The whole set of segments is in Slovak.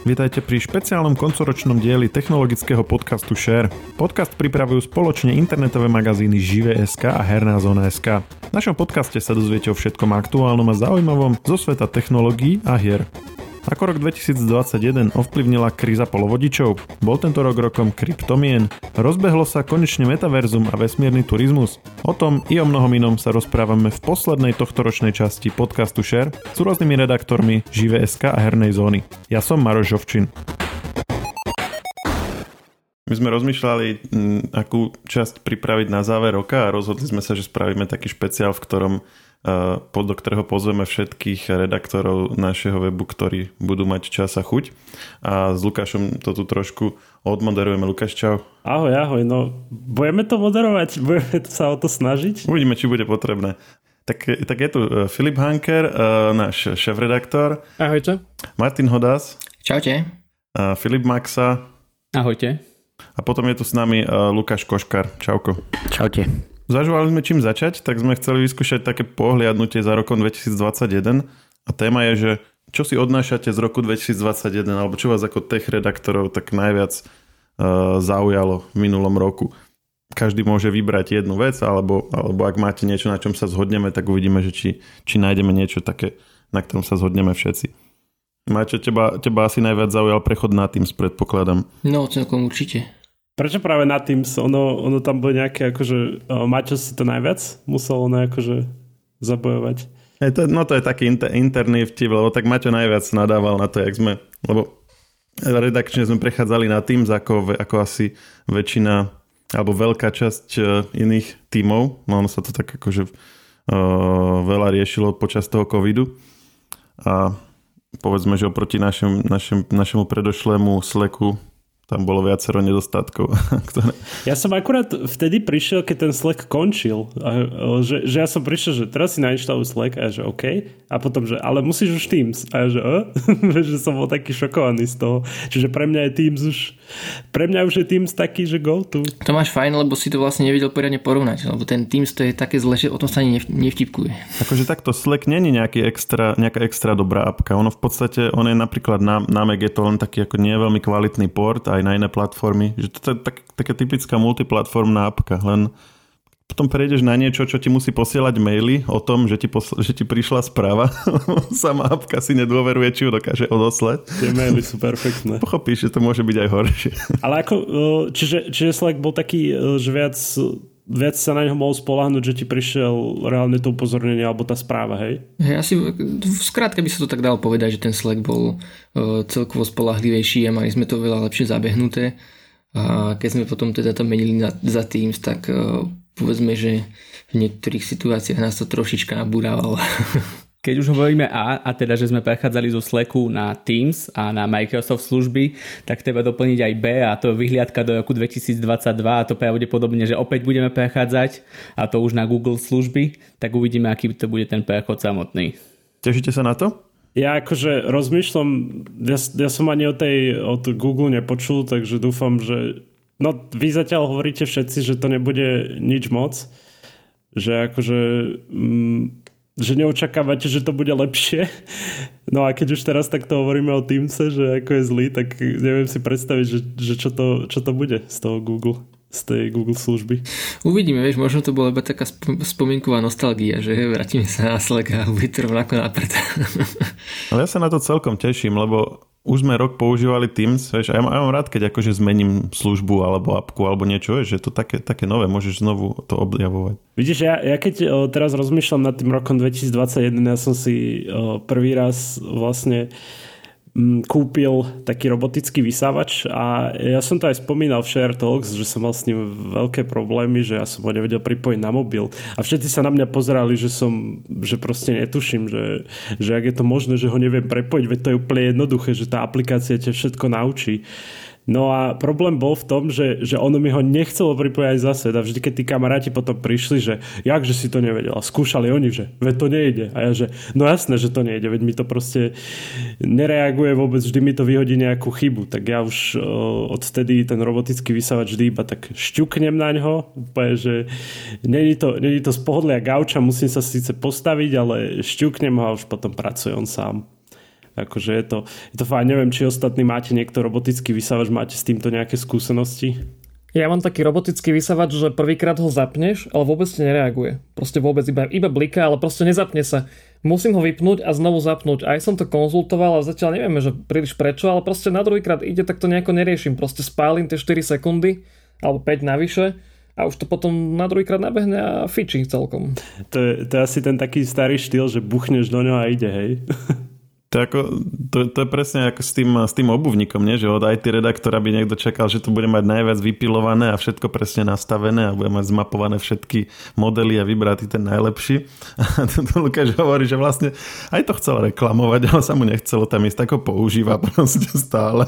Vítajte pri špeciálnom koncoročnom dieli technologického podcastu Share. Podcast pripravujú spoločne internetové magazíny Žive.sk a Herná zóna.sk. V našom podcaste sa dozviete o všetkom aktuálnom a zaujímavom zo sveta technológií a hier. Ako rok 2021 ovplyvnila kríza polovodičov? Bol tento rok rokom kryptomien? Rozbehlo sa konečne metaverzum a vesmírny turizmus? O tom i o mnohom inom sa rozprávame v poslednej tohtoročnej časti podcastu Share s rôznymi redaktormi Žive.sk a Hernej zóny. Ja som Maroš Žovčin. My sme rozmýšľali, akú časť pripraviť na záver roka a rozhodli sme sa, že spravíme taký špeciál, v ktorom pod do ktorého pozveme všetkých redaktorov našeho webu, ktorí budú mať čas a chuť. A s Lukášom to tu trošku odmoderujeme. Lukáš, čau. Ahoj, ahoj. No, budeme to moderovať? Budeme sa o to snažiť? Uvidíme, či bude potrebné. Tak, tak je tu e, Filip Hanker, e, náš šéf-redaktor. Ahojte. Martin Hodas. Čaute. Filip Maxa. Ahojte. A potom je tu s nami Lukáš Koškar. Čauko. Čaute. Zažovali sme čím začať, tak sme chceli vyskúšať také pohliadnutie za rokom 2021 a téma je, že čo si odnášate z roku 2021 alebo čo vás ako tech redaktorov tak najviac uh, zaujalo v minulom roku. Každý môže vybrať jednu vec alebo, alebo ak máte niečo, na čom sa zhodneme, tak uvidíme, že či, či nájdeme niečo také, na ktorom sa zhodneme všetci. Máte, teba, teba asi najviac zaujal prechod na Teams, predpokladám. No, celkom určite. Prečo práve na Teams? Ono, ono tam bolo nejaké, akože Maťo si to najviac musel ono akože zabojovať. Je to, no to je taký inter, interný vtip, lebo tak Maťo najviac nadával na to, jak sme, lebo redakčne sme prechádzali na Teams ako, ako asi väčšina alebo veľká časť e, iných tímov. No ono sa to tak akože uh, veľa riešilo počas toho covidu. A povedzme, že oproti našem, našem, našemu predošlému Slacku tam bolo viacero nedostatkov. Ktoré... Ja som akurát vtedy prišiel, keď ten Slack končil. A, že, že ja som prišiel, že teraz si nainštaluj Slack a že OK. A potom, že ale musíš už Teams. A ja, že uh? že som bol taký šokovaný z toho. Čiže pre mňa je Teams už pre mňa už je Teams taký, že go to. To máš fajn, lebo si to vlastne nevedel poriadne porovnať. Lebo ten Teams to je také zle, že o tom sa ani nevtipkuje. Akože takto Slack není nejaký extra, nejaká extra dobrá apka. Ono v podstate, on je napríklad na, na Mac je to len taký ako nie veľmi kvalitný port a aj na iné platformy. Že to je tak, taká typická multiplatformná apka, len potom prejdeš na niečo, čo ti musí posielať maily o tom, že ti, posl- že ti prišla správa. Sama apka si nedôveruje, či ju dokáže odoslať. Tie maily sú perfektné. Pochopíš, že to môže byť aj horšie. Ale ako, čiže, čiže Slack bol taký, že viac, viac sa na neho mohol spolahnuť, že ti prišiel reálne to upozornenie alebo tá správa, hej? Hej, asi v skrátke by sa to tak dalo povedať, že ten Slack bol uh, celkovo spolahlivejší a mali sme to veľa lepšie zabehnuté. A keď sme potom teda to menili na, za Teams, tak uh, povedzme, že v niektorých situáciách nás to trošička nabúrávalo. Keď už hovoríme A, a teda, že sme prechádzali zo Slacku na Teams a na Microsoft služby, tak treba doplniť aj B a to je vyhliadka do roku 2022 a to pravdepodobne, že opäť budeme prechádzať a to už na Google služby, tak uvidíme, aký to bude ten prechod samotný. Tešíte sa na to? Ja akože rozmýšľam, ja, ja som ani o tej od Google nepočul, takže dúfam, že no vy zatiaľ hovoríte všetci, že to nebude nič moc, že akože mm, že neočakávate, že to bude lepšie. No a keď už teraz takto hovoríme o Teamse, že ako je zlý, tak neviem si predstaviť, že, že čo, to, čo to bude z toho Google z tej Google služby. Uvidíme, vieš, možno to bola iba taká spomienková nostalgia, že vrátime sa na Slack a bude to rovnako napred. Ale ja sa na to celkom teším, lebo už sme rok používali Teams, vieš, a ja, ja mám rád, keď akože zmením službu alebo apku alebo niečo, vieš, že to také, také nové, môžeš znovu to objavovať. Vidíš, ja, ja keď o, teraz rozmýšľam nad tým rokom 2021, ja som si o, prvý raz vlastne kúpil taký robotický vysávač a ja som to aj spomínal v Share Talks, že som mal s ním veľké problémy, že ja som ho nevedel pripojiť na mobil a všetci sa na mňa pozerali, že som, že proste netuším, že, že ak je to možné, že ho neviem prepojiť, veď to je úplne jednoduché, že tá aplikácia ťa všetko naučí. No a problém bol v tom, že, že ono mi ho nechcelo pripojať zase. A vždy, keď tí kamaráti potom prišli, že jak, že si to nevedel. A skúšali oni, že veď to nejde. A ja, že no jasné, že to nejde, veď mi to proste nereaguje vôbec, vždy mi to vyhodí nejakú chybu. Tak ja už uh, odtedy ten robotický vysávač vždy iba tak šťuknem na ňo. Úplne, že není to, není to z pohodlia gauča, musím sa síce postaviť, ale šťuknem ho a už potom pracuje on sám. Akože je to, je to fajn, neviem, či ostatní máte niekto robotický vysávač, máte s týmto nejaké skúsenosti? Ja mám taký robotický vysavač, že prvýkrát ho zapneš, ale vôbec ti nereaguje. Proste vôbec iba, iba bliká, ale proste nezapne sa. Musím ho vypnúť a znovu zapnúť. Aj som to konzultoval a zatiaľ nevieme, že príliš prečo, ale proste na druhýkrát ide, tak to nejako neriešim. Proste spálim tie 4 sekundy alebo 5 navyše a už to potom na druhýkrát nabehne a fičí celkom. To je, to je asi ten taký starý štýl, že buchneš do ňoho a ide, hej? To ako, to, to je presne ako s tým, s tým obuvníkom, nie? že od IT redaktora by niekto čakal, že to bude mať najviac vypilované a všetko presne nastavené a bude mať zmapované všetky modely a vybrať ten najlepší. A to, to Lukáš hovorí, že vlastne aj to chcel reklamovať, ale sa mu nechcelo tam ísť, ako používa proste stále.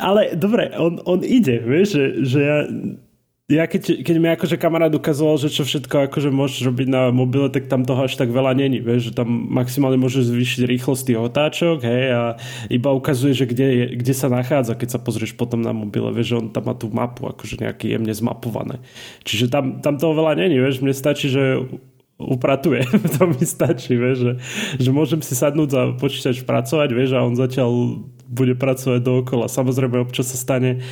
Ale dobre, on, on ide, vieš, že, že ja ja keď, keď mi akože kamarát ukazoval, že čo všetko akože môžeš robiť na mobile, tak tam toho až tak veľa není, vieš, že tam maximálne môžeš zvýšiť rýchlosť tých otáčok, hej, a iba ukazuje, že kde, je, kde sa nachádza, keď sa pozrieš potom na mobile, vieš, že on tam má tú mapu akože nejaký jemne zmapované. Čiže tam, tam toho veľa není, vieš, mne stačí, že upratuje, to mi stačí, vieš, že, že môžem si sadnúť za počítač pracovať, vieš, a on zatiaľ bude pracovať dookola. Samozrejme občas sa stane,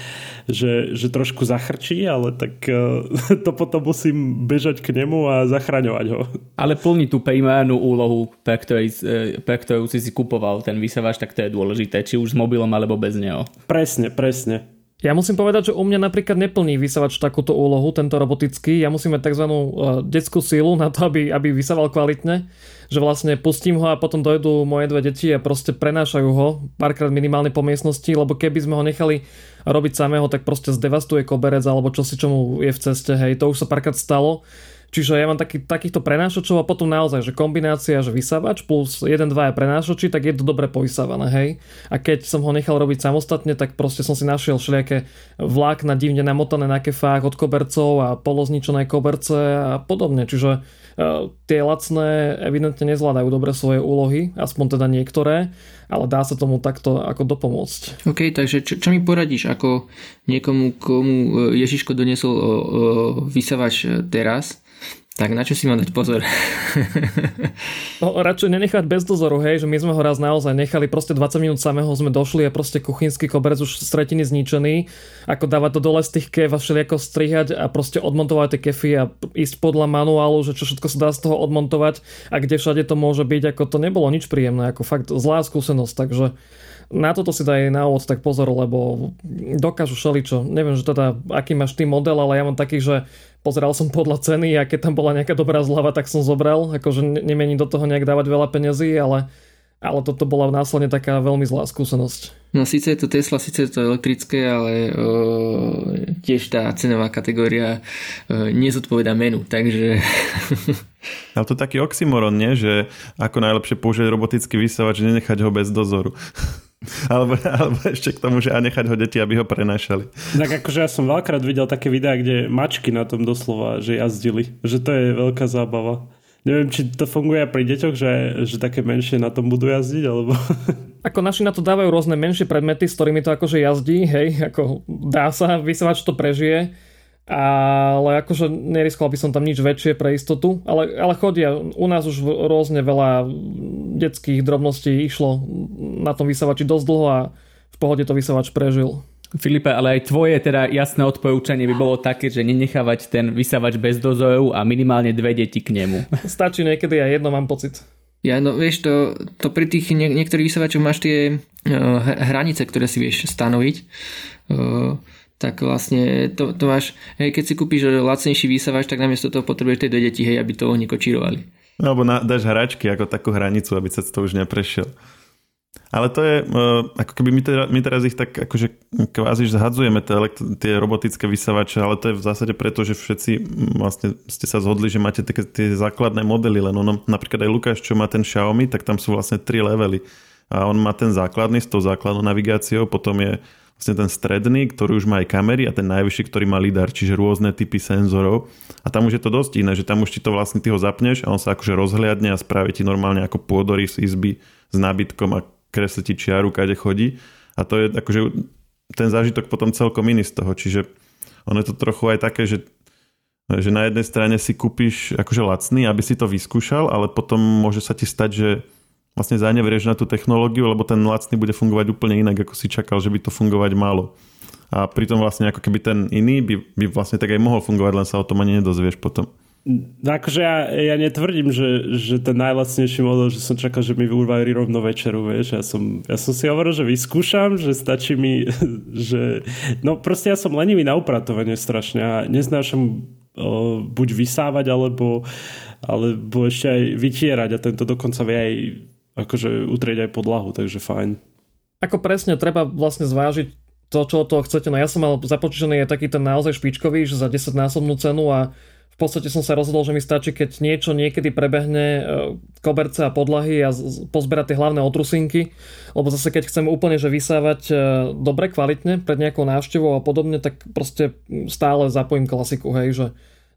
že, že trošku zachrčí, ale tak uh, to potom musím bežať k nemu a zachraňovať ho. Ale plní tú primárnu úlohu, pre, ktorej, pre ktorú si si kupoval ten vysávač, tak to je dôležité, či už s mobilom alebo bez neho. Presne, presne. Ja musím povedať, že u mňa napríklad neplní vysavač takúto úlohu, tento robotický. Ja musím mať tzv. detskú sílu na to, aby, aby vysával kvalitne. Že vlastne pustím ho a potom dojdú moje dve deti a proste prenášajú ho párkrát minimálne po miestnosti, lebo keby sme ho nechali robiť samého, tak proste zdevastuje koberec alebo čo si čomu je v ceste. Hej, to už sa párkrát stalo Čiže ja mám taký, takýchto prenášačov a potom naozaj, že kombinácia, že vysávač plus 1-2 je prenášači, tak je to dobre povysávané, hej. A keď som ho nechal robiť samostatne, tak proste som si našiel všelijaké vlákna divne namotané na kefách od kobercov a polozničené koberce a podobne. Čiže uh, tie lacné evidentne nezvládajú dobre svoje úlohy, aspoň teda niektoré, ale dá sa tomu takto ako dopomôcť. OK, takže čo, čo mi poradíš ako niekomu, komu e, Ježiško doniesol uh, vysávač teraz, tak na čo si mám dať pozor? no, radšej nenechať bez dozoru, hej, že my sme ho raz naozaj nechali, proste 20 minút samého sme došli a proste kuchynský koberec už z tretiny zničený, ako dávať to dole z tých kev a všelijako strihať a proste odmontovať tie kefy a ísť podľa manuálu, že čo všetko sa dá z toho odmontovať a kde všade to môže byť, ako to nebolo nič príjemné, ako fakt zlá skúsenosť, takže na toto si daj na úvod tak pozor, lebo dokážu šeličo. Neviem, že teda, aký máš ty model, ale ja mám taký, že pozeral som podľa ceny a keď tam bola nejaká dobrá zľava, tak som zobral. Akože nemení do toho nejak dávať veľa peniazí, ale, ale toto bola následne taká veľmi zlá skúsenosť. No síce je to Tesla, síce je to elektrické, ale o, tiež tá cenová kategória o, nezodpoveda menu, takže... Ale to taký oxymoron, nie? Že ako najlepšie použiť robotický vysávač, nenechať ho bez dozoru. Alebo, alebo ešte k tomu, že a nechať ho deti, aby ho prenášali. Tak akože ja som veľakrát videl také videá, kde mačky na tom doslova, že jazdili. Že to je veľká zábava. Neviem, či to funguje aj pri deťoch, že, že také menšie na tom budú jazdiť, alebo... Ako naši na to dávajú rôzne menšie predmety, s ktorými to akože jazdí, hej, ako dá sa, vysávač to prežije, ale akože neriskoval by som tam nič väčšie pre istotu, ale, ale chodia, u nás už rôzne veľa detských drobností išlo na tom vysávači dosť dlho a v pohode to vysávač prežil. Filipe, ale aj tvoje teda jasné odporúčanie by bolo také, že nenechávať ten vysávač bez dozoru a minimálne dve deti k nemu. Stačí niekedy aj jedno, mám pocit. Ja, no vieš, to, to pri tých nie, niektorých vysávačoch máš tie uh, hranice, ktoré si vieš stanoviť. Uh, tak vlastne to, to máš, hej, keď si kúpiš lacnejší výsavač, tak namiesto toho potrebuješ tie dve deti, hej, aby to oni kočírovali. No, alebo na, dáš hračky ako takú hranicu, aby sa to už neprešiel. Ale to je, uh, ako keby my, teda, my teraz ich tak akože kvázi zhadzujeme tie, tie robotické vysavače, ale to je v zásade preto, že všetci vlastne ste sa zhodli, že máte tie, tie základné modely, len ono, napríklad aj Lukáš, čo má ten Xiaomi, tak tam sú vlastne tri levely. A on má ten základný s tou základnou navigáciou, potom je vlastne ten stredný, ktorý už má aj kamery a ten najvyšší, ktorý má lidar, čiže rôzne typy senzorov. A tam už je to dosť iné, že tam už ti to vlastne ty ho zapneš a on sa akože rozhliadne a spraví ti normálne ako pôdory z izby s nábytkom a kresli ti čiaru, kade chodí. A to je akože ten zážitok potom celkom iný z toho, čiže ono je to trochu aj také, že že na jednej strane si kúpiš akože lacný, aby si to vyskúšal, ale potom môže sa ti stať, že vlastne zanevrieš na tú technológiu, lebo ten lacný bude fungovať úplne inak, ako si čakal, že by to fungovať malo. A pritom vlastne ako keby ten iný by, by vlastne tak aj mohol fungovať, len sa o tom ani nedozvieš potom. No akože ja, ja netvrdím, že, že ten najlacnejší model, že som čakal, že mi uvarí rovno večeru, vieš. Ja som, ja som si hovoril, že vyskúšam, že stačí mi, že... No proste ja som lenivý na upratovanie strašne a neznášam buď vysávať, alebo, alebo ešte aj vytierať a tento dokonca vie aj akože utrieť aj podlahu, takže fajn. Ako presne, treba vlastne zvážiť to, čo od toho chcete. No ja som mal započítaný aj taký ten naozaj špičkový, že za 10 násobnú cenu a v podstate som sa rozhodol, že mi stačí, keď niečo niekedy prebehne e, koberce a podlahy a pozberať tie hlavné otrusinky, lebo zase keď chcem úplne že vysávať e, dobre, kvalitne pred nejakou návštevou a podobne, tak proste stále zapojím klasiku, hej, že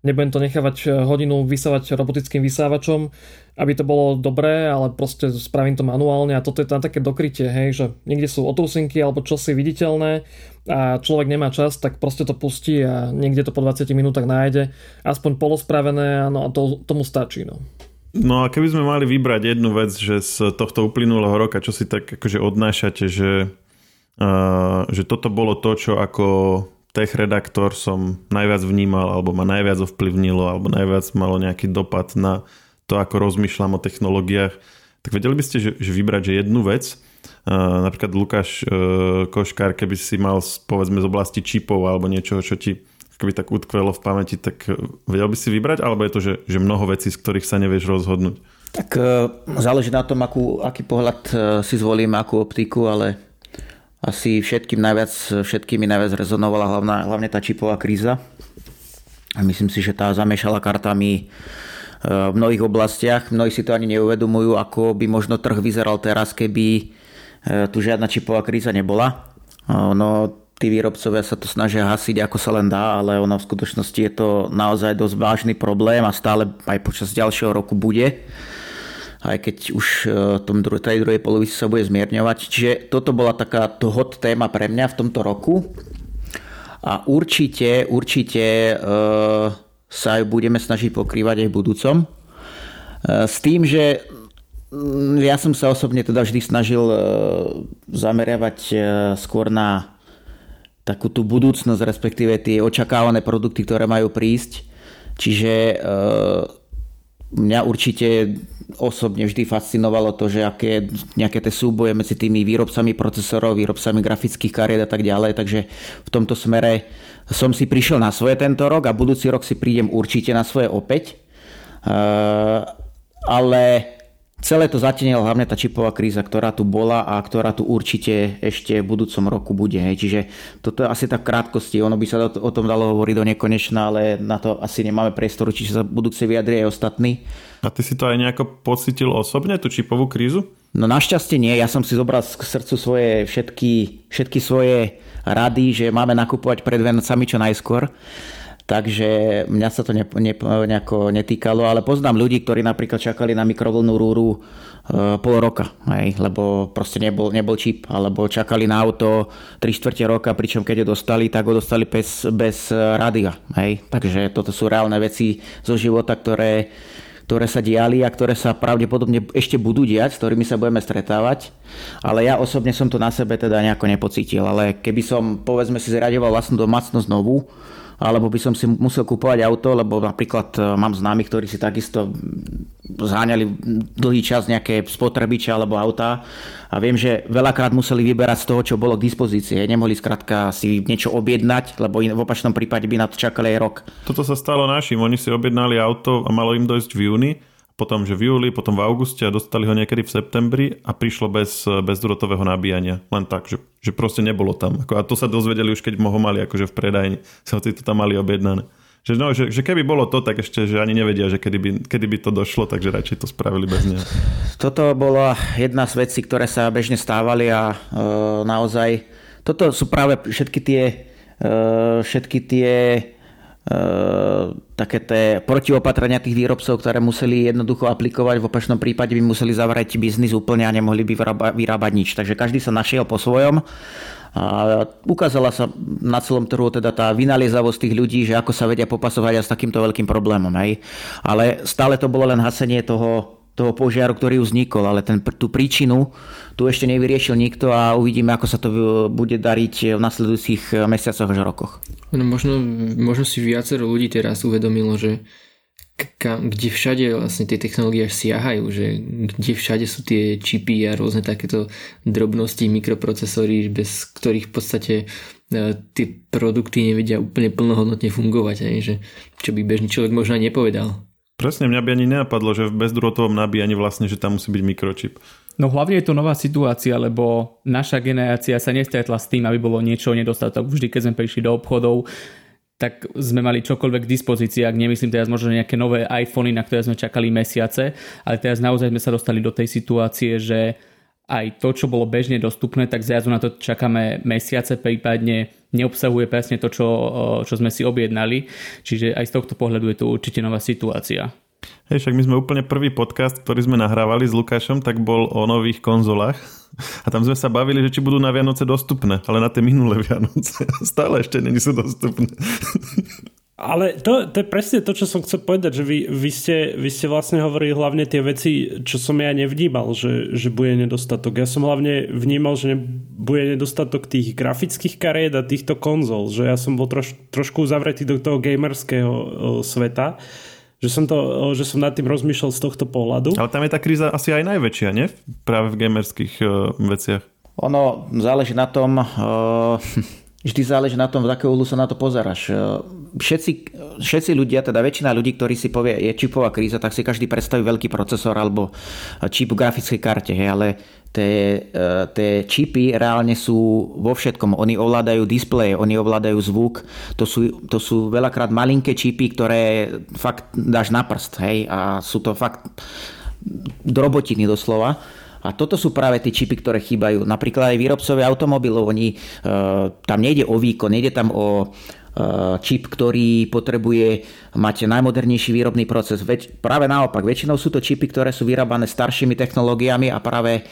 nebudem to nechávať eh, hodinu vysávať robotickým vysávačom, aby to bolo dobré, ale proste spravím to manuálne a toto je tam také dokrytie, hej, že niekde sú otrusinky alebo čosi viditeľné a človek nemá čas, tak proste to pustí a niekde to po 20 minútach nájde, aspoň polospravené no a to, tomu stačí. No. No a keby sme mali vybrať jednu vec, že z tohto uplynulého roka, čo si tak akože odnášate, že, uh, že toto bolo to, čo ako tech redaktor som najviac vnímal alebo ma najviac ovplyvnilo alebo najviac malo nejaký dopad na to, ako rozmýšľam o technológiách, tak vedeli by ste, že, že vybrať že jednu vec, uh, napríklad Lukáš uh, Koškár, keby si mal povedzme z oblasti čipov alebo niečoho, čo ti keby tak utkvelo v pamäti, tak vedel by si vybrať, alebo je to, že, že mnoho vecí, z ktorých sa nevieš rozhodnúť? Tak záleží na tom, akú, aký pohľad si zvolím, akú optiku, ale asi všetkým najviac, všetkými najviac rezonovala hlavná, hlavne tá čipová kríza. Myslím si, že tá zamiešala kartami e, v mnohých oblastiach. Mnohí si to ani neuvedomujú, ako by možno trh vyzeral teraz, keby e, tu žiadna čipová kríza nebola. No, tí výrobcovia sa to snažia hasiť ako sa len dá, ale ono v skutočnosti je to naozaj dosť vážny problém a stále aj počas ďalšieho roku bude aj keď už e, tom dru- tej druhej polovici sa bude zmierňovať. Čiže toto bola taká to hot téma pre mňa v tomto roku. A určite, určite e, sa ju budeme snažiť pokrývať aj v budúcom. E, s tým, že ja som sa osobne teda vždy snažil e, zameriavať e, skôr na takú tú budúcnosť, respektíve tie očakávané produkty, ktoré majú prísť. Čiže e, mňa určite osobne vždy fascinovalo to, že aké nejaké tie súboje medzi tými výrobcami procesorov, výrobcami grafických kariet a tak ďalej, takže v tomto smere som si prišiel na svoje tento rok a budúci rok si prídem určite na svoje opäť. Uh, ale Celé to zatienila hlavne tá čipová kríza, ktorá tu bola a ktorá tu určite ešte v budúcom roku bude. Hej. Čiže toto je asi tak krátkosti. Ono by sa o tom dalo hovoriť do nekonečna, ale na to asi nemáme priestoru, či sa budú chcieť vyjadriť aj ostatní. A ty si to aj nejako pocitil osobne, tú čipovú krízu? No našťastie nie. Ja som si zobral k srdcu svoje všetky, všetky svoje rady, že máme nakupovať pred Vianocami čo najskôr takže mňa sa to ne, ne, nejako netýkalo, ale poznám ľudí, ktorí napríklad čakali na mikrovlnú rúru e, pol roka, hej, lebo proste nebol, nebol čip, alebo čakali na auto 3 čtvrte roka, pričom keď ho dostali, tak ho dostali bez, bez rádia. Hej. Takže toto sú reálne veci zo života, ktoré, ktoré sa diali a ktoré sa pravdepodobne ešte budú diať, s ktorými sa budeme stretávať. Ale ja osobne som to na sebe teda nejako nepocítil. Ale keby som, povedzme si, zriadoval vlastnú domácnosť novú, alebo by som si musel kúpovať auto, lebo napríklad e, mám známych, ktorí si takisto zháňali dlhý čas nejaké spotrebiče alebo autá a viem, že veľakrát museli vyberať z toho, čo bolo k dispozícii. Nemohli skrátka si niečo objednať, lebo v opačnom prípade by na to čakali aj rok. Toto sa stalo našim. Oni si objednali auto a malo im dojsť v júni potom že v júli, potom v auguste a dostali ho niekedy v septembri a prišlo bez bezdrotového nabíjania. Len tak, že, že proste nebolo tam. a to sa dozvedeli už, keď ho mali akože v predajni. Sa to tam mali objednané. Že, no, že, že keby bolo to, tak ešte, že ani nevedia, že kedy by, kedy by to došlo, takže radšej to spravili bez neho. Toto bola jedna z vecí, ktoré sa bežne stávali a e, naozaj toto sú práve všetky tie, e, všetky tie také tie protiopatrenia tých výrobcov, ktoré museli jednoducho aplikovať, v opačnom prípade by museli zavrieť biznis úplne a nemohli by vyrába, vyrábať nič. Takže každý sa našiel po svojom. A ukázala sa na celom trhu teda tá vynaliezavosť tých ľudí, že ako sa vedia popasovať aj s takýmto veľkým problémom. Hej. Ale stále to bolo len hasenie toho toho požiaru, ktorý vznikol, ale ten, tú príčinu tu ešte nevyriešil nikto a uvidíme, ako sa to bude dariť v nasledujúcich mesiacoch až rokoch. No možno, možno si viacero ľudí teraz uvedomilo, že kam, kde všade vlastne tie technológie siahajú, že kde všade sú tie čipy a rôzne takéto drobnosti, mikroprocesory, bez ktorých v podstate e, tie produkty nevedia úplne plnohodnotne fungovať, aj, že čo by bežný človek možno nepovedal. Presne, mňa by ani nenapadlo, že v bezdrôtovom nabíjaní vlastne, že tam musí byť mikročip. No hlavne je to nová situácia, lebo naša generácia sa nestretla s tým, aby bolo niečo nedostatok. Vždy, keď sme prišli do obchodov, tak sme mali čokoľvek k dispozícii, ak nemyslím teraz možno nejaké nové iPhony, na ktoré sme čakali mesiace, ale teraz naozaj sme sa dostali do tej situácie, že aj to, čo bolo bežne dostupné, tak zrazu na to čakáme mesiace, prípadne neobsahuje presne to, čo, čo sme si objednali. Čiže aj z tohto pohľadu je to určite nová situácia. Hej, však my sme úplne prvý podcast, ktorý sme nahrávali s Lukášom, tak bol o nových konzolách. A tam sme sa bavili, že či budú na Vianoce dostupné, ale na tie minulé Vianoce stále ešte není sú dostupné. Ale to, to je presne to, čo som chcel povedať, že vy, vy, ste, vy ste vlastne hovorili hlavne tie veci, čo som ja nevnímal, že, že bude nedostatok. Ja som hlavne vnímal, že ne, bude nedostatok tých grafických kariet a týchto konzol, že ja som bol troš, trošku zavretý do toho gamerského o, sveta, že som, to, o, že som nad tým rozmýšľal z tohto pohľadu. Ale tam je tá kríza asi aj najväčšia, nie? Práve v gamerských o, veciach. Ono záleží na tom, uh, vždy záleží na tom, v akého úhlu sa na to pozeráš všetci, všetci ľudia, teda väčšina ľudí, ktorí si povie, je čipová kríza, tak si každý predstaví veľký procesor alebo čip v grafickej karte, hej, ale tie čipy reálne sú vo všetkom. Oni ovládajú displeje, oni ovládajú zvuk. To sú, to sú veľakrát malinké čipy, ktoré fakt dáš na prst, hej, a sú to fakt drobotiny doslova. A toto sú práve tie čipy, ktoré chýbajú. Napríklad aj výrobcovia automobilov, oni, e, tam nejde o výkon, nejde tam o, Eh, čip, ktorý potrebuje mať najmodernejší výrobný proces. Veď, práve naopak, väčšinou sú to čipy, ktoré sú vyrábané staršími technológiami a práve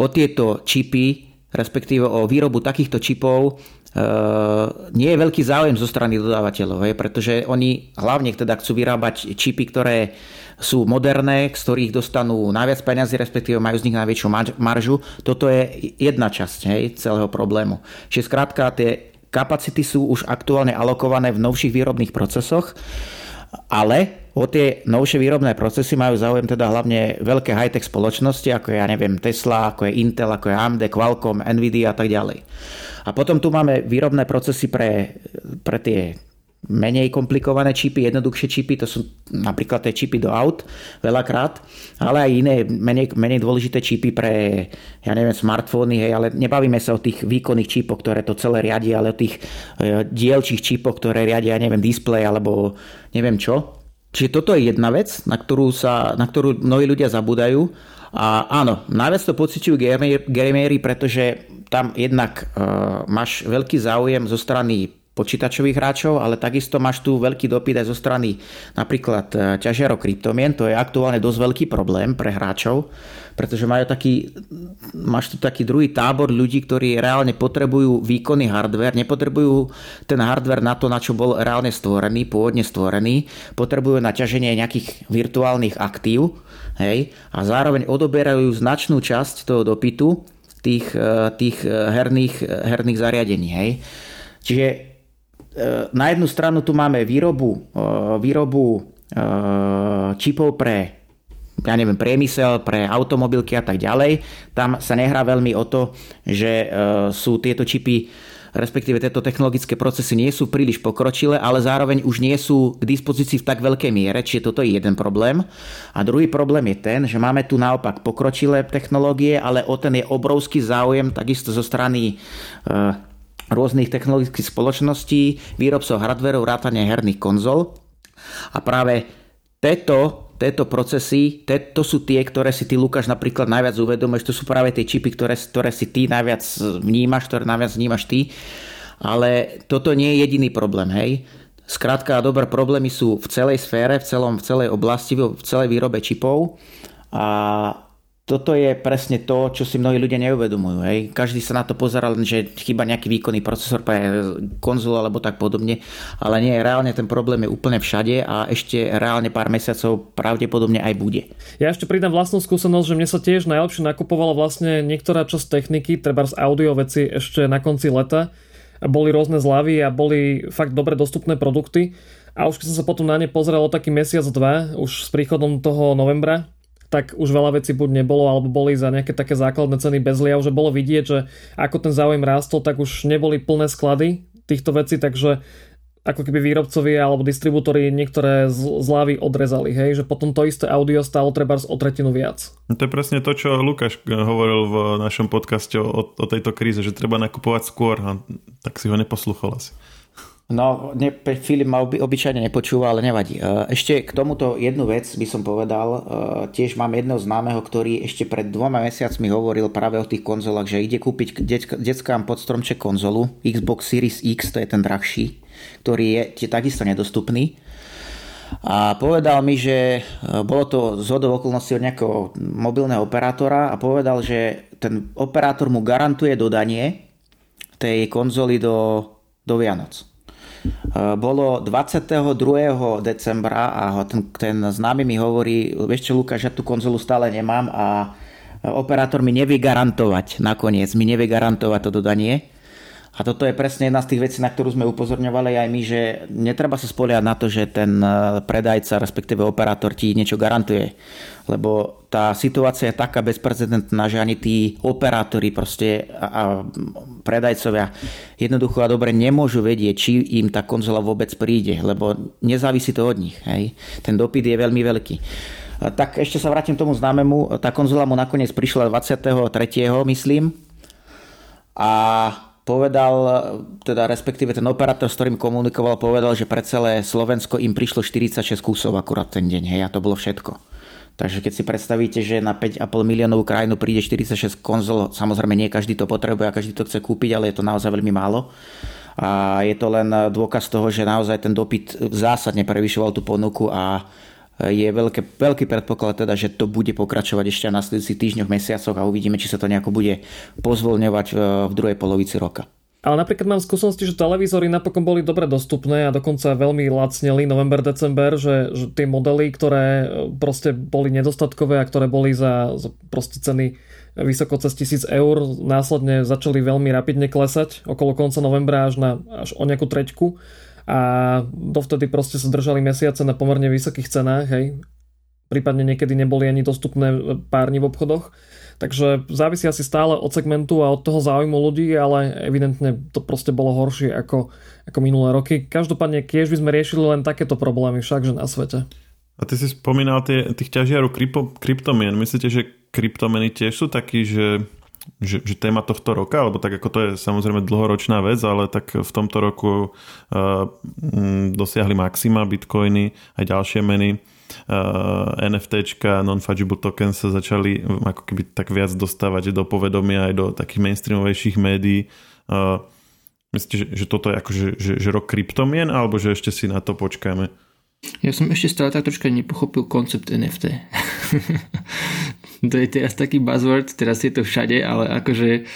o tieto čipy, respektíve o výrobu takýchto čipov, Uh, nie je veľký záujem zo strany dodávateľov, pretože oni hlavne teda chcú vyrábať čipy, ktoré sú moderné, z ktorých dostanú najviac peniazy, respektíve majú z nich najväčšiu maržu. Toto je jedna časť hej, celého problému. Čiže skrátka tie kapacity sú už aktuálne alokované v novších výrobných procesoch, ale o tie novšie výrobné procesy majú záujem teda hlavne veľké high-tech spoločnosti, ako ja neviem, Tesla, ako je Intel, ako je AMD, Qualcomm, Nvidia a tak ďalej. A potom tu máme výrobné procesy pre, pre tie menej komplikované čipy, jednoduchšie čipy, to sú napríklad tie čipy do aut veľakrát, ale aj iné menej, menej dôležité čipy pre, ja neviem, smartfóny, hej, ale nebavíme sa o tých výkonných čipoch, ktoré to celé riadia, ale o tých e, dielčích čipoch, ktoré riadia, ja neviem, display alebo neviem čo. Čiže toto je jedna vec, na ktorú, sa, na ktorú mnohí ľudia zabúdajú. A áno, najviac to pociťujú gamery, pretože tam jednak e, máš veľký záujem zo strany počítačových hráčov, ale takisto máš tu veľký dopyt aj zo strany napríklad e, ťažiarov kryptomien. To je aktuálne dosť veľký problém pre hráčov, pretože majú taký, máš tu taký druhý tábor ľudí, ktorí reálne potrebujú výkonný hardware, nepotrebujú ten hardware na to, na čo bol reálne stvorený, pôvodne stvorený, potrebujú na ťaženie nejakých virtuálnych aktív hej, a zároveň odoberajú značnú časť toho dopytu tých, e, tých e, herných, herných zariadení. Hej. Čiže na jednu stranu tu máme výrobu, e, výrobu e, čipov pre ja neviem, priemysel, pre automobilky a tak ďalej. Tam sa nehrá veľmi o to, že sú tieto čipy respektíve tieto technologické procesy nie sú príliš pokročilé, ale zároveň už nie sú k dispozícii v tak veľkej miere, čiže toto je jeden problém. A druhý problém je ten, že máme tu naopak pokročilé technológie, ale o ten je obrovský záujem takisto zo strany rôznych technologických spoločností, výrobcov hardverov, rátania herných konzol. A práve tieto, tieto procesy, to sú tie, ktoré si ty, Lukáš, napríklad najviac uvedomuješ, to sú práve tie čipy, ktoré, ktoré si ty najviac vnímaš, ktoré najviac vnímaš ty. Ale toto nie je jediný problém, hej. Skrátka a problémy sú v celej sfére, v, celom, v celej oblasti, v celej výrobe čipov a toto je presne to, čo si mnohí ľudia neuvedomujú. Hej. Každý sa na to pozerá len, že chyba nejaký výkonný procesor pre konzul alebo tak podobne, ale nie, reálne ten problém je úplne všade a ešte reálne pár mesiacov pravdepodobne aj bude. Ja ešte pridám vlastnú skúsenosť, že mne sa tiež najlepšie nakupovalo vlastne niektorá časť techniky, treba z audio veci ešte na konci leta. Boli rôzne zľavy a boli fakt dobre dostupné produkty. A už keď som sa potom na ne pozrel o taký mesiac, dva, už s príchodom toho novembra, tak už veľa vecí buď nebolo, alebo boli za nejaké také základné ceny bez liav, že bolo vidieť, že ako ten záujem rástol, tak už neboli plné sklady týchto vecí, takže ako keby výrobcovia alebo distribútory niektoré zlávy odrezali, hej, že potom to isté audio stálo treba o tretinu viac. No to je presne to, čo Lukáš hovoril v našom podcaste o, o tejto kríze, že treba nakupovať skôr a tak si ho neposluchol asi. No, ne, Filip ma oby, obyčajne nepočúva, ale nevadí. E, ešte k tomuto jednu vec by som povedal. E, tiež mám jedného známeho, ktorý ešte pred dvoma mesiacmi hovoril práve o tých konzolách, že ide kúpiť deckám pod stromček konzolu Xbox Series X, to je ten drahší, ktorý je takisto nedostupný. A povedal mi, že e, bolo to z okolností od nejakého mobilného operátora a povedal, že ten operátor mu garantuje dodanie tej konzoly do, do Vianoc. Eh, bolo 22. decembra a ten, ten známy mi hovorí, vieš čo Lukáš, ja tú konzolu stále nemám a operátor mi nevie garantovať nakoniec, mi nevie garantovať to dodanie. A toto je presne jedna z tých vecí, na ktorú sme upozorňovali aj my, že netreba sa spoliať na to, že ten eh, predajca, respektíve operátor ti niečo garantuje. Lebo tá situácia je taká bezprecedentná, že ani tí operátori proste a, a predajcovia jednoducho a dobre nemôžu vedieť, či im tá konzola vôbec príde, lebo nezávisí to od nich. Hej. Ten dopyt je veľmi veľký. Tak ešte sa vrátim tomu známemu. Tá konzola mu nakoniec prišla 23. myslím. A povedal, teda respektíve ten operátor, s ktorým komunikoval, povedal, že pre celé Slovensko im prišlo 46 kusov akurát ten deň, hej, a to bolo všetko. Takže keď si predstavíte, že na 5,5 miliónovú krajinu príde 46 konzol, samozrejme nie každý to potrebuje a každý to chce kúpiť, ale je to naozaj veľmi málo. A je to len dôkaz toho, že naozaj ten dopyt zásadne prevyšoval tú ponuku a je veľké, veľký predpoklad teda, že to bude pokračovať ešte v nasledujúcich týždňoch, mesiacoch a uvidíme, či sa to nejako bude pozvolňovať v druhej polovici roka. Ale napríklad mám skúsenosti, že televízory napokon boli dobre dostupné a dokonca veľmi lacneli november, december, že, že tie modely, ktoré e, proste boli nedostatkové a ktoré boli za, za proste ceny vysoko cez 1000 eur, následne začali veľmi rapidne klesať okolo konca novembra až, na, až o nejakú treťku a dovtedy proste sa držali mesiace na pomerne vysokých cenách, hej. Prípadne niekedy neboli ani dostupné párni v obchodoch. Takže závisí asi stále od segmentu a od toho záujmu ľudí, ale evidentne to proste bolo horšie ako, ako minulé roky. Každopádne, keď by sme riešili len takéto problémy, však že na svete. A ty si spomínal tie, tých ťažiarov krypo, kryptomien. Myslíte, že kryptomeny tiež sú takí, že že, že téma tohto roka, alebo tak ako to je samozrejme dlhoročná vec, ale tak v tomto roku uh, dosiahli maxima bitcoiny aj ďalšie meny. Uh, NFTčka, non-fungible tokens sa začali ako keby tak viac dostávať do povedomia aj do takých mainstreamovejších médií. Uh, myslíte, že, že toto je akože že, že rok kryptomien, alebo že ešte si na to počkáme? Ja som ešte stále tak troška nepochopil koncept NFT. to je teraz taký buzzword, teraz je to všade, ale akože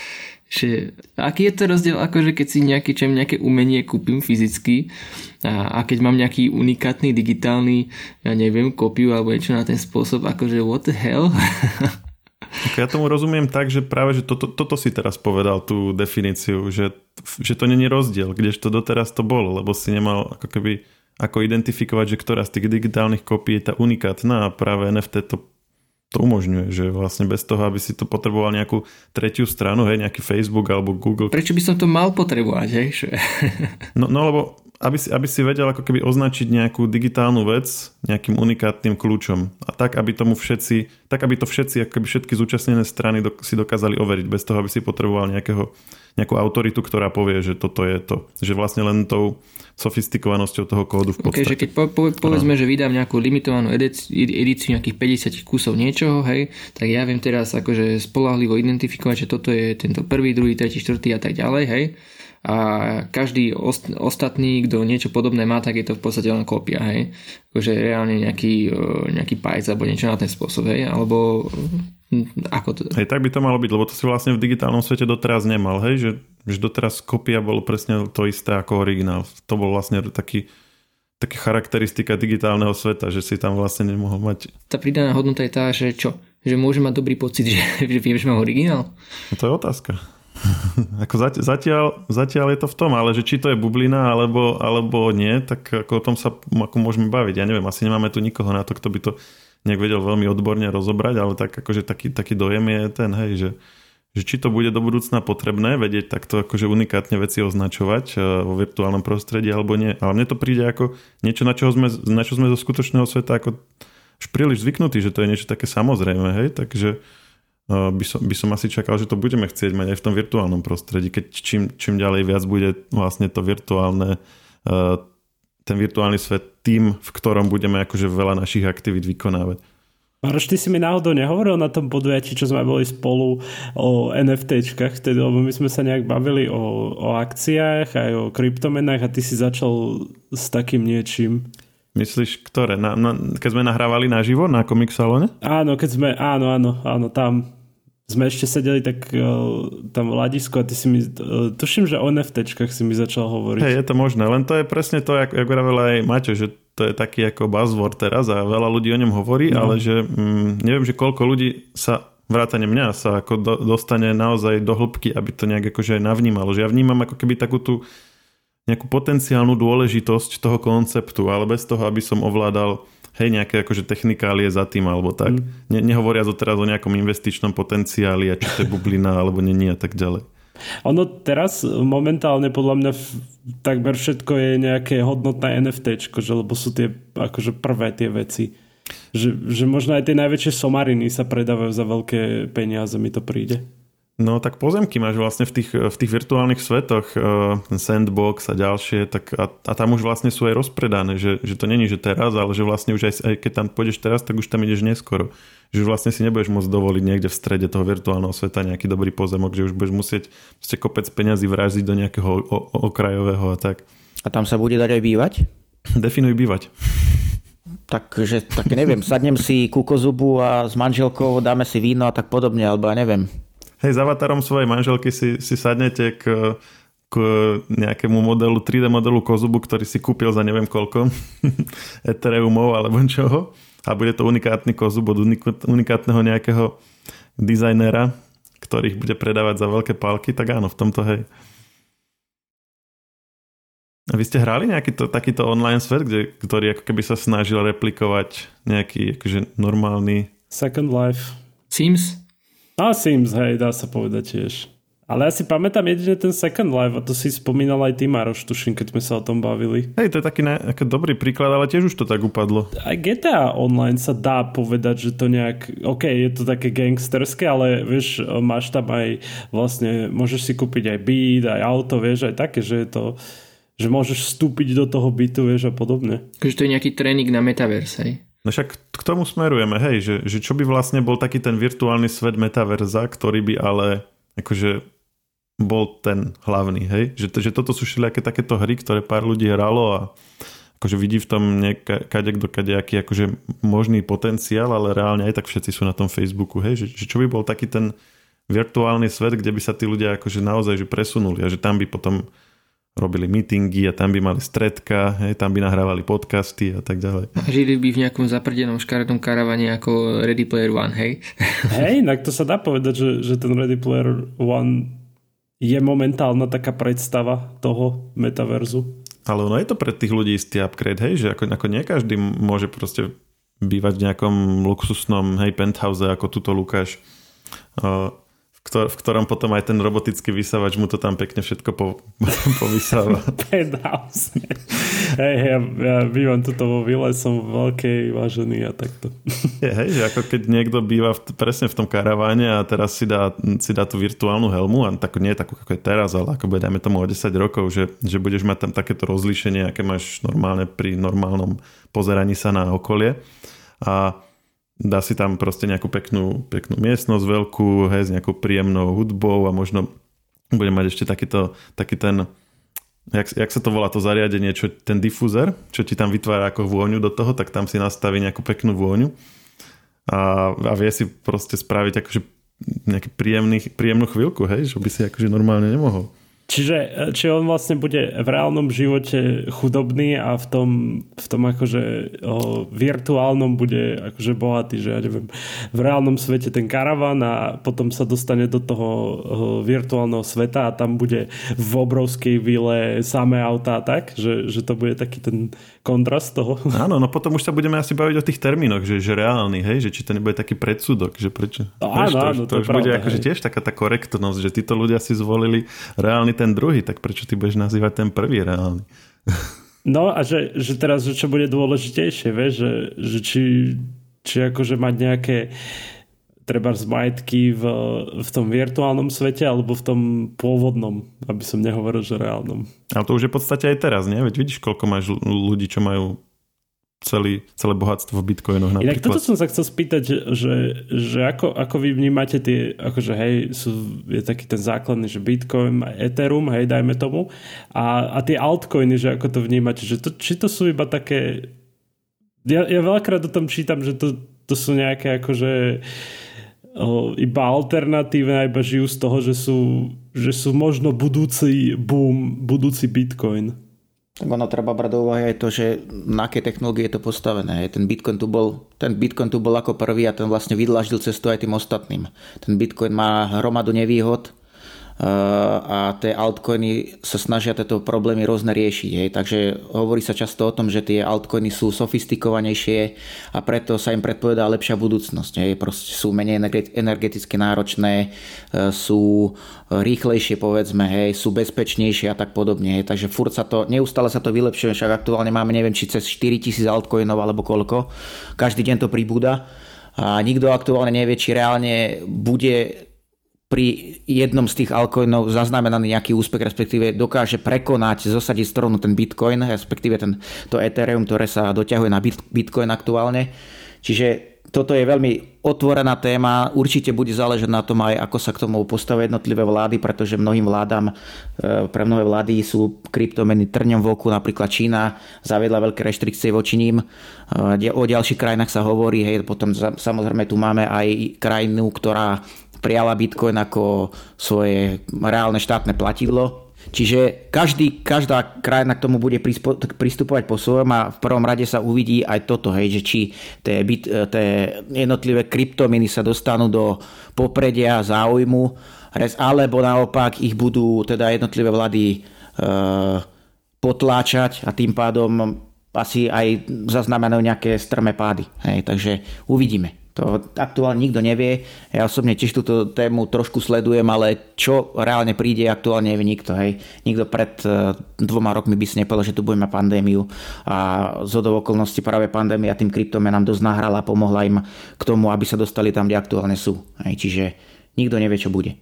že aký je to rozdiel, akože keď si nejaké, čo nejaké umenie kúpim fyzicky a, a keď mám nejaký unikátny digitálny, ja neviem, kopiu alebo niečo na ten spôsob, akože what the hell? Ja tomu rozumiem tak, že práve že toto, toto si teraz povedal tú definíciu, že, že to není rozdiel, kdežto doteraz to bolo, lebo si nemal ako keby ako identifikovať, že ktorá z tých digitálnych kopií je tá unikátna a práve NFT to to umožňuje, že vlastne bez toho, aby si to potreboval nejakú tretiu stranu, hej, nejaký Facebook alebo Google. Prečo by som to mal potrebovať, hej? no, no lebo aby si, aby si vedel ako keby označiť nejakú digitálnu vec nejakým unikátnym kľúčom. A tak, aby tomu všetci, tak aby to všetci, ako keby všetky zúčastnené strany do, si dokázali overiť, bez toho, aby si potreboval nejakého, nejakú autoritu, ktorá povie, že toto je to. Že vlastne len tou sofistikovanosťou toho kódu v podstate. Okay, že keď po, po, povedzme, že vydám nejakú limitovanú edíciu, nejakých 50 kusov niečoho, hej, tak ja viem teraz akože spolahlivo identifikovať, že toto je tento prvý, druhý, tretí, štvrtý a tak ďalej, hej. A každý ost, ostatný, kto niečo podobné má, tak je to v podstate len kópia, hej. Akože reálne nejaký, e, nejaký pajc alebo niečo na ten spôsob, hej. Alebo Ako to? Hej, tak by to malo byť, lebo to si vlastne v digitálnom svete doteraz nemal, hej, že, že doteraz kopia bolo presne to isté ako originál. To bol vlastne taký, taká charakteristika digitálneho sveta, že si tam vlastne nemohol mať... Tá pridaná hodnota je tá, že čo? Že môže mať dobrý pocit, že, že viem, že mám originál? No to je otázka. ako zatiaľ, zatiaľ je to v tom, ale že či to je bublina alebo, alebo nie, tak ako o tom sa ako môžeme baviť. Ja neviem, asi nemáme tu nikoho na to, kto by to nejak vedel veľmi odborne rozobrať, ale tak akože taký, taký dojem je ten, hej, že, že či to bude do budúcna potrebné vedieť takto akože unikátne veci označovať e, vo virtuálnom prostredí alebo nie. Ale mne to príde ako niečo, na, čo sme, na čo sme zo skutočného sveta ako už príliš zvyknutí, že to je niečo také samozrejme, hej, takže e, by som, by som asi čakal, že to budeme chcieť mať aj v tom virtuálnom prostredí, keď čím, čím ďalej viac bude vlastne to virtuálne e, ten virtuálny svet tým, v ktorom budeme akože veľa našich aktivít vykonávať. Maroš, ty si mi náhodou nehovoril na tom podujatí, čo sme boli spolu o NFTčkách, tedy, lebo my sme sa nejak bavili o, o akciách aj o kryptomenách a ty si začal s takým niečím. Myslíš, ktoré? Na, na, keď sme nahrávali naživo na Comic Salone? Áno, keď sme, áno, áno, áno, tam sme ešte sedeli tak uh, tam v hľadisku a ty si mi, uh, tuším, že o NFTčkách si mi začal hovoriť. Hej, je to možné, len to je presne to, ako, ako vravel aj Maťo, že to je taký ako buzzword teraz a veľa ľudí o ňom hovorí, no. ale že mm, neviem, že koľko ľudí sa vrátane mňa sa ako do, dostane naozaj do hĺbky, aby to nejak akože aj navnímalo. Že ja vnímam ako keby takú tú nejakú potenciálnu dôležitosť toho konceptu, ale bez toho, aby som ovládal hej, nejaké akože technikálie za tým alebo tak. Mm. Ne, nehovoria to teraz o nejakom investičnom potenciáli a či to je bublina alebo není a tak ďalej. Ono teraz momentálne podľa mňa takmer všetko je nejaké hodnotné NFT, že, lebo sú tie akože prvé tie veci. Že, že možno aj tie najväčšie somariny sa predávajú za veľké peniaze, mi to príde. No tak pozemky máš vlastne v tých, v tých virtuálnych svetoch, uh, sandbox a ďalšie, tak a, a tam už vlastne sú aj rozpredané, že, že to není, že teraz, ale že vlastne už aj, aj keď tam pôjdeš teraz, tak už tam ideš neskoro. Že vlastne si nebudeš môcť dovoliť niekde v strede toho virtuálneho sveta nejaký dobrý pozemok, že už budeš musieť ste kopec peňazí vraziť do nejakého o, o, okrajového a tak. A tam sa bude dať aj bývať? Definuj bývať. Takže, tak neviem, sadnem si kukozubu a s manželkou dáme si víno a tak podobne, alebo ja neviem. Hej, s avatarom svojej manželky si, si sadnete k, k nejakému modelu, 3D modelu Kozubu, ktorý si kúpil za neviem koľko Ethereumov alebo čoho a bude to unikátny Kozub od unikátneho nejakého dizajnera, ktorých bude predávať za veľké palky, tak áno, v tomto hej. A vy ste hrali nejaký to, takýto online svet, kde, ktorý ako keby sa snažil replikovať nejaký akože normálny... Second Life. Sims? A Sims, hej, dá sa povedať tiež. Ale ja si pamätám jedine ten Second Life a to si spomínal aj ty, Maroš, tuším, keď sme sa o tom bavili. Hej, to je taký ne, dobrý príklad, ale tiež už to tak upadlo. Aj GTA Online sa dá povedať, že to nejak, ok, je to také gangsterské, ale vieš, máš tam aj vlastne, môžeš si kúpiť aj byt, aj auto, vieš, aj také, že je to že môžeš vstúpiť do toho bytu, vieš, a podobne. Takže to je nejaký tréning na metaverse, hej? No však k tomu smerujeme, hej, že, že čo by vlastne bol taký ten virtuálny svet metaverza, ktorý by ale akože bol ten hlavný, hej? Že, že toto sú všelijaké takéto hry, ktoré pár ľudí hralo a akože vidí v tom kadek do kadejaký akože možný potenciál, ale reálne aj tak všetci sú na tom Facebooku, hej? Že, že čo by bol taký ten virtuálny svet, kde by sa tí ľudia akože naozaj že presunuli a že tam by potom robili meetingy a tam by mali stredka, hej, tam by nahrávali podcasty a tak ďalej. A žili by v nejakom zaprdenom škaredom karavane ako Ready Player One, hej? Hej, tak to sa dá povedať, že, že ten Ready Player One je momentálna taká predstava toho metaverzu. Ale ono je to pre tých ľudí istý upgrade, hej, že ako, ako nie každý môže proste bývať v nejakom luxusnom hej, penthouse ako tuto Lukáš. Uh, v ktorom potom aj ten robotický vysavač mu to tam pekne všetko po- povysáva. Penthouse. hej, ja, ja bývam tuto vo vile, som veľkej, vážený a takto. Je, hej, že ako keď niekto býva v, presne v tom karaváne a teraz si dá, si dá tú virtuálnu helmu a tak, nie takú, ako je teraz, ale ako bude, dajme tomu o 10 rokov, že, že budeš mať tam takéto rozlíšenie, aké máš normálne pri normálnom pozeraní sa na okolie. A dá si tam proste nejakú peknú, peknú miestnosť veľkú, hej, s nejakou príjemnou hudbou a možno bude mať ešte takýto, taký ten jak, jak sa to volá to zariadenie, čo, ten difúzer, čo ti tam vytvára ako vôňu do toho, tak tam si nastaví nejakú peknú vôňu. a, a vie si proste spraviť akože nejaký príjemný, príjemnú chvíľku, hej, že by si akože normálne nemohol. Čiže či on vlastne bude v reálnom živote chudobný a v tom, v tom akože o, virtuálnom bude akože bohatý, že ja neviem, v reálnom svete ten karavan a potom sa dostane do toho o, virtuálneho sveta a tam bude v obrovskej vile samé autá tak, že, že to bude taký ten kontrast toho. Áno, no potom už sa budeme asi baviť o tých termínoch, že, že reálny, hej, že či to nebude taký predsudok, že prečo. No, áno, to, áno, to, to, to už pravda, bude akože tiež taká tá korektnosť, že títo ľudia si zvolili reálny ten druhý, tak prečo ty budeš nazývať ten prvý reálny? No a že, že teraz, že čo bude dôležitejšie, vieš, že, že či, či akože mať nejaké treba z majetky v, v tom virtuálnom svete alebo v tom pôvodnom, aby som nehovoril, že reálnom. Ale to už je v podstate aj teraz, nie? Veď vidíš, koľko máš ľudí, čo majú celý, celé bohatstvo v bitcoinoch napríklad. Inak toto som sa chcel spýtať, že, že ako, ako vy vnímate tie, akože hej, sú, je taký ten základný, že bitcoin, ethereum, hej, dajme tomu, a, a tie altcoiny, že ako to vnímate, že to, či to sú iba také ja, ja veľakrát o tom čítam, že to, to sú nejaké akože o, iba alternatívne, iba žijú z toho, že sú, že sú možno budúci boom, budúci bitcoin. Ono treba brať do úvahy aj to, že na aké technológie je to postavené. Ten Bitcoin tu bol, ten Bitcoin tu bol ako prvý a ten vlastne vydlaždil cestu aj tým ostatným. Ten Bitcoin má hromadu nevýhod, a tie altcoiny sa snažia tieto problémy rôzne riešiť. Hej. Takže hovorí sa často o tom, že tie altcoiny sú sofistikovanejšie a preto sa im predpovedá lepšia budúcnosť. Hej. Proste sú menej energeticky náročné, e, sú rýchlejšie povedzme, hej, sú bezpečnejšie a tak podobne. Hej. Takže furt sa to, neustále sa to vylepšuje, však aktuálne máme neviem, či cez 4000 altcoinov alebo koľko. Každý deň to pribúda a nikto aktuálne nevie, či reálne bude pri jednom z tých altcoinov zaznamenaný nejaký úspech, respektíve dokáže prekonať, zosadiť stranu ten Bitcoin, respektíve ten, to Ethereum, ktoré sa doťahuje na Bitcoin aktuálne. Čiže toto je veľmi otvorená téma, určite bude záležať na tom aj, ako sa k tomu postavia jednotlivé vlády, pretože mnohým vládam, e, pre mnohé vlády sú kryptomeny trňom v oku, napríklad Čína zaviedla veľké reštrikcie voči ním. E, o ďalších krajinách sa hovorí, hej, potom samozrejme tu máme aj krajinu, ktorá prijala Bitcoin ako svoje reálne štátne platidlo. Čiže každý, každá krajina k tomu bude pristupovať po svojom a v prvom rade sa uvidí aj toto, hej, že či tie, bit, tie jednotlivé kryptominy sa dostanú do popredia záujmu, alebo naopak ich budú teda jednotlivé vlády e, potláčať a tým pádom asi aj zaznamenajú nejaké strmé pády. Hej, takže uvidíme. To aktuálne nikto nevie. Ja osobne tiež túto tému trošku sledujem, ale čo reálne príde, aktuálne nevie nikto. Hej. Nikto pred uh, dvoma rokmi by si nepovedal, že tu budeme pandémiu a z okolností práve pandémia tým kryptomenám dosť nahrala a pomohla im k tomu, aby sa dostali tam, kde aktuálne sú. Hej. Čiže nikto nevie, čo bude.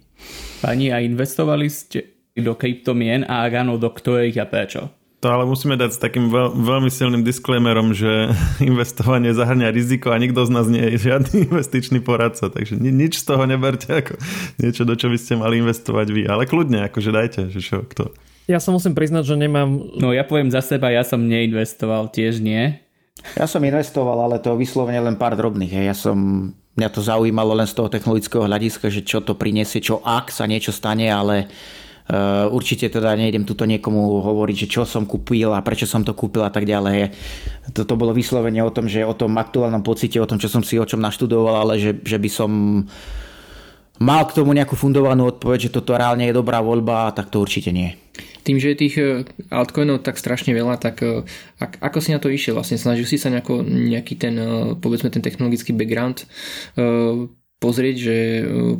Pani, a investovali ste do kryptomien a ak áno, do ktorých a prečo? To ale musíme dať s takým veľ, veľmi silným disclaimerom, že investovanie zahrňa riziko a nikto z nás nie je žiadny investičný poradca, takže ni, nič z toho neberte ako niečo, do čo by ste mali investovať vy. Ale kľudne, akože dajte, že čo, kto. Ja sa musím priznať, že nemám... No ja poviem za seba, ja som neinvestoval, tiež nie. Ja som investoval, ale to vyslovene len pár drobných. Hej. Ja som, mňa to zaujímalo len z toho technologického hľadiska, že čo to prinesie, čo ak sa niečo stane, ale určite teda nejdem tuto niekomu hovoriť, že čo som kúpil a prečo som to kúpil a tak ďalej. Toto bolo vyslovene o tom, že o tom aktuálnom pocite, o tom, čo som si o čom naštudoval, ale že, že by som mal k tomu nejakú fundovanú odpoveď, že toto reálne je dobrá voľba, tak to určite nie. Tým, že je tých eh, altcoinov tak strašne veľa, tak eh, ako si na to išiel? Vlastne snažil si sa nejako, nejaký ten, povedzme ten technologický background pozrieť, že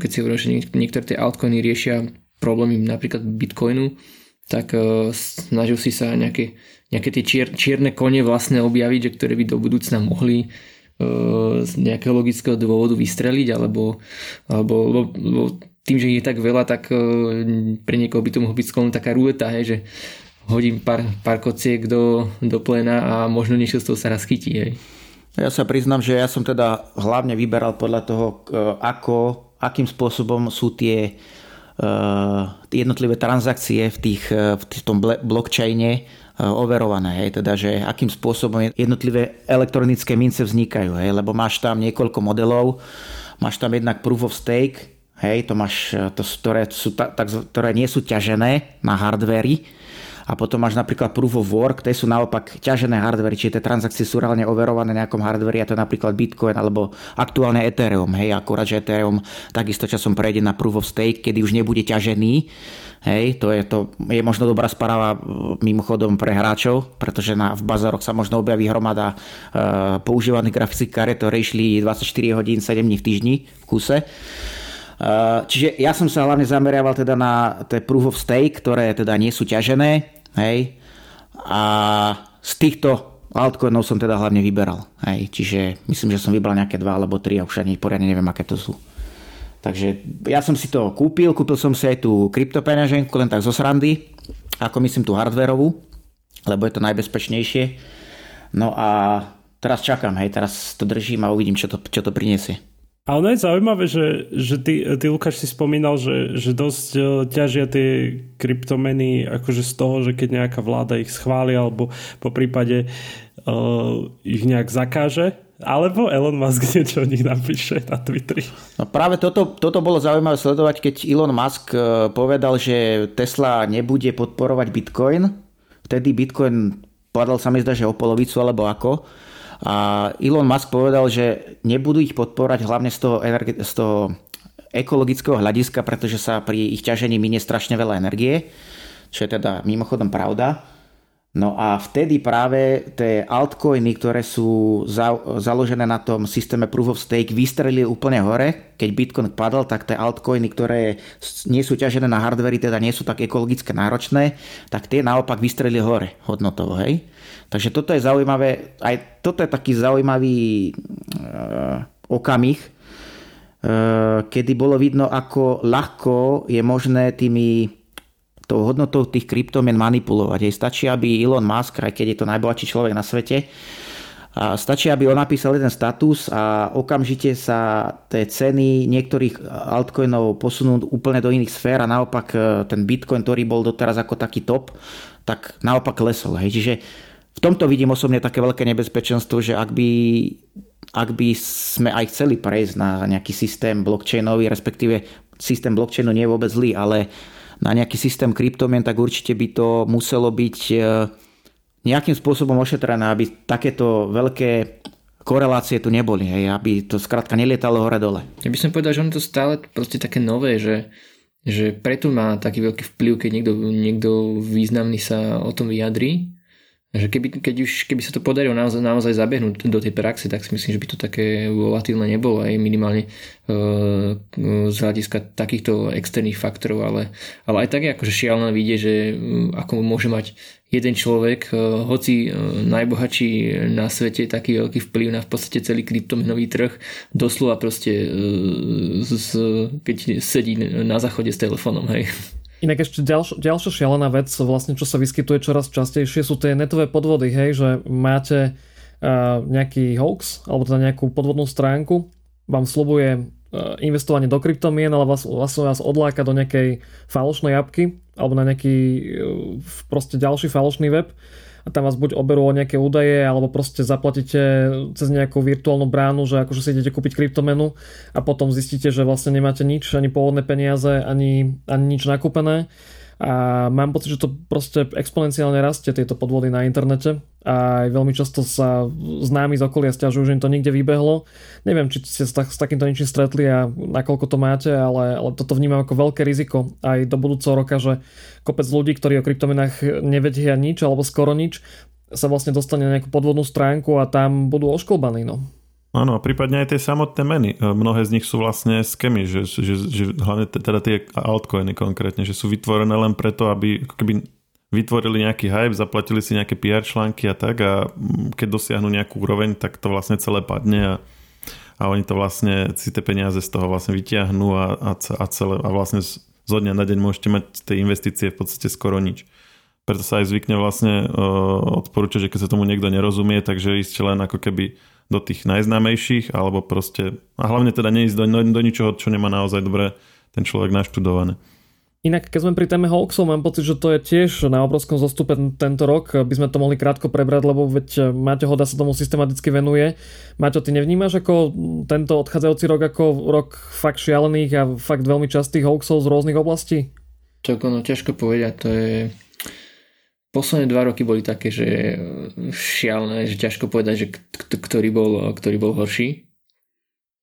keď si hovoril, že niektoré tie altcoiny riešia problémy napríklad Bitcoinu, tak uh, snažil si sa nejaké, nejaké tie čier, čierne kone vlastne objaviť, že ktoré by do budúcna mohli uh, z nejakého logického dôvodu vystreliť, alebo, alebo lebo, lebo tým, že je tak veľa, tak uh, pre niekoho by to mohlo byť skôr taká ruleta, hej, že hodím pár, pár kociek do, do plena a možno niečo z toho sa raz chytí. Hej. Ja sa priznám, že ja som teda hlavne vyberal podľa toho, ako, akým spôsobom sú tie jednotlivé transakcie v, tých, uh, v tom blockchaine overované, hej, teda, že akým spôsobom jednotlivé elektronické mince vznikajú, hej, lebo máš tam niekoľko modelov, máš tam jednak proof of stake, hej, to máš, to, ktoré, sú, tak, ktoré nie sú ťažené na hardvery, a potom máš napríklad proof of work, tie sú naopak ťažené hardvery, čiže tie transakcie sú reálne overované na nejakom hardveri a to je napríklad Bitcoin alebo aktuálne Ethereum, hej, akurát, že Ethereum takisto časom prejde na proof of stake, kedy už nebude ťažený, Hej, to je, to je možno dobrá správa mimochodom pre hráčov, pretože na, v bazároch sa možno objaví hromada uh, používaných grafických kariet, ktoré išli 24 hodín, 7 dní v týždni v kuse. Uh, čiže ja som sa hlavne zameriaval teda na tie proof of stake, ktoré teda nie sú ťažené, Hej. A z týchto altcoinov som teda hlavne vyberal. Hej. Čiže myslím, že som vybral nejaké dva alebo tri a už ani poriadne neviem, aké to sú. Takže ja som si to kúpil, kúpil som si aj tú kryptopeňaženku len tak zo srandy, ako myslím tú hardverovú, lebo je to najbezpečnejšie. No a teraz čakám, hej, teraz to držím a uvidím, čo to, čo to priniesie. Ale je zaujímavé, že, že ty, ty Lukáš si spomínal, že, že dosť e, ťažia tie kryptomeny akože z toho, že keď nejaká vláda ich schváli alebo po prípade uh, ich nejak zakáže, alebo Elon Musk niečo o nich napíše na Twitteri. No práve toto, toto bolo zaujímavé sledovať, keď Elon Musk e, povedal, že Tesla nebude podporovať Bitcoin. Vtedy Bitcoin padal sa mi zdá, že o polovicu alebo ako. A Elon Musk povedal, že nebudú ich podporovať hlavne z toho, energe- z toho ekologického hľadiska, pretože sa pri ich ťažení minie strašne veľa energie, čo je teda mimochodom pravda. No a vtedy práve tie altcoiny, ktoré sú za, založené na tom systéme Proof of Stake, vystrelili úplne hore. Keď Bitcoin padol, tak tie altcoiny, ktoré nie sú ťažené na hardvery, teda nie sú tak ekologicky náročné, tak tie naopak vystrelili hore hodnotovo. Hej? Takže toto je zaujímavé, aj toto je taký zaujímavý uh, okamih, uh, kedy bolo vidno, ako ľahko je možné tými tou hodnotou tých kryptomien manipulovať. Jej stačí, aby Elon Musk, aj keď je to najbohatší človek na svete, a stačí, aby on napísal jeden status a okamžite sa tie ceny niektorých altcoinov posunú úplne do iných sfér a naopak e, ten bitcoin, ktorý bol doteraz ako taký top, tak naopak klesol. Hej. Čiže v tomto vidím osobne také veľké nebezpečenstvo, že ak by, ak by sme aj chceli prejsť na nejaký systém blockchainový, respektíve systém blockchainu nie je vôbec zlý, ale na nejaký systém kryptomien, tak určite by to muselo byť e, nejakým spôsobom ošetrené, aby takéto veľké korelácie tu neboli, hej, aby to skrátka nelietalo hore-dole. Ja by som povedal, že on to stále proste také nové, že, že preto má taký veľký vplyv, keď niekto, niekto významný sa o tom vyjadrí, že keby, keď už, keby sa to podarilo naozaj, naozaj zabehnúť do tej praxe, tak si myslím, že by to také volatilné nebolo aj minimálne uh, z hľadiska takýchto externých faktorov, ale, ale aj tak je akože šialené vidieť, že uh, ako môže mať jeden človek, uh, hoci najbohatší na svete, taký veľký vplyv na v podstate celý kryptomenový trh, doslova proste z, keď sedí na záchode s telefónom, hej. Inak ešte ďalš, ďalšia šialená vec, vlastne čo sa vyskytuje čoraz častejšie, sú tie netové podvody, hej, že máte uh, nejaký hoax, alebo teda nejakú podvodnú stránku, vám slubuje uh, investovanie do kryptomien, ale vás, vlastne vás odláka do nejakej falošnej apky, alebo na nejaký uh, proste ďalší falošný web a tam vás buď oberú o nejaké údaje, alebo proste zaplatíte cez nejakú virtuálnu bránu, že akože si idete kúpiť kryptomenu a potom zistíte, že vlastne nemáte nič, ani pôvodné peniaze, ani, ani nič nakúpené a mám pocit, že to proste exponenciálne rastie tieto podvody na internete a aj veľmi často sa známi z okolia stiažujú, že im to niekde vybehlo. Neviem, či ste s, tak, s takýmto ničím stretli a nakoľko to máte, ale, ale toto vnímam ako veľké riziko aj do budúceho roka, že kopec ľudí, ktorí o kryptomenách nevedia nič alebo skoro nič, sa vlastne dostane na nejakú podvodnú stránku a tam budú oškolbaní. No. Áno, a prípadne aj tie samotné meny. E, mnohé z nich sú vlastne skemy, že, že, že hlavne teda tie altcoiny konkrétne, že sú vytvorené len preto, aby keby vytvorili nejaký hype, zaplatili si nejaké PR články a tak a keď dosiahnu nejakú úroveň, tak to vlastne celé padne a, a oni to vlastne si tie peniaze z toho vlastne vytiahnú a, a, a, celé, a vlastne zo dňa na deň môžete mať tie investície v podstate skoro nič. Preto sa aj zvykne vlastne uh, odporúčať, že keď sa tomu niekto nerozumie, takže ísť len ako keby do tých najznámejších, alebo proste, a hlavne teda neísť do, do ničoho, čo nemá naozaj dobre ten človek naštudované. Inak, keď sme pri téme hoaxov, mám pocit, že to je tiež na obrovskom zostupe tento rok. By sme to mohli krátko prebrať, lebo veď Maťo Hoda sa tomu systematicky venuje. Maťo, ty nevnímaš ako tento odchádzajúci rok ako rok fakt šialených a fakt veľmi častých hoaxov z rôznych oblastí? Tak ono, ťažko povedať, to je... Posledné dva roky boli také, že šialené, že ťažko povedať, že ktorý bol, ktorý bol horší.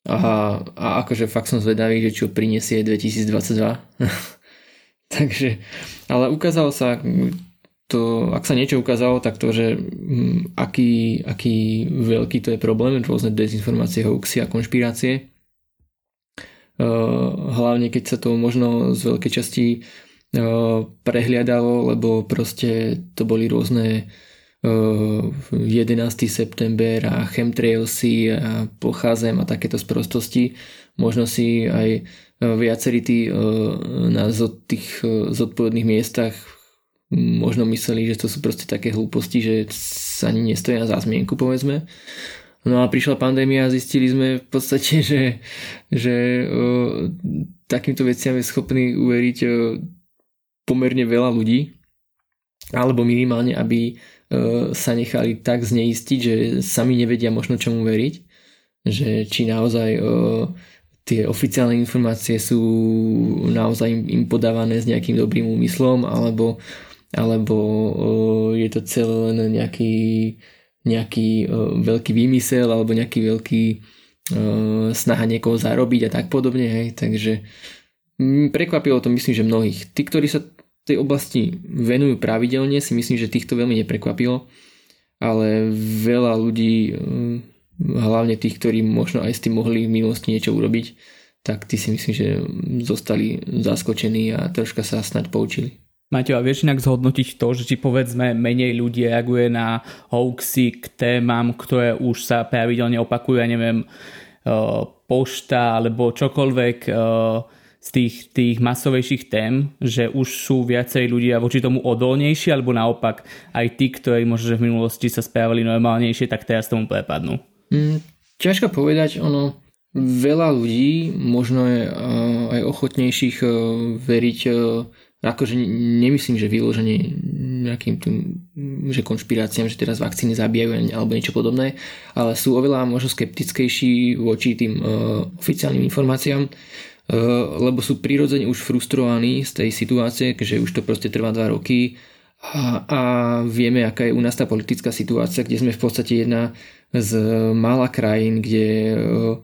A, a akože fakt som zvedavý, že čo prinesie 2022. Takže, ale ukázalo sa, to, ak sa niečo ukázalo, tak to, že hm, aký, aký veľký to je problém, rôzne dezinformácie, hoaxy a konšpirácie. Uh, hlavne keď sa to možno z veľkej časti prehliadalo, lebo proste to boli rôzne uh, 11. september a chemtrailsy a pochádzem a takéto sprostosti. Možno si aj viacerí tí e, na tých e, zodpovedných miestach možno mysleli, že to sú proste také hlúposti, že sa ani nestoja za zmienku, povedzme. No a prišla pandémia a zistili sme v podstate, že, že takýmto veciam je schopný uveriť pomerne veľa ľudí, alebo minimálne, aby uh, sa nechali tak zneistiť, že sami nevedia možno čomu veriť, že či naozaj uh, tie oficiálne informácie sú naozaj im, podávané s nejakým dobrým úmyslom alebo, alebo je to celé len nejaký, nejaký veľký výmysel alebo nejaký veľký snaha niekoho zarobiť a tak podobne. Hej. Takže prekvapilo to myslím, že mnohých. Tí, ktorí sa tej oblasti venujú pravidelne, si myslím, že týchto veľmi neprekvapilo, ale veľa ľudí hlavne tých, ktorí možno aj s tým mohli v minulosti niečo urobiť, tak ty si myslím, že zostali zaskočení a troška sa snad poučili. Maťo, a vieš inak zhodnotiť to, že či povedzme menej ľudí reaguje na hoaxy k témam, ktoré už sa pravidelne opakujú, ja neviem, uh, pošta alebo čokoľvek uh, z tých, tých masovejších tém, že už sú viacej ľudia voči tomu odolnejší, alebo naopak aj tí, ktorí možno v minulosti sa správali normálnejšie, tak teraz tomu prepadnú. Mm, ťažko povedať, ono veľa ľudí možno je uh, aj ochotnejších uh, veriť uh, akože nemyslím, že vyloženie nejakým tým, že konšpiráciám, že teraz vakcíny zabíjajú alebo niečo podobné, ale sú oveľa možno skeptickejší voči tým uh, oficiálnym informáciám, lebo sú prirodzene už frustrovaní z tej situácie, že už to proste trvá dva roky a, a vieme, aká je u nás tá politická situácia, kde sme v podstate jedna z mála krajín, kde uh,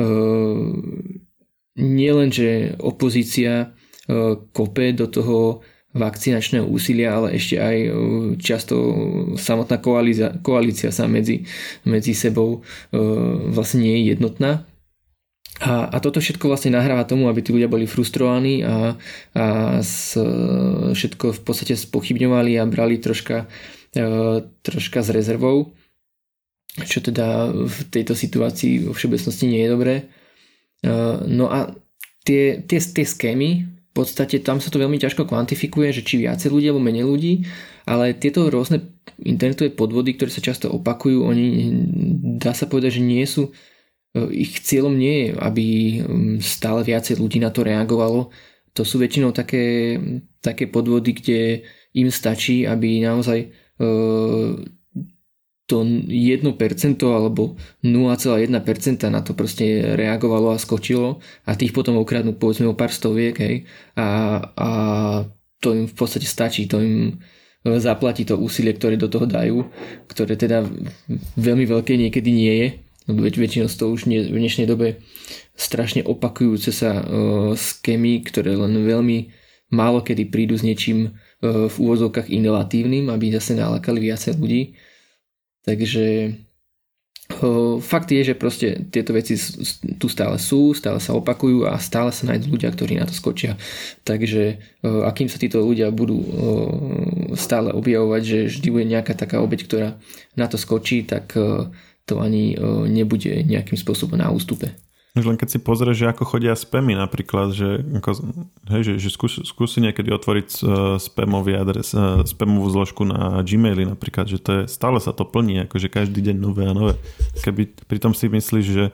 uh, nielen, že opozícia kope do toho vakcinačného úsilia, ale ešte aj často samotná koalícia, koalícia sa medzi, medzi sebou vlastne nie je jednotná. A, a toto všetko vlastne nahráva tomu, aby tí ľudia boli frustrovaní a, a s, všetko v podstate spochybňovali a brali troška, troška s rezervou čo teda v tejto situácii vo všeobecnosti nie je dobré. No a tie, tie, tie skémy, v podstate tam sa to veľmi ťažko kvantifikuje, že či viacej ľudí alebo menej ľudí, ale tieto rôzne internetové podvody, ktoré sa často opakujú, oni dá sa povedať, že nie sú ich cieľom nie je, aby stále viacej ľudí na to reagovalo. To sú väčšinou také, také podvody, kde im stačí, aby naozaj to 1% alebo 0,1% na to proste reagovalo a skočilo a tých potom okradnú povedzme o pár stoviek hej, a, a to im v podstate stačí, to im zaplatí to úsilie, ktoré do toho dajú, ktoré teda veľmi veľké niekedy nie je, lebo väčšinou z toho už v dnešnej dobe strašne opakujúce sa uh, skémy, ktoré len veľmi málo kedy prídu s niečím uh, v úvozovkách inovatívnym, aby zase nalakali viacej ľudí Takže fakt je, že proste tieto veci tu stále sú, stále sa opakujú a stále sa nájdú ľudia, ktorí na to skočia. Takže akým sa títo ľudia budú stále objavovať, že vždy bude nejaká taká obeď, ktorá na to skočí, tak to ani nebude nejakým spôsobom na ústupe. Len keď si pozrieš, že ako chodia spamy napríklad, že, ako, hej, že, že skúsi, skúsi niekedy otvoriť uh, spamový adres, uh, spamovú zložku na Gmaili napríklad, že to je, stále sa to plní, akože každý deň nové a nové. Keby pritom si myslíš, že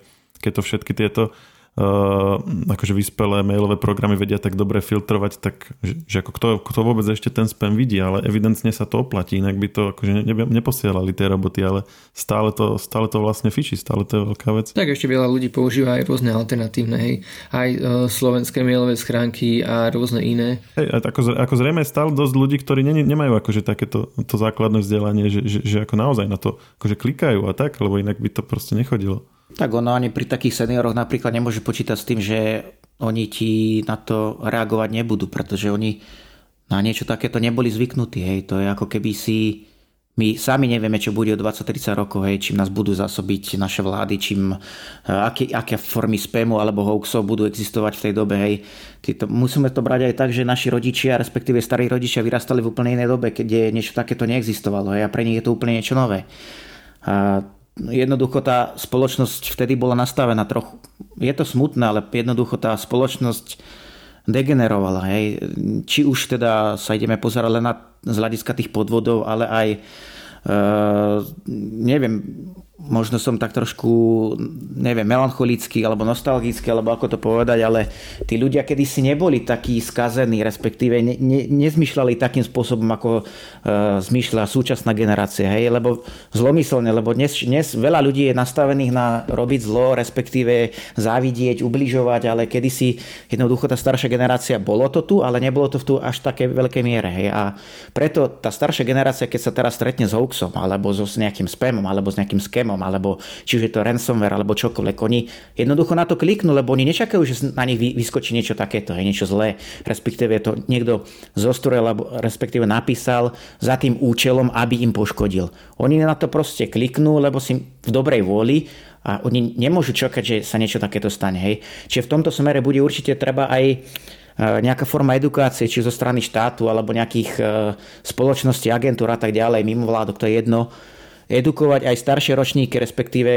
keď to všetky tieto uh, akože vyspelé mailové programy vedia tak dobre filtrovať, tak že, že ako kto, kto vôbec ešte ten spam vidí, ale evidentne sa to oplatí, inak by to akože ne, neposielali tie roboty, ale stále to, stále to vlastne fičí, stále to je veľká vec. Tak ešte veľa ľudí používa aj rôzne alternatívne, hej, aj uh, slovenské mailové schránky a rôzne iné. Hej, ako, ako zrejme stále dosť ľudí, ktorí ne, nemajú akože takéto to základné vzdelanie, že, že, že ako naozaj na to akože klikajú a tak, lebo inak by to proste nechodilo. Tak ono ani pri takých senioroch napríklad nemôže počítať s tým, že oni ti na to reagovať nebudú, pretože oni na niečo takéto neboli zvyknutí. Hej. To je ako keby si... My sami nevieme, čo bude o 20-30 rokov, hej, čím nás budú zasobiť naše vlády, čím, eh, aké, aké formy spamu alebo hoaxov budú existovať v tej dobe. Hej. To, musíme to brať aj tak, že naši rodičia, respektíve starí rodičia vyrastali v úplne inej dobe, keď niečo takéto neexistovalo hej, a pre nich je to úplne niečo nové. A jednoducho tá spoločnosť vtedy bola nastavená trochu. Je to smutné, ale jednoducho tá spoločnosť degenerovala. Hej. Či už teda sa ideme pozerať len na, z hľadiska tých podvodov, ale aj e, neviem, možno som tak trošku, neviem, melancholický alebo nostalgický, alebo ako to povedať, ale tí ľudia kedysi neboli takí skazení, respektíve ne, ne, nezmyšľali takým spôsobom, ako uh, zmyšľa súčasná generácia, hej, lebo zlomyselne, lebo dnes, dnes veľa ľudí je nastavených na robiť zlo, respektíve závidieť, ubližovať, ale kedysi jednoducho tá staršia generácia, bolo to tu, ale nebolo to v tu až také veľkej miere, hej, a preto tá staršia generácia, keď sa teraz stretne s hoaxom, alebo so s nejakým spamom, alebo s nejakým skémom, systémom, alebo či už je to ransomware, alebo čokoľvek. Oni jednoducho na to kliknú, lebo oni nečakajú, že na nich vyskočí niečo takéto, je niečo zlé, respektíve to niekto zostrojil, alebo respektíve napísal za tým účelom, aby im poškodil. Oni na to proste kliknú, lebo si v dobrej vôli a oni nemôžu čakať, že sa niečo takéto stane. Hej. Čiže v tomto smere bude určite treba aj e, nejaká forma edukácie, či zo strany štátu, alebo nejakých e, spoločností, agentúr a tak ďalej, mimo vládok, to je jedno, edukovať aj staršie ročníky, respektíve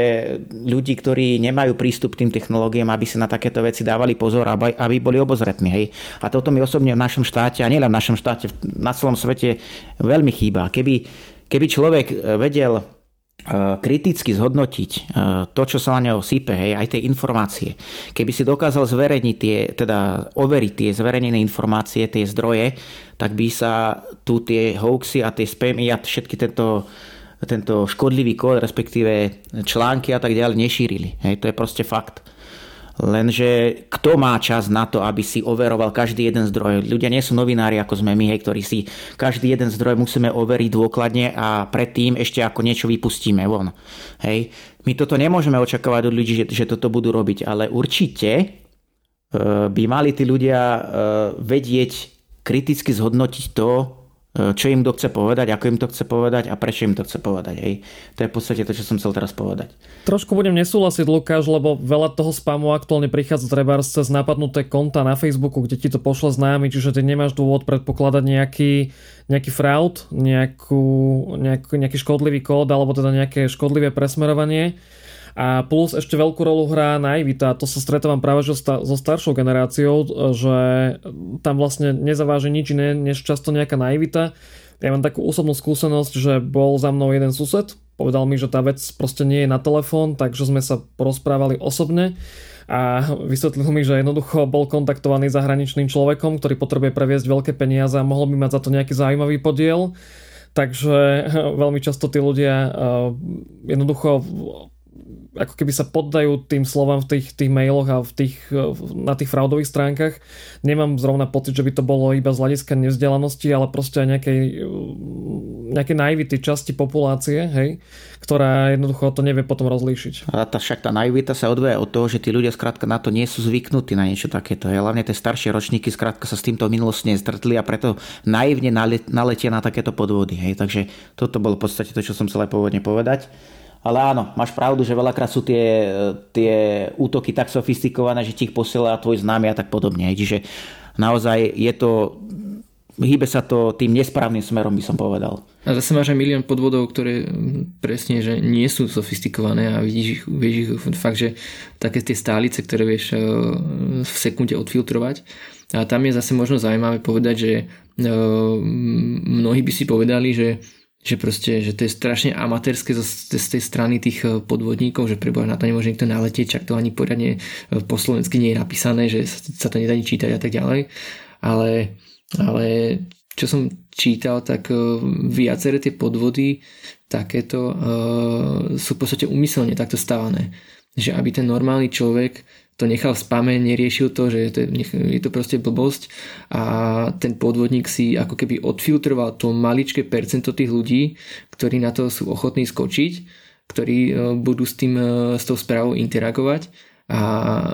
ľudí, ktorí nemajú prístup k tým technológiám, aby sa na takéto veci dávali pozor, aby, boli obozretní. Hej. A toto mi osobne v našom štáte, a nielen v našom štáte, na celom svete veľmi chýba. Keby, keby človek vedel e, kriticky zhodnotiť e, to, čo sa na neho sype, hej, aj tie informácie. Keby si dokázal zverejniť tie, teda overiť tie zverejnené informácie, tie zdroje, tak by sa tu tie hoaxy a tie spamy a všetky tento tento škodlivý kód, respektíve články a tak ďalej nešírili. Hej, to je proste fakt. Lenže kto má čas na to, aby si overoval každý jeden zdroj? Ľudia nie sú novinári ako sme my, hej, ktorí si každý jeden zdroj musíme overiť dôkladne a predtým ešte ako niečo vypustíme von. Hej. My toto nemôžeme očakávať od ľudí, že, že toto budú robiť, ale určite e, by mali tí ľudia e, vedieť kriticky zhodnotiť to, čo im to chce povedať, ako im to chce povedať a prečo im to chce povedať. Hej. To je v podstate to, čo som chcel teraz povedať. Trošku budem nesúhlasiť, Lukáš, lebo veľa toho spamu aktuálne prichádza treba cez napadnuté konta na Facebooku, kde ti to pošle známy, čiže ty nemáš dôvod predpokladať nejaký, nejaký fraud, nejakú, nejaký, nejaký škodlivý kód alebo teda nejaké škodlivé presmerovanie. A plus ešte veľkú rolu hrá naivita. To sa stretávam práve so, so staršou generáciou, že tam vlastne nezaváži nič iné, než často nejaká naivita. Ja mám takú osobnú skúsenosť, že bol za mnou jeden sused, povedal mi, že tá vec proste nie je na telefón, takže sme sa porozprávali osobne a vysvetlil mi, že jednoducho bol kontaktovaný zahraničným človekom, ktorý potrebuje previesť veľké peniaze a mohol by mať za to nejaký zaujímavý podiel. Takže veľmi často tí ľudia eh, jednoducho ako keby sa poddajú tým slovám v tých, tých mailoch a v tých, na tých fraudových stránkach. Nemám zrovna pocit, že by to bolo iba z hľadiska nevzdelanosti, ale proste aj nejakej, nejakej naivity časti populácie, hej, ktorá jednoducho to nevie potom rozlíšiť. A tá, však tá naivita sa odvoja od toho, že tí ľudia skrátka na to nie sú zvyknutí na niečo takéto. Hej. Hlavne tie staršie ročníky skrátka sa s týmto minulosti nestretli a preto naivne naletia na takéto podvody. Hej. Takže toto bolo v podstate to, čo som chcel aj pôvodne povedať. Ale áno, máš pravdu, že veľakrát sú tie, tie útoky tak sofistikované, že ti ich posiela tvoj známy a tak podobne. Čiže naozaj je to, hýbe sa to tým nesprávnym smerom, by som povedal. A zase máš aj milión podvodov, ktoré presne, že nie sú sofistikované a vidíš ich, vieš ich fakt, že také tie stálice, ktoré vieš e, v sekunde odfiltrovať. A tam je zase možno zaujímavé povedať, že e, mnohí by si povedali, že že proste, že to je strašne amatérske z, z tej strany tých e, podvodníkov, že preboha na to nemôže nikto naletieť, čak to ani poriadne e, po slovensky nie je napísané, že sa to nedá ani čítať a tak ďalej. Ale, ale čo som čítal, tak e, viaceré tie podvody takéto sú v podstate umyselne takto stávané. Že aby ten normálny človek to nechal v spame, neriešil to, že to je, je to proste blbosť a ten podvodník si ako keby odfiltroval to maličké percento tých ľudí, ktorí na to sú ochotní skočiť, ktorí e, budú s, tým, e, s tou správou interagovať a,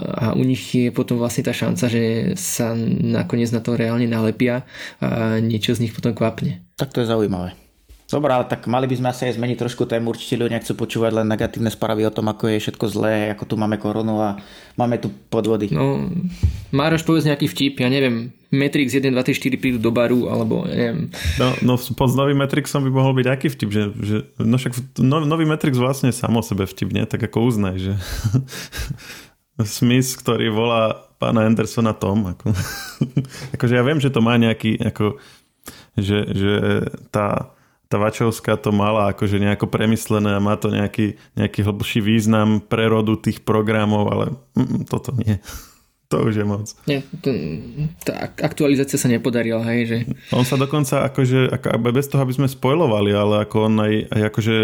a u nich je potom vlastne tá šanca, že sa nakoniec na to reálne nalepia a niečo z nich potom kvapne. Tak to je zaujímavé. Dobre, ale tak mali by sme asi aj zmeniť trošku tému. Určite ľudia nechcú počúvať len negatívne správy o tom, ako je všetko zlé, ako tu máme koronu a máme tu podvody. No, Mároš, povedz nejaký vtip, ja neviem, Matrix 1, 2, 3, 4 prídu do baru, alebo ja neviem. No, no pod novým Matrixom by mohol byť aký vtip, že, že no však no, nový Matrix vlastne samo sebe vtip, nie? Tak ako uznaj, že Smith, ktorý volá pána Andersona Tom, ako, akože ja viem, že to má nejaký, ako, že, že tá tá Vačovská to mala akože nejako premyslené a má to nejaký, nejaký hlbší význam prerodu tých programov, ale mm, toto nie. To už je moc. Nie, tá aktualizácia sa nepodarila, hej, že... On sa dokonca akože, ako, bez toho, aby sme spojlovali, ale ako on aj, aj akože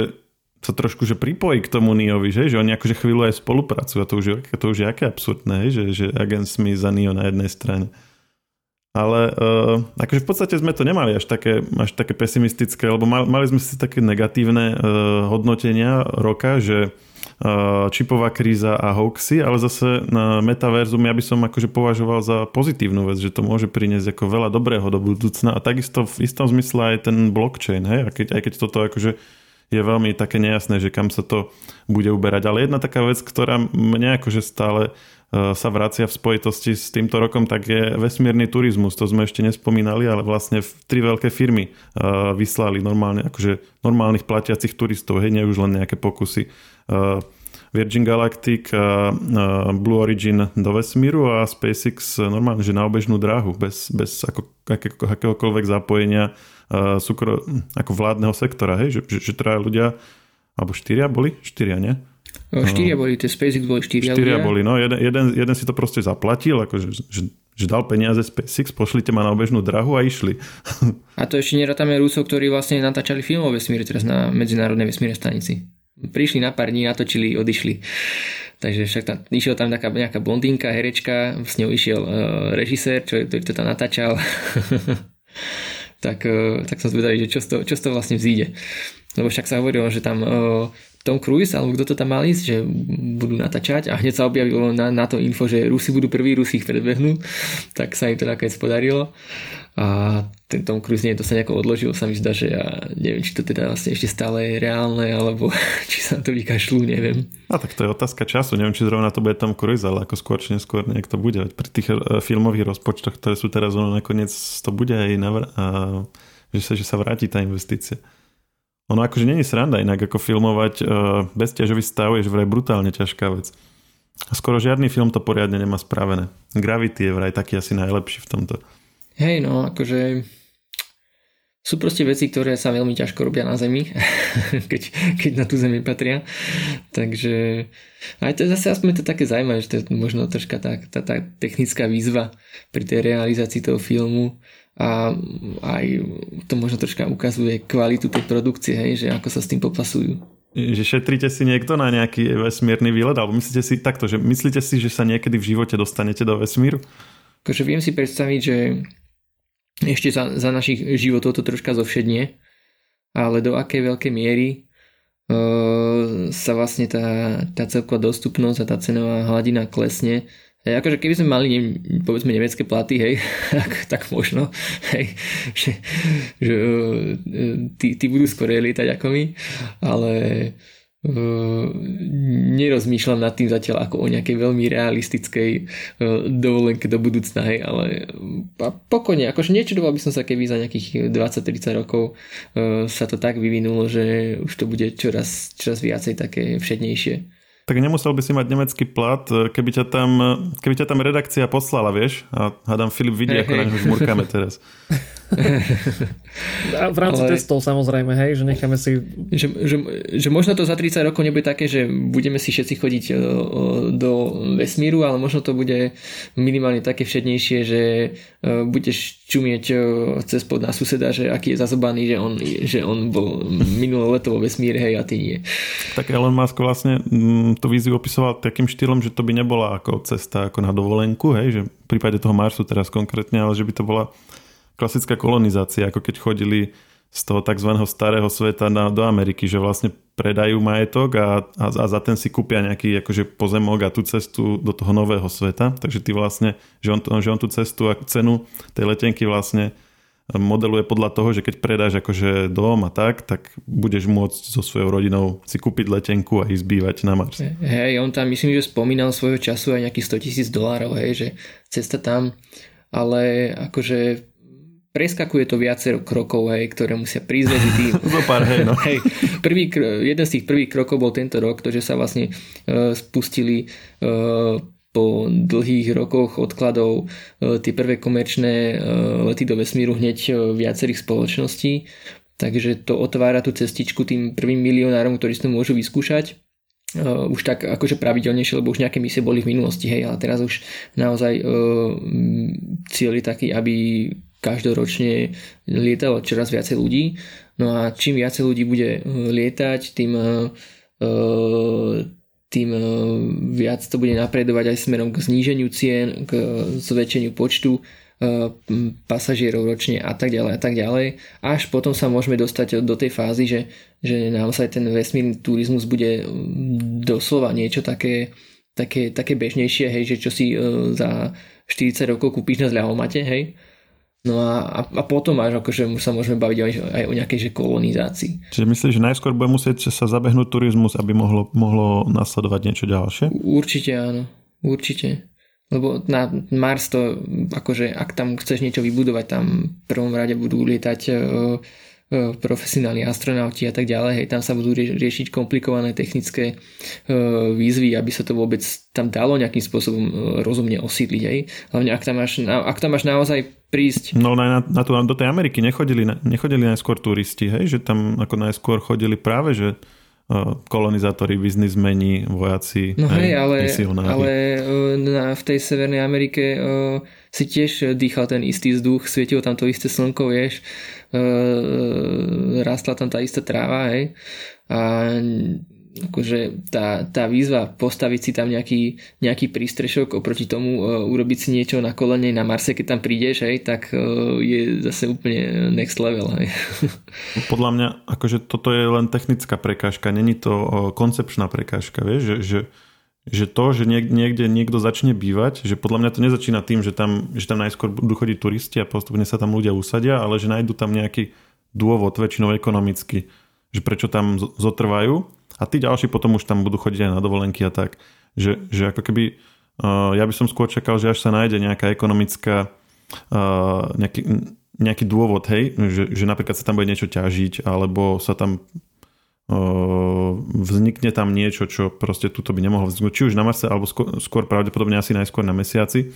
sa trošku že pripojí k tomu Niovi, že, že oni akože chvíľu aj spolupracujú a to už je, to už je aké absurdné, hej? že, že agent Smith za Nio na jednej strane. Ale uh, akože v podstate sme to nemali až také, až také pesimistické, lebo mali, mali sme si také negatívne uh, hodnotenia roka, že uh, čipová kríza a hoaxy, ale zase na metaverzum ja by som akože považoval za pozitívnu vec, že to môže priniesť ako veľa dobrého do budúcna a takisto v istom zmysle aj ten blockchain, hej? A keď, aj keď toto akože je veľmi také nejasné, že kam sa to bude uberať. Ale jedna taká vec, ktorá mňa akože stále sa vracia v spojitosti s týmto rokom, tak je vesmírny turizmus. To sme ešte nespomínali, ale vlastne tri veľké firmy eh, vyslali normálne, akože normálnych platiacich turistov, hej, nie už len nejaké pokusy. Eh, Virgin Galactic, Blue Origin do vesmíru a SpaceX normálne, že na obežnú dráhu, bez, bez ako, akéhokoľvek zapojenia súkro, ako vládneho sektora, hej, že, že, že traja ľudia, alebo štyria boli? Štyria, nie? No, štyria boli, tie SpaceX boli štyria. Štyria ľudia. boli, no jeden, jeden, jeden si to proste zaplatil, akože, že, že dal peniaze SpaceX, pošlite ma na obežnú drahu a išli. A to ešte nerátame Rusov, ktorí vlastne natáčali film o vesmíre teraz na Medzinárodnej vesmírnej stanici. Prišli na pár dní, natočili, odišli. Takže však tam, išiel tam nejaká, nejaká blondínka, herečka, s ňou išiel uh, režisér, čo, ktorý to tam natáčal. tak, uh, tak som zvedavý, že čo z čo z vlastne vzíde. Lebo však sa hovorilo, že tam uh, tom Cruise, alebo kto to tam mal ísť, že budú natáčať a hneď sa objavilo na, na to info, že Rusi budú prví, Rusi ich predbehnú, tak sa im to nakoniec podarilo a ten Tom Cruise nie to sa nejako odložil, sa mi zdá, že ja neviem, či to teda vlastne ešte stále je reálne, alebo či sa na to vykašľú, neviem. A tak to je otázka času, neviem, či zrovna to bude Tom Cruise, ale ako skôr či neskôr nejak to bude. Pri tých uh, filmových rozpočtoch, ktoré sú teraz, ono nakoniec to bude aj navr- uh, že, sa, že sa vráti tá investícia. Ono akože není sranda inak ako filmovať uh, bez ťažový stav je vraj brutálne ťažká vec. A skoro žiadny film to poriadne nemá spravené. Gravity je vraj taký asi najlepší v tomto. Hej, no akože sú proste veci, ktoré sa veľmi ťažko robia na Zemi, keď, keď na tú Zemi patria. Takže aj to zase aspoň to také zaujímavé, že to je možno troška tá, tá, tá technická výzva pri tej realizácii toho filmu a aj to možno troška ukazuje kvalitu tej produkcie, hej, že ako sa s tým popasujú. Že šetríte si niekto na nejaký vesmírny výlet, alebo myslíte si takto, že myslíte si, že sa niekedy v živote dostanete do vesmíru? Akože viem si predstaviť, že ešte za, za našich životov to troška zovšednie, ale do akej veľkej miery uh, sa vlastne tá, tá celková dostupnosť a tá cenová hladina klesne, Hej, akože keby sme mali, ne, povedzme, nemecké platy, hej, tak, tak možno, hej, že, že tí, tí budú skôr lietať ako my, ale uh, nerozmýšľam nad tým zatiaľ ako o nejakej veľmi realistickej uh, dovolenke do budúcna, hej, ale pokojne, akože nečudoval by som sa, keby za nejakých 20-30 rokov uh, sa to tak vyvinulo, že už to bude čoraz, čoraz viacej také všednejšie tak nemusel by si mať nemecký plat, e, keby ťa tam, keby ťa tam redakcia poslala, vieš? A hádam, Filip vidí, hey, ako hey. na ňu žmurkáme teraz. A v rámci Ale... testov samozrejme, hej, že necháme si... Že, že, že možno to za 30 rokov nebude také, že budeme si všetci chodiť e, do vesmíru, ale možno to bude minimálne také všednejšie, že e, budeš čumieť e, cez pod na suseda, že aký je zazobaný, že on, že on bol minulé leto vo vesmíre, hej, a ty nie. Tak Elon Musk vlastne mm, to víziu opisoval takým štýlom, že to by nebola ako cesta ako na dovolenku, hej, že v prípade toho Marsu teraz konkrétne, ale že by to bola klasická kolonizácia, ako keď chodili z toho tzv. starého sveta na, do Ameriky, že vlastne predajú majetok a, a, a za ten si kúpia nejaký akože pozemok a tú cestu do toho nového sveta. Takže ty vlastne, že on, že on tú cestu a cenu tej letenky vlastne modeluje podľa toho, že keď predáš akože dom a tak, tak budeš môcť so svojou rodinou si kúpiť letenku a ísť bývať na Mars. Hej, on tam myslím, že spomínal svojho času aj nejakých 100 tisíc dolárov, hej, že cesta tam, ale akože preskakuje to viacero krokov, hej, ktoré musia prísť medzi tým. pár, hej, no. hej, prvý, jeden z tých prvých krokov bol tento rok, to, že sa vlastne uh, spustili uh, po dlhých rokoch odkladov uh, tie prvé komerčné uh, lety do vesmíru hneď uh, viacerých spoločností. Takže to otvára tú cestičku tým prvým milionárom, ktorí si to môžu vyskúšať. Uh, už tak akože pravidelnejšie, lebo už nejaké misie boli v minulosti, hej, ale teraz už naozaj uh, cieľ je taký, aby každoročne lietalo čoraz viacej ľudí. No a čím viacej ľudí bude eh, lietať, tým, eh, eh, tým viac to bude napredovať aj smerom k zníženiu cien, k zväčšeniu počtu pasažierov ročne a tak ďalej a tak ďalej. Až potom sa môžeme dostať do tej fázy, že, že naozaj ten vesmírny turizmus bude doslova niečo také, také, také bežnejšie, hej, že čo si za 40 rokov kúpiš na zľahomate, hej, No a, a potom až akože sa môžeme baviť aj, aj o nejakej že kolonizácii. Čiže myslíš, že najskôr bude musieť sa zabehnúť turizmus, aby mohlo, mohlo nasledovať niečo ďalšie? Určite áno, určite. Lebo na Mars to, akože ak tam chceš niečo vybudovať, tam v prvom rade budú lietať E, profesionálni astronauti a tak ďalej, hej, tam sa budú riešiť komplikované technické e, výzvy, aby sa to vôbec tam dalo nejakým spôsobom e, rozumne osídliť, hej. Hlavne ak tam máš, ak tam máš naozaj prísť. No na, na to, do tej Ameriky nechodili, nechodili najskôr turisti, hej, že tam ako najskôr chodili práve, že kolonizátori, biznismeni, vojaci, no hej, ale, ale na, v tej Severnej Amerike uh, si tiež dýchal ten istý vzduch, svietilo tam to isté slnko, vieš, rastla tam tá istá tráva, hej, a akože tá, tá výzva postaviť si tam nejaký, nejaký prístrešok oproti tomu uh, urobiť si niečo na kolene na Marse, keď tam prídeš, hej, tak uh, je zase úplne next level. Hej. Podľa mňa akože toto je len technická prekážka, není to koncepčná prekážka, vieš, že, že že to, že niekde niekto začne bývať, že podľa mňa to nezačína tým, že tam, že tam najskôr budú chodiť turisti a postupne sa tam ľudia usadia, ale že nájdu tam nejaký dôvod, väčšinou ekonomicky, že prečo tam zotrvajú a tí ďalší potom už tam budú chodiť aj na dovolenky a tak. Že, že ako keby uh, ja by som skôr čakal, že až sa nájde nejaká ekonomická uh, nejaký, nejaký dôvod, hej, že, že napríklad sa tam bude niečo ťažiť alebo sa tam vznikne tam niečo, čo proste tuto by nemohlo vzniknúť, či už na Marse, alebo skôr, skôr pravdepodobne asi najskôr na mesiaci.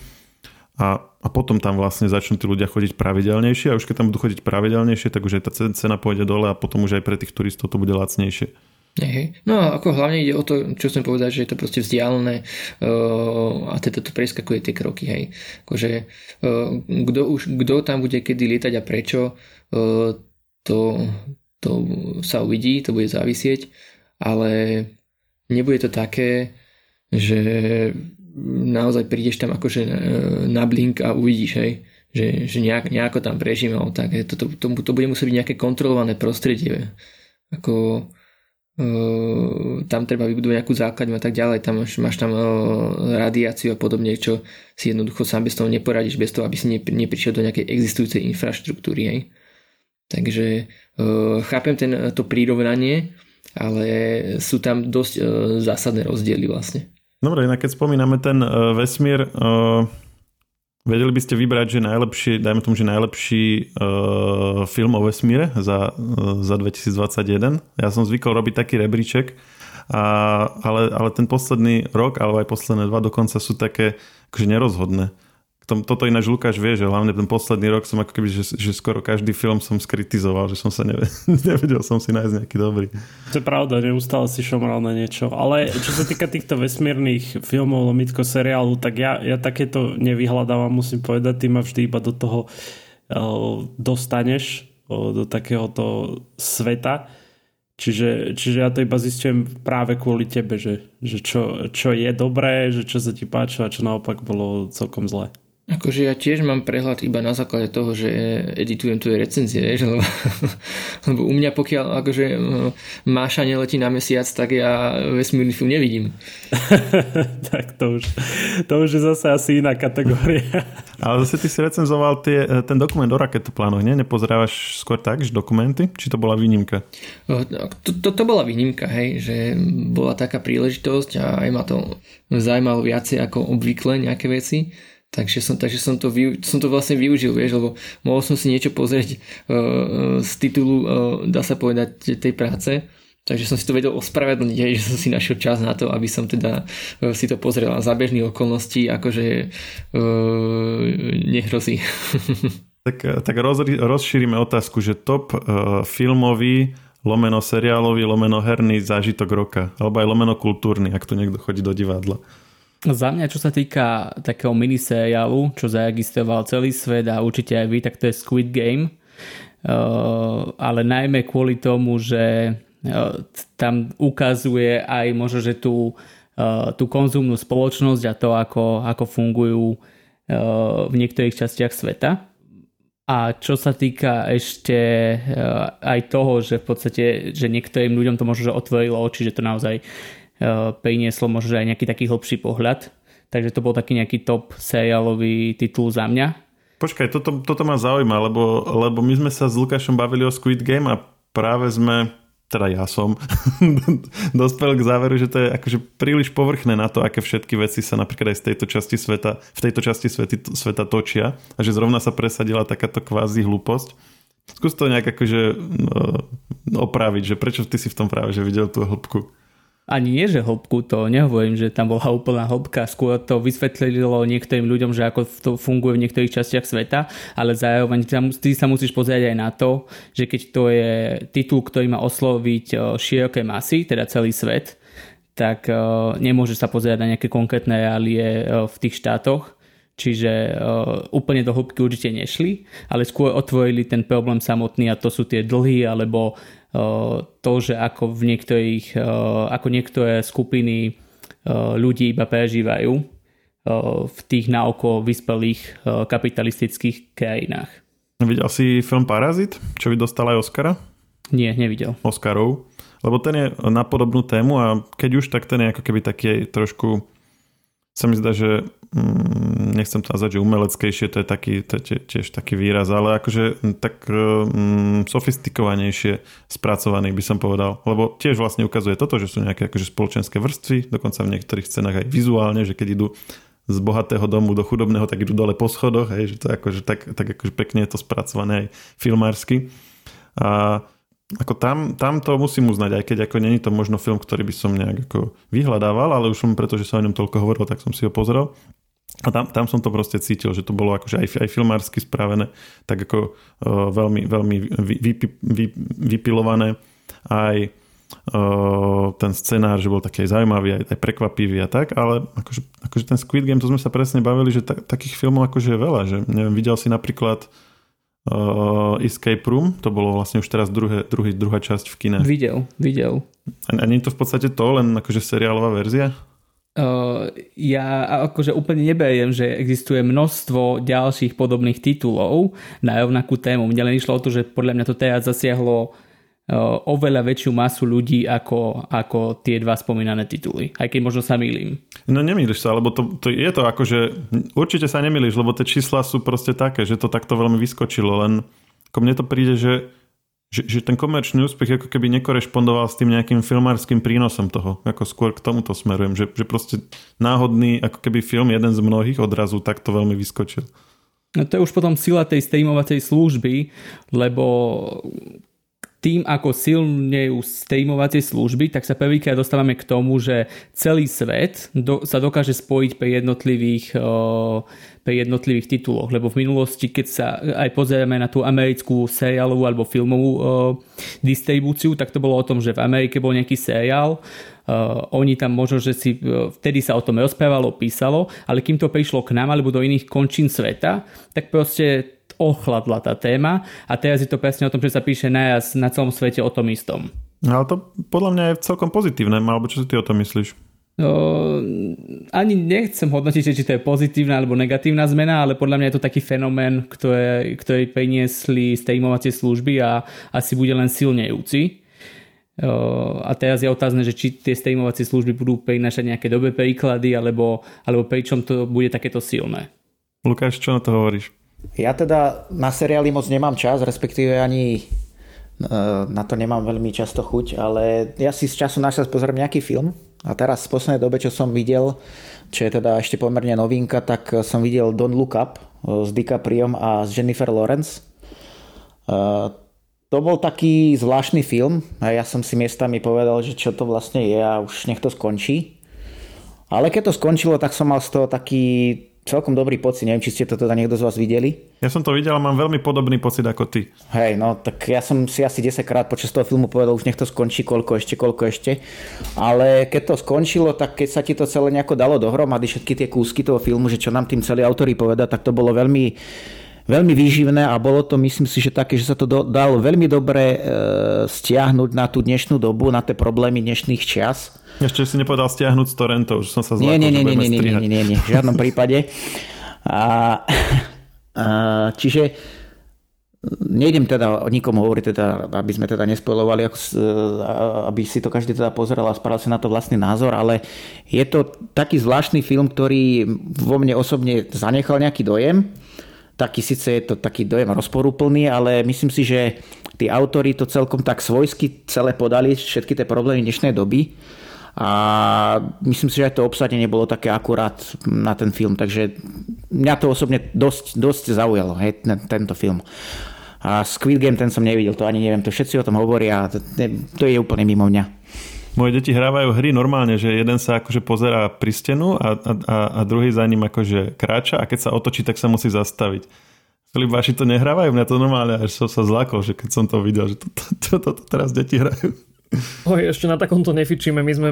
A, a potom tam vlastne začnú tí ľudia chodiť pravidelnejšie a už keď tam budú chodiť pravidelnejšie, tak už aj tá cena pôjde dole a potom už aj pre tých turistov to bude lacnejšie. Hej. No a ako hlavne ide o to, čo som povedať, že je to proste vzdialené uh, a teda to preskakuje tie kroky, hej. Akože uh, kto, už, kto tam bude kedy lietať a prečo, uh, to, to sa uvidí, to bude závisieť, ale nebude to také, že naozaj prídeš tam akože na blink a uvidíš, hej, že, že nejak, nejako tam prežíme, tak to, to, to, to bude musieť byť nejaké kontrolované prostredie. Ako Uh, tam treba vybudovať nejakú základňu a tak ďalej, tam máš, máš tam uh, radiáciu a podobne, čo si jednoducho sám bez toho neporadíš, bez toho, aby si nepri, neprišiel do nejakej existujúcej infraštruktúry. Hej. Takže uh, chápem ten, to prírovnanie, ale sú tam dosť uh, zásadné rozdiely vlastne. Dobre, inak keď spomíname ten uh, vesmír, Vedeli by ste vybrať, že najlepší, dajme tomu, že najlepší film o vesmíre za, za 2021. Ja som zvykol robiť taký rebríček, a, ale, ale ten posledný rok, alebo aj posledné dva dokonca sú také akože nerozhodné. Tom, toto ináč Lukáš vie, že hlavne ten posledný rok som ako keby, že, že skoro každý film som skritizoval, že som sa nevedel, nevedel som si nájsť nejaký dobrý. To je pravda, neustále si šomral na niečo. Ale čo sa týka týchto vesmírnych filmov, lomitko seriálu, tak ja, ja takéto nevyhľadávam, musím povedať, ty ma vždy iba do toho uh, dostaneš, uh, do takéhoto sveta. Čiže, čiže ja to iba zistujem práve kvôli tebe, že, že čo, čo je dobré, že čo sa ti páčilo a čo naopak bolo celkom zlé. Akože ja tiež mám prehľad iba na základe toho, že editujem tvoje recenzie, vieš, lebo, lebo u mňa pokiaľ akože eh, Máša neletí na mesiac, tak ja vesmírny film nevidím. tak to už, to už je zase asi iná kategória. Ale zase ty si recenzoval tie, eh, ten dokument o raketoplánoch, nie? Nepozerávaš skôr tak, že dokumenty? Či to bola výnimka? To, to, to bola výnimka, hej, že bola taká príležitosť a aj ma to zaujímalo viacej ako obvykle nejaké veci Takže som, takže som, to, som to vlastne využil, vieš, lebo mohol som si niečo pozrieť uh, z titulu, uh, dá sa povedať, tej práce. Takže som si to vedel ospravedlniť, že som si našiel čas na to, aby som teda si to pozrel a za bežných okolností, akože uh, nehrozí. tak, tak roz, rozšírime otázku, že top uh, filmový lomeno seriálový, lomeno herný zážitok roka, alebo aj lomeno kultúrny, ak tu niekto chodí do divadla. Za mňa, čo sa týka takého miniseriálu, čo zaregistroval celý svet a určite aj vy, tak to je Squid Game. Uh, ale najmä kvôli tomu, že uh, tam ukazuje aj možno, že tú, uh, tú konzumnú spoločnosť a to, ako, ako fungujú v niektorých častiach sveta. A čo sa týka ešte aj toho, že v podstate, že niektorým ľuďom to možno že otvorilo oči, že to naozaj Eh, prinieslo možno aj nejaký taký hlbší pohľad. Takže to bol taký nejaký top seriálový titul za mňa. Počkaj, toto, toto ma zaujíma, lebo, lebo my sme sa s Lukášom bavili o Squid Game a práve sme, teda ja som, dospel k záveru, že to je akože príliš povrchné na to, aké všetky veci sa napríklad aj z tejto časti sveta, v tejto časti svety, sveta točia a že zrovna sa presadila takáto kvázi hlúposť. Skús to nejak akože no, opraviť, že prečo ty si v tom práve že videl tú hĺbku ani nie, že hĺbku, to nehovorím, že tam bola úplná hĺbka, skôr to vysvetlilo niektorým ľuďom, že ako to funguje v niektorých častiach sveta, ale zároveň ty sa musíš pozrieť aj na to, že keď to je titul, ktorý má osloviť široké masy, teda celý svet, tak nemôže sa pozerať na nejaké konkrétne reálie v tých štátoch, čiže úplne do hĺbky určite nešli, ale skôr otvorili ten problém samotný a to sú tie dlhy alebo to, že ako v niektorých, ako niektoré skupiny ľudí iba prežívajú v tých naoko vyspelých kapitalistických krajinách. Videl si film Parazit, čo by dostal aj Oscara? Nie, nevidel. Oscarov. Lebo ten je na podobnú tému a keď už, tak ten je ako keby taký trošku sa mi zdá, že mm, nechcem to nazvať, že umeleckejšie, to je, taký, to je tiež taký výraz, ale akože mm, tak mm, sofistikovanejšie spracovaný by som povedal. Lebo tiež vlastne ukazuje toto, že sú nejaké akože spoločenské vrstvy, dokonca v niektorých scénach aj vizuálne, že keď idú z bohatého domu do chudobného, tak idú dole po schodoch, hej, že to je akože tak, tak akože pekne je to spracované aj filmársky. A ako tam, tam to musím uznať, aj keď ako není to možno film, ktorý by som nejak ako vyhľadával, ale už som, pretože som o ňom toľko hovoril, tak som si ho pozrel. A tam, tam som to proste cítil, že to bolo akože aj, aj filmársky spravené, tak ako uh, veľmi, veľmi vy, vy, vy, vypilované. Aj uh, ten scenár, že bol taký aj zaujímavý, aj, aj prekvapivý a tak, ale akože, akože ten Squid Game, to sme sa presne bavili, že ta, takých filmov akože je veľa, že neviem, videl si napríklad uh, Escape Room, to bolo vlastne už teraz druhé, druhý, druhá časť v kine. Videl, videl. A, a nie je to v podstate to, len akože seriálová verzia? Uh, ja akože úplne neberiem, že existuje množstvo ďalších podobných titulov na rovnakú tému. Mne len išlo o to, že podľa mňa to teraz zasiahlo oveľa väčšiu masu ľudí ako, ako tie dva spomínané tituly. Aj keď možno sa milím. No nemýliš sa, lebo to, to je to ako, že určite sa nemýliš, lebo tie čísla sú proste také, že to takto veľmi vyskočilo, len ako mne to príde, že, že, že ten komerčný úspech ako keby nekorešpondoval s tým nejakým filmárským prínosom toho, ako skôr k tomuto smerujem, že, že proste náhodný ako keby film, jeden z mnohých odrazu takto veľmi vyskočil. No to je už potom sila tej streamovacej služby, lebo tým, ako silnejú streamovacie služby, tak sa prvýkrát dostávame k tomu, že celý svet do, sa dokáže spojiť pri jednotlivých, o, pri jednotlivých tituloch. Lebo v minulosti, keď sa aj pozeráme na tú americkú seriálovú alebo filmovú o, distribúciu, tak to bolo o tom, že v Amerike bol nejaký seriál, Uh, oni tam možno, že si uh, vtedy sa o tom rozprávalo, písalo, ale kým to prišlo k nám alebo do iných končín sveta, tak proste ochladla tá téma a teraz je to presne o tom, že sa píše najaz na celom svete o tom istom. No, ale to podľa mňa je celkom pozitívne, alebo čo si ty o tom myslíš? No, ani nechcem hodnotiť, či to je pozitívna alebo negatívna zmena, ale podľa mňa je to taký fenomén, ktoré, ktorý priniesli streamovacie služby a asi bude len silnejúci. A teraz je otázne, že či tie streamovacie služby budú prinášať nejaké dobré príklady, alebo, alebo pričom to bude takéto silné. Lukáš, čo na to hovoríš? Ja teda na seriály moc nemám čas, respektíve ani e, na to nemám veľmi často chuť, ale ja si z času na čas pozriem nejaký film a teraz v poslednej dobe, čo som videl, čo je teda ešte pomerne novinka, tak som videl Don't Look Up e, s DiCapriom a s Jennifer Lawrence. E, to bol taký zvláštny film a ja som si miestami povedal, že čo to vlastne je a už nech to skončí. Ale keď to skončilo, tak som mal z toho taký celkom dobrý pocit. Neviem, či ste to teda niekto z vás videli. Ja som to videl a mám veľmi podobný pocit ako ty. Hej, no tak ja som si asi 10 krát počas toho filmu povedal, už nech to skončí, koľko ešte, koľko ešte. Ale keď to skončilo, tak keď sa ti to celé nejako dalo dohromady, všetky tie kúsky toho filmu, že čo nám tým celý autori povedať, tak to bolo veľmi veľmi výživné a bolo to, myslím si, že také, že sa to do, dalo veľmi dobre e, stiahnuť na tú dnešnú dobu, na tie problémy dnešných čias ešte si nepovedal stiahnuť z torrentov, že som sa zlákol, nie, nie, nie, nie, nie, nie, nie, nie, nie, v žiadnom prípade. A, a, čiže nejdem teda o nikomu hovoriť, teda, aby sme teda nespojovali, aby si to každý teda pozeral a spravil si na to vlastný názor, ale je to taký zvláštny film, ktorý vo mne osobne zanechal nejaký dojem. Taký síce je to taký dojem rozporúplný, ale myslím si, že tí autori to celkom tak svojsky celé podali, všetky tie problémy dnešnej doby a myslím si, že aj to obsadenie bolo také akurát na ten film, takže mňa to osobne dosť, dosť zaujalo, hej, tento film. A Squid Game ten som nevidel, to ani neviem, to všetci o tom hovoria, to, to je úplne mimo mňa. Moje deti hrávajú hry normálne, že jeden sa akože pozerá pri stenu a, a, a druhý za ním akože kráča a keď sa otočí, tak sa musí zastaviť. vaši to nehrávajú, mňa to normálne, až som sa zlakol, že keď som to videl, že toto to, to, to teraz deti hrajú. Oj, ešte na takomto nefičíme. My sme,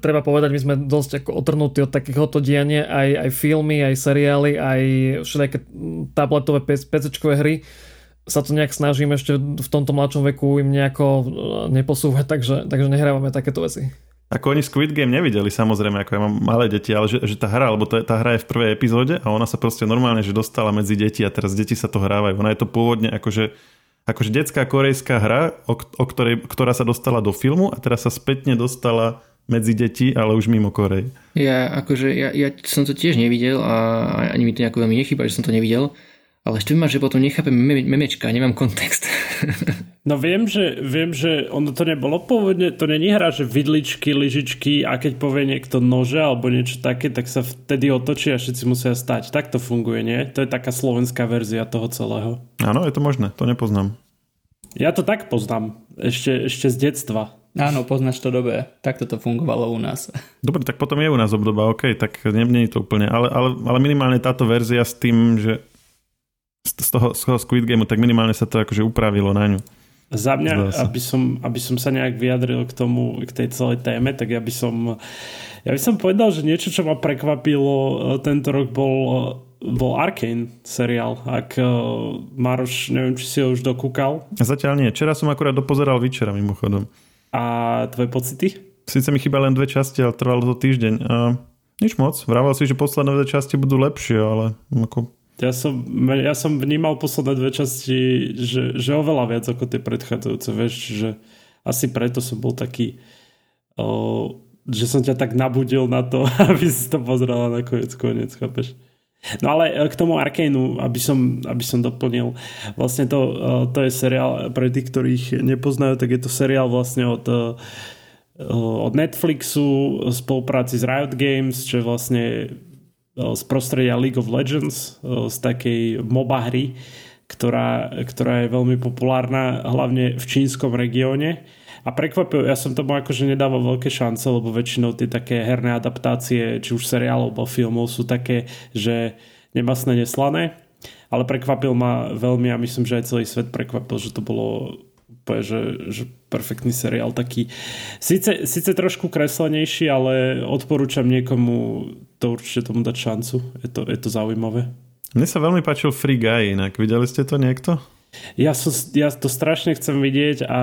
treba povedať, my sme dosť ako otrnutí od takéhoto diania. Aj, aj filmy, aj seriály, aj všetké tabletové PC-čkové hry sa to nejak snažím ešte v tomto mladšom veku im nejako e, neposúvať, takže, takže nehrávame takéto veci. Ako oni Squid Game nevideli, samozrejme, ako ja mám malé deti, ale že, že tá hra, lebo to, tá hra je v prvej epizóde a ona sa proste normálne, že dostala medzi deti a teraz deti sa to hrávajú. Ona je to pôvodne akože akože detská korejská hra, o, o ktorej, ktorá sa dostala do filmu a teraz sa spätne dostala medzi deti, ale už mimo Korej. Ja, akože, ja, ja som to tiež nevidel a ani mi to nejako veľmi nechýba, že som to nevidel, ale ešte ma, že potom nechápem meme, memečka, nemám kontext. No viem, že, viem, že ono to nebolo pôvodne, to není hra, že vidličky, lyžičky a keď povie niekto nože alebo niečo také, tak sa vtedy otočí a všetci musia stať. Tak to funguje, nie? To je taká slovenská verzia toho celého. Áno, je to možné, to nepoznám. Ja to tak poznám, ešte, ešte z detstva. Áno, poznáš to dobre. Takto to fungovalo u nás. Dobre, tak potom je u nás obdoba, OK, tak nie, nie je to úplne, ale, ale, ale minimálne táto verzia s tým, že z toho, z toho Squid Game, tak minimálne sa to akože upravilo na ňu. Za mňa, aby som, aby som sa nejak vyjadril k tomu, k tej celej téme, tak ja by som ja by som povedal, že niečo, čo ma prekvapilo e, tento rok bol, e, bol Arkane seriál. Ak uh, Maroš, neviem, či si ho už dokúkal. Zatiaľ nie. Včera som akurát dopozeral Vyčera mimochodom. A tvoje pocity? Sice mi chýba len dve časti, ale trvalo to týždeň. A nič moc. Vrával si, že posledné dve časti budú lepšie, ale ako ja som, ja som vnímal posledné dve časti, že, že oveľa viac ako tie predchádzajúce, vieš, že asi preto som bol taký, o, že som ťa tak nabudil na to, aby si to pozrela na koniec, koniec, chápeš? No ale e, k tomu Arkaneu, aby som, aby som doplnil, vlastne to, e, to je seriál, pre tých, ktorých nepoznajú, tak je to seriál vlastne od, e, od Netflixu spolupráci s Riot Games, čo je vlastne z prostredia League of Legends, z takej MOBA hry, ktorá, ktorá je veľmi populárna hlavne v čínskom regióne. A prekvapil, ja som tomu akože nedával veľké šance, lebo väčšinou tie také herné adaptácie, či už seriálov alebo filmov sú také, že nemasné, neslané. Ale prekvapil ma veľmi a myslím, že aj celý svet prekvapil, že to bolo že, že perfektný seriál taký. Sice, sice trošku kreslenejší, ale odporúčam niekomu to určite tomu dať šancu. Je to, je to zaujímavé. Mne sa veľmi páčil Free Guy inak. Videli ste to niekto? Ja, som, ja to strašne chcem vidieť a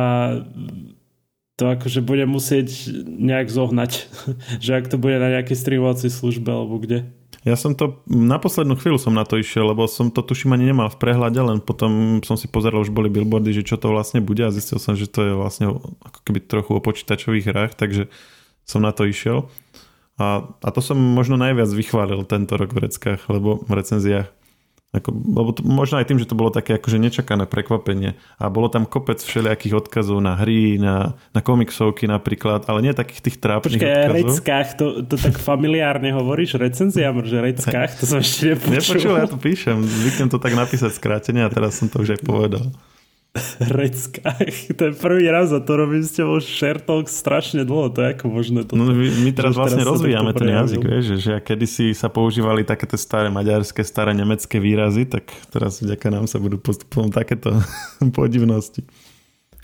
to akože budem musieť nejak zohnať. že ak to bude na nejakej streamovacej službe alebo kde. Ja som to, na poslednú chvíľu som na to išiel, lebo som to tuším ani nemal v prehľade, len potom som si pozeral, už boli billboardy, že čo to vlastne bude a zistil som, že to je vlastne ako keby trochu o počítačových hrách, takže som na to išiel. A, a to som možno najviac vychválil tento rok v reckách, lebo v recenziách ako, lebo to, možno aj tým, že to bolo také akože nečakané prekvapenie a bolo tam kopec všelijakých odkazov na hry, na, na komiksovky napríklad, ale nie takých tých trápnych Počkej, odkazov. reckách, to, to tak familiárne hovoríš, recenziám, že reckách, to som ešte nepočul. Nepočul, ja to píšem, zvyknem to tak napísať skrátene a teraz som to už aj povedal. Reckách. To je prvý raz a to robím s tebou share talk strašne dlho. To je ako možné to. No, my, my teraz vlastne teraz rozvíjame ten jazyk, vieš, že, že kedysi sa používali takéto staré maďarské, staré nemecké výrazy, tak teraz vďaka nám sa budú postupom takéto podivnosti.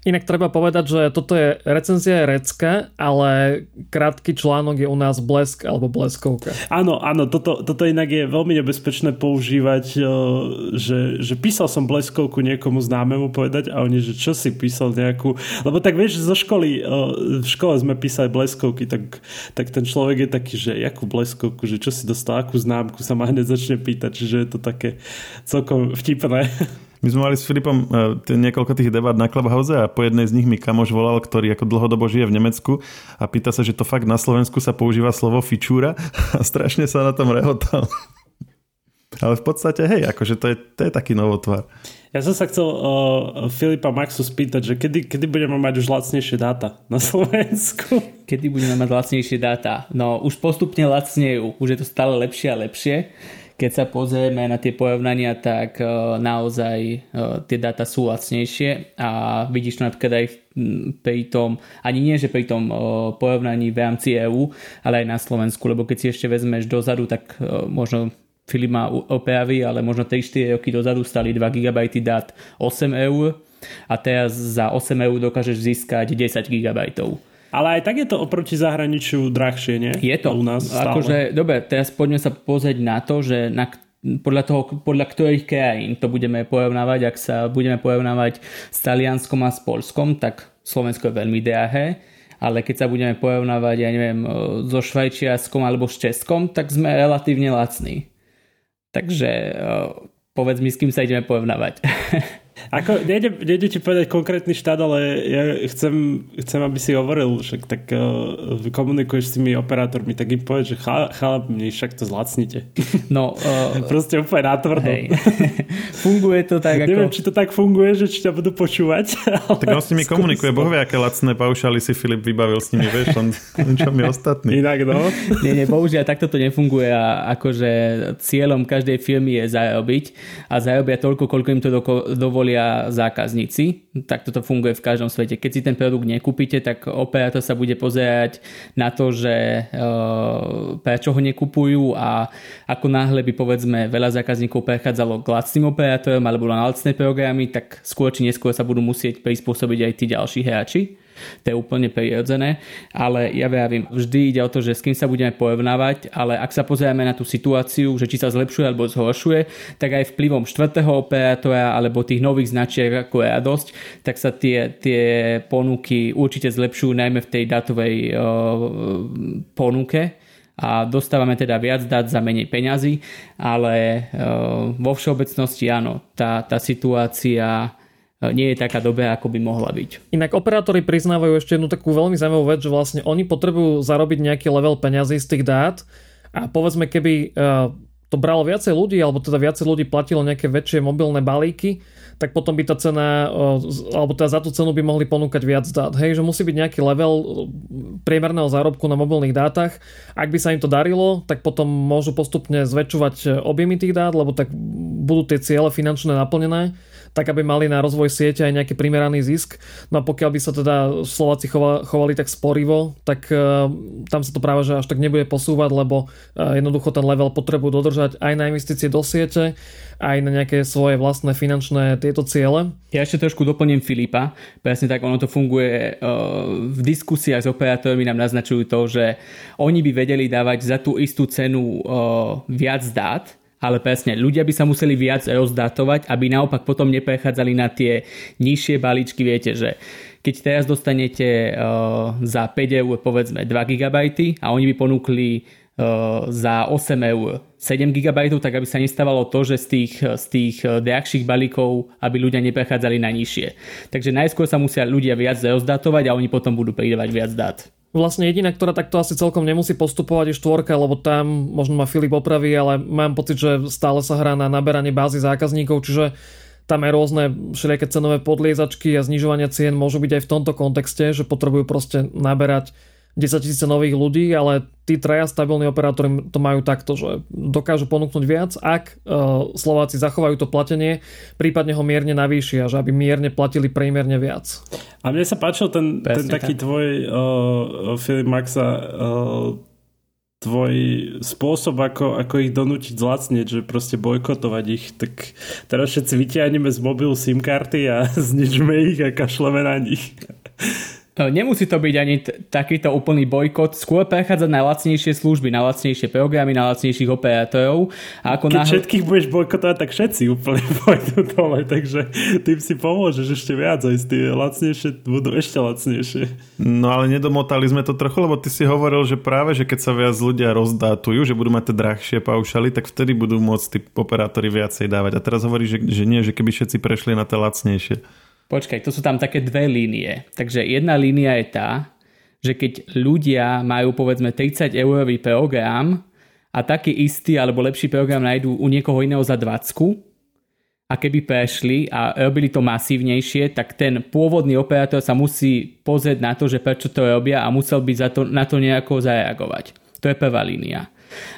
Inak treba povedať, že toto je recenzia je recka, ale krátky článok je u nás blesk alebo bleskovka. Áno, áno, toto, toto inak je veľmi nebezpečné používať, že, že písal som bleskovku niekomu známemu povedať a oni, že čo si písal nejakú, lebo tak vieš, zo školy, v škole sme písali bleskovky, tak, tak ten človek je taký, že jakú bleskovku, že čo si dostal, akú známku sa ma hneď začne pýtať, čiže je to také celkom vtipné. My sme mali s Filipom uh, niekoľko tých debat na Clubhouse a po jednej z nich mi kamoš volal, ktorý ako dlhodobo žije v Nemecku a pýta sa, že to fakt na Slovensku sa používa slovo fičúra a strašne sa na tom rehotal. Ale v podstate, hej, akože to je, to je taký novotvar. Ja som sa chcel uh, Filipa Maxu spýtať, že kedy, kedy budeme mať už lacnejšie dáta na Slovensku? Kedy budeme mať lacnejšie dáta? No, už postupne lacnejú. Už je to stále lepšie a lepšie keď sa pozrieme na tie porovnania, tak uh, naozaj uh, tie dáta sú lacnejšie a vidíš to napríklad aj pri tom, ani nie, že pri tom uh, porovnaní v rámci EU, ale aj na Slovensku, lebo keď si ešte vezmeš dozadu, tak možno Filip má opravy, ale možno 3-4 roky dozadu stali 2 GB dát 8 eur a teraz za 8 eur dokážeš získať 10 GB. Ale aj tak je to oproti zahraničiu drahšie, nie? Je to. U nás. Akože, dobre, teraz poďme sa pozrieť na to, že na podľa toho, podľa ktorých krajín to budeme porovnávať, ak sa budeme porovnávať s Talianskom a s Polskom, tak Slovensko je veľmi drahé, ale keď sa budeme porovnávať, ja neviem, so Švajčiarskom alebo s Českom, tak sme relatívne lacní. Takže povedz mi, s kým sa ideme porovnávať. Ako, nejde, nejde ti povedať konkrétny štát, ale ja chcem, chcem aby si hovoril, však tak uh, komunikuješ s tými operátormi, tak im povedz, že chala, mne však to zlacnite. No, uh, Proste úplne natvrdo. Hej. funguje to tak ako... Neviem, či to tak funguje, že či ťa budú počúvať. Tak on s nimi komunikuje, boh vie, aké lacné paušály si Filip vybavil s nimi, vieš, on, čo mi ostatní. Inak, no. Nie, nie, bohužiaľ, takto to nefunguje a akože cieľom každej firmy je zarobiť a zarobia toľko, koľko im to dovolí dovolia zákazníci. Tak toto funguje v každom svete. Keď si ten produkt nekúpite, tak operátor sa bude pozerať na to, že e, prečo ho nekupujú a ako náhle by povedzme veľa zákazníkov prechádzalo k lacným operátorom alebo na lacné programy, tak skôr či neskôr sa budú musieť prispôsobiť aj tí ďalší hráči to je úplne prirodzené, ale ja vravím, vždy ide o to, že s kým sa budeme porovnávať, ale ak sa pozrieme na tú situáciu, že či sa zlepšuje alebo zhoršuje, tak aj vplyvom štvrtého operátora alebo tých nových značiek ako je dosť, tak sa tie, tie ponuky určite zlepšujú najmä v tej datovej uh, ponuke. A dostávame teda viac dát za menej peňazí, ale uh, vo všeobecnosti áno, tá, tá situácia nie je taká dobrá, ako by mohla byť. Inak operátori priznávajú ešte jednu takú veľmi zaujímavú vec, že vlastne oni potrebujú zarobiť nejaký level peňazí z tých dát a povedzme, keby e, to bralo viacej ľudí, alebo teda viacej ľudí platilo nejaké väčšie mobilné balíky, tak potom by tá cena, e, alebo teda za tú cenu by mohli ponúkať viac dát. Hej, že musí byť nejaký level e, priemerného zárobku na mobilných dátach. Ak by sa im to darilo, tak potom môžu postupne zväčšovať objemy tých dát, lebo tak budú tie ciele finančné naplnené tak aby mali na rozvoj siete aj nejaký primeraný zisk. No a pokiaľ by sa teda Slováci chovali tak sporivo, tak uh, tam sa to práve že až tak nebude posúvať, lebo uh, jednoducho ten level potrebujú dodržať aj na investície do siete, aj na nejaké svoje vlastné finančné tieto ciele. Ja ešte trošku doplním Filipa. Presne tak ono to funguje uh, v diskusiách s operátormi nám naznačujú to, že oni by vedeli dávať za tú istú cenu viac dát, ale presne, ľudia by sa museli viac rozdatovať, aby naopak potom neprechádzali na tie nižšie balíčky. Viete, že keď teraz dostanete uh, za 5 eur povedzme 2 GB a oni by ponúkli uh, za 8 eur 7 GB, tak aby sa nestávalo to, že z tých, z tých uh, drahších balíkov, aby ľudia neprechádzali na nižšie. Takže najskôr sa musia ľudia viac rozdatovať a oni potom budú pridávať viac dát. Vlastne jediná, ktorá takto asi celkom nemusí postupovať je štvorka, lebo tam možno ma Filip opraví, ale mám pocit, že stále sa hrá na naberanie bázy zákazníkov, čiže tam aj rôzne všelijaké cenové podliezačky a znižovania cien môžu byť aj v tomto kontexte, že potrebujú proste naberať 10 tisíce nových ľudí, ale tí traja stabilní operátori to majú takto, že dokážu ponúknuť viac, ak uh, Slováci zachovajú to platenie, prípadne ho mierne navýšia, že aby mierne platili priemerne viac. A mne sa páčil ten, ten taký tak. tvoj uh, Filip Maxa uh, tvoj spôsob, ako, ako ich donútiť zlacnieť, že proste bojkotovať ich, tak teraz všetci vyťahneme z mobilu SIM karty a zničme ich a kašleme na nich. No, nemusí to byť ani t- takýto úplný bojkot, skôr prechádzať na lacnejšie služby, na lacnejšie programy, na lacnejších operátorov. A ako Keď náhod... všetkých budeš bojkotovať, tak všetci úplne pôjdu dole, takže tým si pomôžeš ešte viac, aj tie lacnejšie budú ešte lacnejšie. No ale nedomotali sme to trochu, lebo ty si hovoril, že práve, že keď sa viac ľudia rozdátujú, že budú mať tie drahšie paušaly, tak vtedy budú môcť tí operátori viacej dávať. A teraz hovorí, že, že nie, že keby všetci prešli na tie lacnejšie. Počkaj, to sú tam také dve línie. Takže jedna línia je tá, že keď ľudia majú povedzme 30 eurový program a taký istý alebo lepší program nájdú u niekoho iného za 20 a keby prešli a robili to masívnejšie, tak ten pôvodný operátor sa musí pozrieť na to, že prečo to robia a musel by za to, na to nejako zareagovať. To je prvá línia.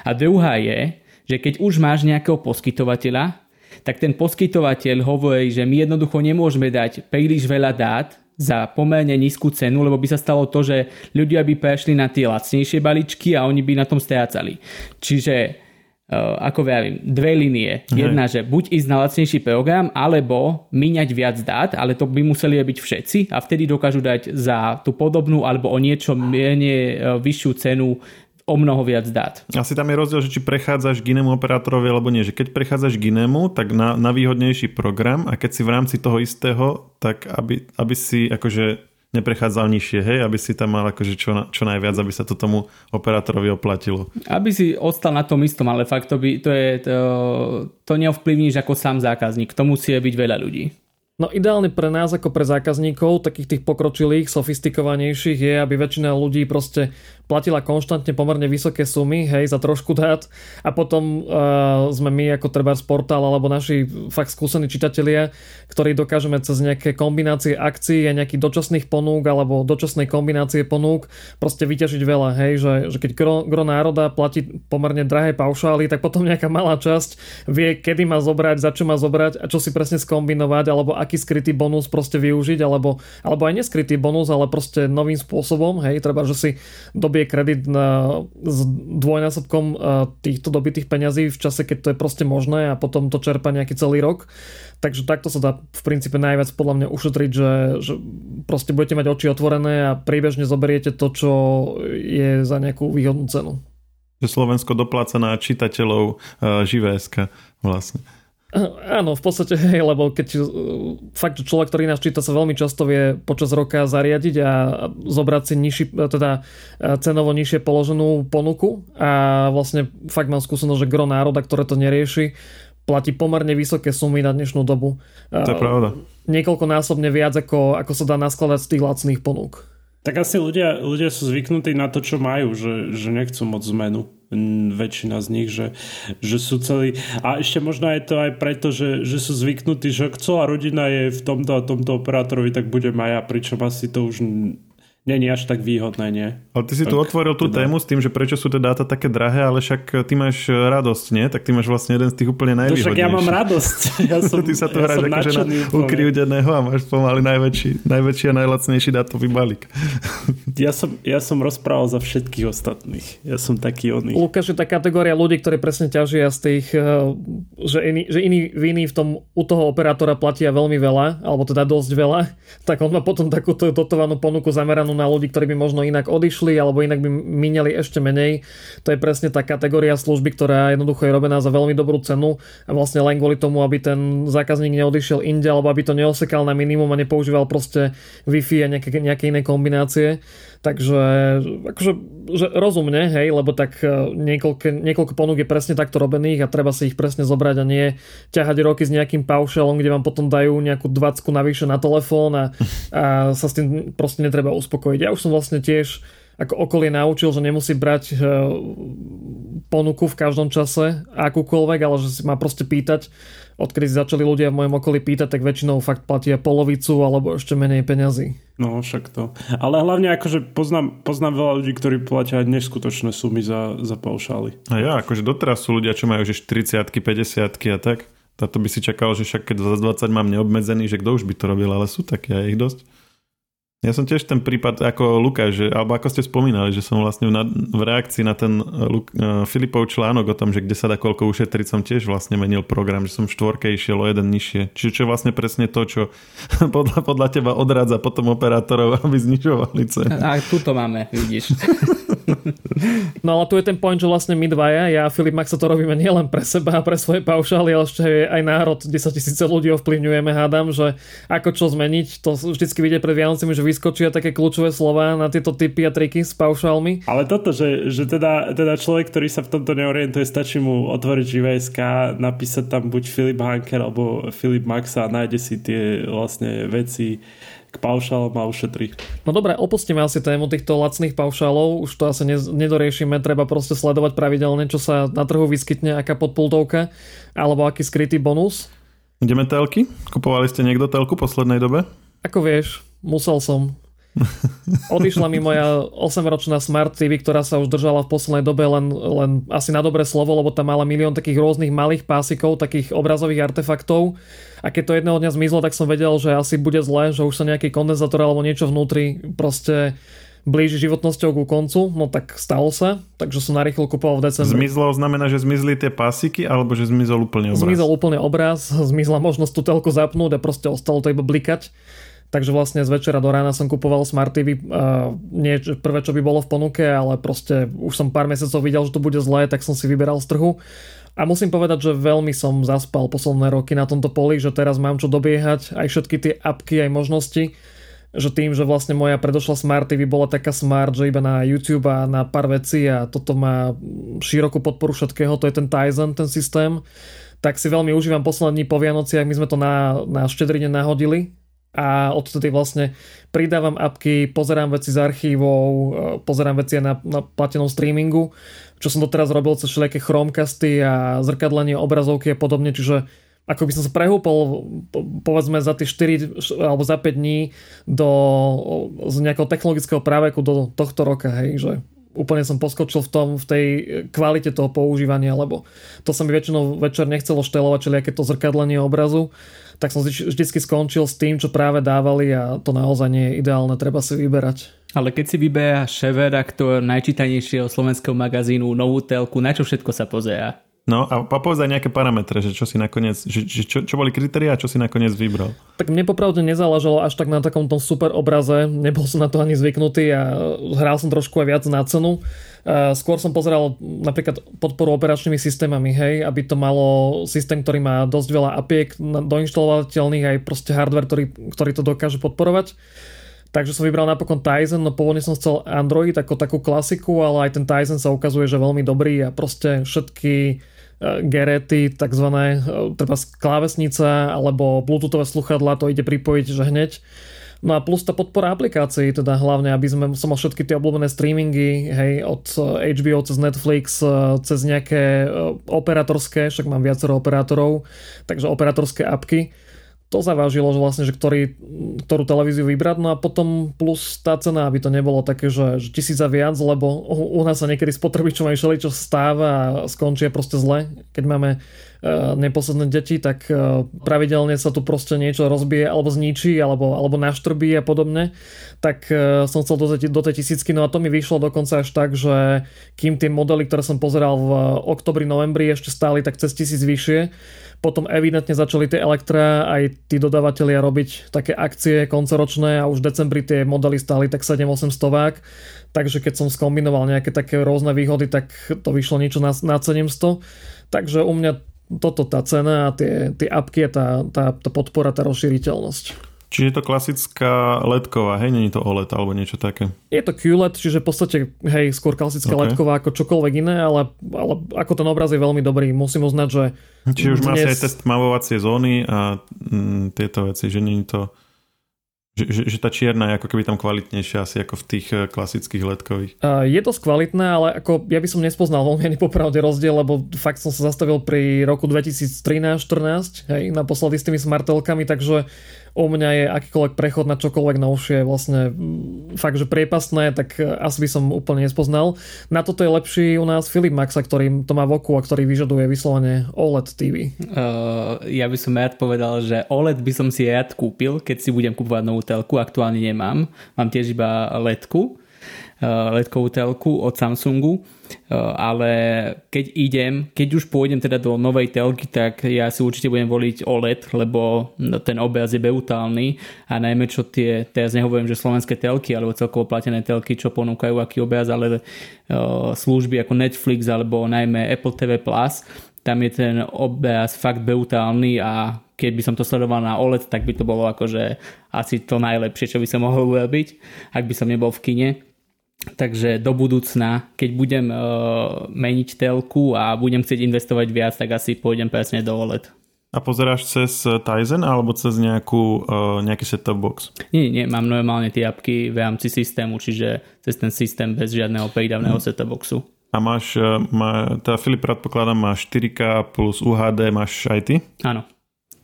A druhá je, že keď už máš nejakého poskytovateľa, tak ten poskytovateľ hovorí, že my jednoducho nemôžeme dať príliš veľa dát za pomerne nízku cenu, lebo by sa stalo to, že ľudia by prešli na tie lacnejšie balíčky a oni by na tom strácali. Čiže Uh, ako vravím, dve linie. Jedna, že buď ísť na lacnejší program, alebo míňať viac dát, ale to by museli byť všetci a vtedy dokážu dať za tú podobnú alebo o niečo menej uh, vyššiu cenu o mnoho viac dát. Asi tam je rozdiel, že či prechádzaš k inému operátorovi alebo nie. Že keď prechádzaš k inému, tak na, na výhodnejší program a keď si v rámci toho istého, tak aby, aby si akože neprechádzal nižšie, hej, aby si tam mal akože čo, čo najviac, aby sa to tomu operátorovi oplatilo. Aby si ostal na tom istom, ale fakt to, by, to, je, to, to neovplyvníš ako sám zákazník. To musí byť veľa ľudí. No ideálne pre nás ako pre zákazníkov, takých tých pokročilých, sofistikovanejších je, aby väčšina ľudí proste platila konštantne pomerne vysoké sumy, hej, za trošku dát. A potom uh, sme my ako treba portál alebo naši fakt skúsení čitatelia, ktorí dokážeme cez nejaké kombinácie akcií a nejakých dočasných ponúk alebo dočasnej kombinácie ponúk proste vyťažiť veľa, hej, že, že keď gro, gro národa platí pomerne drahé paušály, tak potom nejaká malá časť vie, kedy má zobrať, za čo má zobrať a čo si presne skombinovať alebo aký skrytý bonus proste využiť alebo, alebo aj neskrytý bonus, ale proste novým spôsobom, hej, treba, že si dobie kredit na, s dvojnásobkom e, týchto dobitých peňazí v čase, keď to je proste možné a potom to čerpa nejaký celý rok. Takže takto sa dá v princípe najviac podľa mňa ušetriť, že, že proste budete mať oči otvorené a priebežne zoberiete to, čo je za nejakú výhodnú cenu. Slovensko dopláca na čitateľov uh, živé.sk vlastne. Áno, v podstate, hej, lebo keď uh, fakt človek, ktorý nás číta, sa veľmi často vie počas roka zariadiť a zobrať si nižší, teda uh, cenovo nižšie položenú ponuku a vlastne fakt mám skúsenosť, že gro národa, ktoré to nerieši, platí pomerne vysoké sumy na dnešnú dobu. To je pravda. Niekoľkonásobne viac, ako, ako sa dá naskladať z tých lacných ponúk. Tak asi ľudia, ľudia sú zvyknutí na to, čo majú, že, že nechcú moc zmenu. Väčšina z nich, že, že sú celí... A ešte možno je to aj preto, že, že sú zvyknutí, že celá rodina je v tomto a tomto operátorovi, tak budem aj ja, pričom asi to už není až tak výhodné, nie? Ale ty si tu otvoril tú teda... tému s tým, že prečo sú tie dáta také drahé, ale však ty máš radosť, nie? Tak ty máš vlastne jeden z tých úplne najvýhodnejších. Však ja mám radosť. Ja som, ty sa tu ja hráš akože na ukriúdeného a máš pomaly najväčší, najväčší a najlacnejší dátový balík. Ja som, ja som rozprával za všetkých ostatných. Ja som taký oný. Lukáš je tá kategória ľudí, ktorí presne ťažia z tých, eh, že iní, že iní viny v tom u toho operátora platia veľmi veľa, alebo teda dosť veľa, tak on má potom takúto dotovanú ponuku zameranú na ľudí, ktorí by možno inak odišli, alebo inak by mineli ešte menej. To je presne tá kategória služby, ktorá jednoducho je robená za veľmi dobrú cenu a vlastne len kvôli tomu, aby ten zákazník neodišiel inde, alebo aby to neosekal na minimum a nepoužíval proste Wi-Fi a nejaké, nejaké iné kombinácie. Takže akože, že rozumne, hej, lebo tak e, niekoľko, niekoľko ponúk je presne takto robených a treba si ich presne zobrať a nie ťahať roky s nejakým paušalom, kde vám potom dajú nejakú 20 navyše na telefón a, a sa s tým proste netreba uspokojiť. Ja už som vlastne tiež ako okolie naučil, že nemusí brať e, ponuku v každom čase akúkoľvek, ale že si má proste pýtať odkedy začali ľudia v mojom okolí pýtať, tak väčšinou fakt platia polovicu alebo ešte menej peňazí. No však to. Ale hlavne akože poznám, poznám veľa ľudí, ktorí platia neskutočné sumy za, za paušály. A ja, akože doteraz sú ľudia, čo majú že 40 50 a tak. Táto by si čakal, že však keď za 20 mám neobmedzený, že kto už by to robil, ale sú také aj ich dosť. Ja som tiež ten prípad ako Lukáš, že, alebo ako ste spomínali, že som vlastne v, v reakcii na ten Luk, uh, Filipov článok o tom, že kde sa dá koľko ušetriť, som tiež vlastne menil program, že som v štvorke išiel o jeden nižšie. Čiže čo je vlastne presne to, čo podľa, podľa teba odrádza potom operátorov, aby znižovali ceny. A tu to máme, vidíš. No ale tu je ten point, že vlastne my dvaja, ja a Filip Max to robíme nielen pre seba a pre svoje paušály, ale ešte aj národ 10 tisíce ľudí ovplyvňujeme, hádam, že ako čo zmeniť, to vždycky vidie pred Vianocami, že vyskočia také kľúčové slova na tieto typy a triky s paušálmi. Ale toto, že, že teda, teda človek, ktorý sa v tomto neorientuje, stačí mu otvoriť ŽVSK, napísať tam buď Filip Hanker alebo Filip Maxa a nájde si tie vlastne veci k paušálom a ušetri. No dobre, opustíme asi tému týchto lacných paušálov, už to asi nedoriešime, treba proste sledovať pravidelne, čo sa na trhu vyskytne, aká podpultovka, alebo aký skrytý bonus. Ideme telky? Kupovali ste niekto telku v poslednej dobe? Ako vieš, musel som. Odišla mi moja 8-ročná Smart TV, ktorá sa už držala v poslednej dobe len, len asi na dobré slovo, lebo tam mala milión takých rôznych malých pásikov, takých obrazových artefaktov. A keď to jedného dňa zmizlo, tak som vedel, že asi bude zle, že už sa nejaký kondenzátor alebo niečo vnútri proste blíži životnosťou ku koncu, no tak stalo sa, takže som narýchlo kupoval v decembri. Zmizlo znamená, že zmizli tie pasiky, alebo že zmizol úplne obraz? Zmizol úplne obraz, zmizla možnosť tú telku zapnúť a proste ostalo to iba blikať. Takže vlastne z večera do rána som kupoval Smart TV. Uh, nie prvé, čo by bolo v ponuke, ale proste už som pár mesiacov videl, že to bude zlé, tak som si vyberal z trhu. A musím povedať, že veľmi som zaspal posledné roky na tomto poli, že teraz mám čo dobiehať, aj všetky tie apky, aj možnosti že tým, že vlastne moja predošla Smart TV bola taká smart, že iba na YouTube a na pár vecí a toto má širokú podporu všetkého, to je ten Tizen, ten systém, tak si veľmi užívam poslední dní po Vianociach, my sme to na, na štedrine nahodili, a odtedy vlastne pridávam apky, pozerám veci z archívov, e, pozerám veci na, na platenom streamingu, čo som doteraz robil cez všelijaké chromecasty a zrkadlenie obrazovky a podobne, čiže ako by som sa prehúpol povedzme za tie 4 alebo za 5 dní do z nejakého technologického práveku do tohto roka, hej, že úplne som poskočil v tom, v tej kvalite toho používania, lebo to sa mi väčšinou večer nechcelo štelovať, čili aké to zrkadlenie obrazu tak som vždycky skončil s tým, čo práve dávali a to naozaj nie je ideálne, treba si vyberať. Ale keď si vyberá šéf-redaktor najčítanejšieho slovenského magazínu novú telku, na čo všetko sa pozerá? No a povedz aj nejaké parametre, že čo si nakoniec, že, že čo, čo boli kritériá a čo si nakoniec vybral. Tak mne popravde nezáležalo až tak na takom tom super obraze, nebol som na to ani zvyknutý a hral som trošku aj viac na cenu. Skôr som pozeral napríklad podporu operačnými systémami, hej, aby to malo systém, ktorý má dosť veľa apiek doinštalovateľných, aj proste hardware, ktorý, ktorý to dokáže podporovať. Takže som vybral napokon Tizen, no pôvodne som chcel Android ako takú klasiku, ale aj ten Tizen sa ukazuje, že veľmi dobrý a proste všetky e, gerety, takzvané e, treba klávesnica alebo bluetoothové sluchadla, to ide pripojiť, že hneď No a plus tá podpora aplikácií, teda hlavne, aby sme, som mal všetky tie obľúbené streamingy, hej, od HBO cez Netflix, eh, cez nejaké eh, operatorské, však mám viacero operátorov, takže operatorské apky, to zavážilo, že vlastne, že ktorý, ktorú televíziu vybrať, no a potom plus tá cena, aby to nebolo také, že, že tisíc a viac, lebo u, u nás sa niekedy spotrebičom aj čo stáva a skončí proste zle, keď máme neposledné deti, tak uh, pravidelne sa tu proste niečo rozbije alebo zničí, alebo, alebo naštrbí a podobne, tak uh, som chcel do, do tej tisícky, no a to mi vyšlo dokonca až tak, že kým tie modely, ktoré som pozeral v oktobri, novembri ešte stáli tak cez tisíc vyššie, potom evidentne začali tie Elektra aj tí dodávateľia robiť také akcie koncoročné a už v decembri tie modely stáli tak 7-800 vák. Takže keď som skombinoval nejaké také rôzne výhody, tak to vyšlo niečo na, na 700. Takže u mňa toto tá cena a tie, tie apky a tá, tá, tá podpora, tá rozšíriteľnosť. Čiže je to klasická ledková, hej, není to OLED alebo niečo také? Je to QLED, čiže v podstate, hej, skôr klasická okay. ledková ako čokoľvek iné, ale, ale ako ten obraz je veľmi dobrý, musím uznať, že... Čiže už dnes... má si aj test tmavovacie zóny a mm, tieto veci, že není to že, že, že tá čierna je ako keby tam kvalitnejšia asi ako v tých eh, klasických ledkových. Je dosť kvalitné, ale ako ja by som nespoznal veľmi popravde rozdiel, lebo fakt som sa zastavil pri roku 2013-14, hej, naposledy s tými smartelkami, takže u mňa je akýkoľvek prechod na čokoľvek novšie vlastne fakt, že priepastné, tak e, asi by som úplne nespoznal. Na toto je lepší u nás Philip Maxa, ktorý to má v oku a ktorý vyžaduje vyslovene OLED TV. Uh, ja by som rád povedal, že OLED by som si rád kúpil, keď si budem kúpovať novú telku, aktuálne nemám. Mám tiež iba LEDku, uh, LEDkovú telku od Samsungu Eh, ale keď idem, keď už pôjdem teda do novej telky, tak ja si určite budem voliť OLED, lebo ten obraz je brutálny a najmä čo tie, teraz nehovorím, že slovenské telky alebo celkovo platené telky, čo ponúkajú aký obraz, ale služby ako Netflix alebo najmä Apple TV+, Plus, tam je ten obraz fakt brutálny a keď by som to sledoval na OLED, tak by to bolo akože asi to najlepšie, čo by som mohol urobiť, ak by som nebol v kine. Takže do budúcna, keď budem uh, meniť telku a budem chcieť investovať viac, tak asi pôjdem presne do OLED. A pozeráš cez Tizen alebo cez nejakú, uh, nejaký set-top box? Nie, nie, mám normálne tie apky v rámci systému, čiže cez ten systém bez žiadneho prídavného hmm. set-top boxu. A máš, má, teda Filip predpokladám, má 4K plus UHD, máš aj ty? Áno.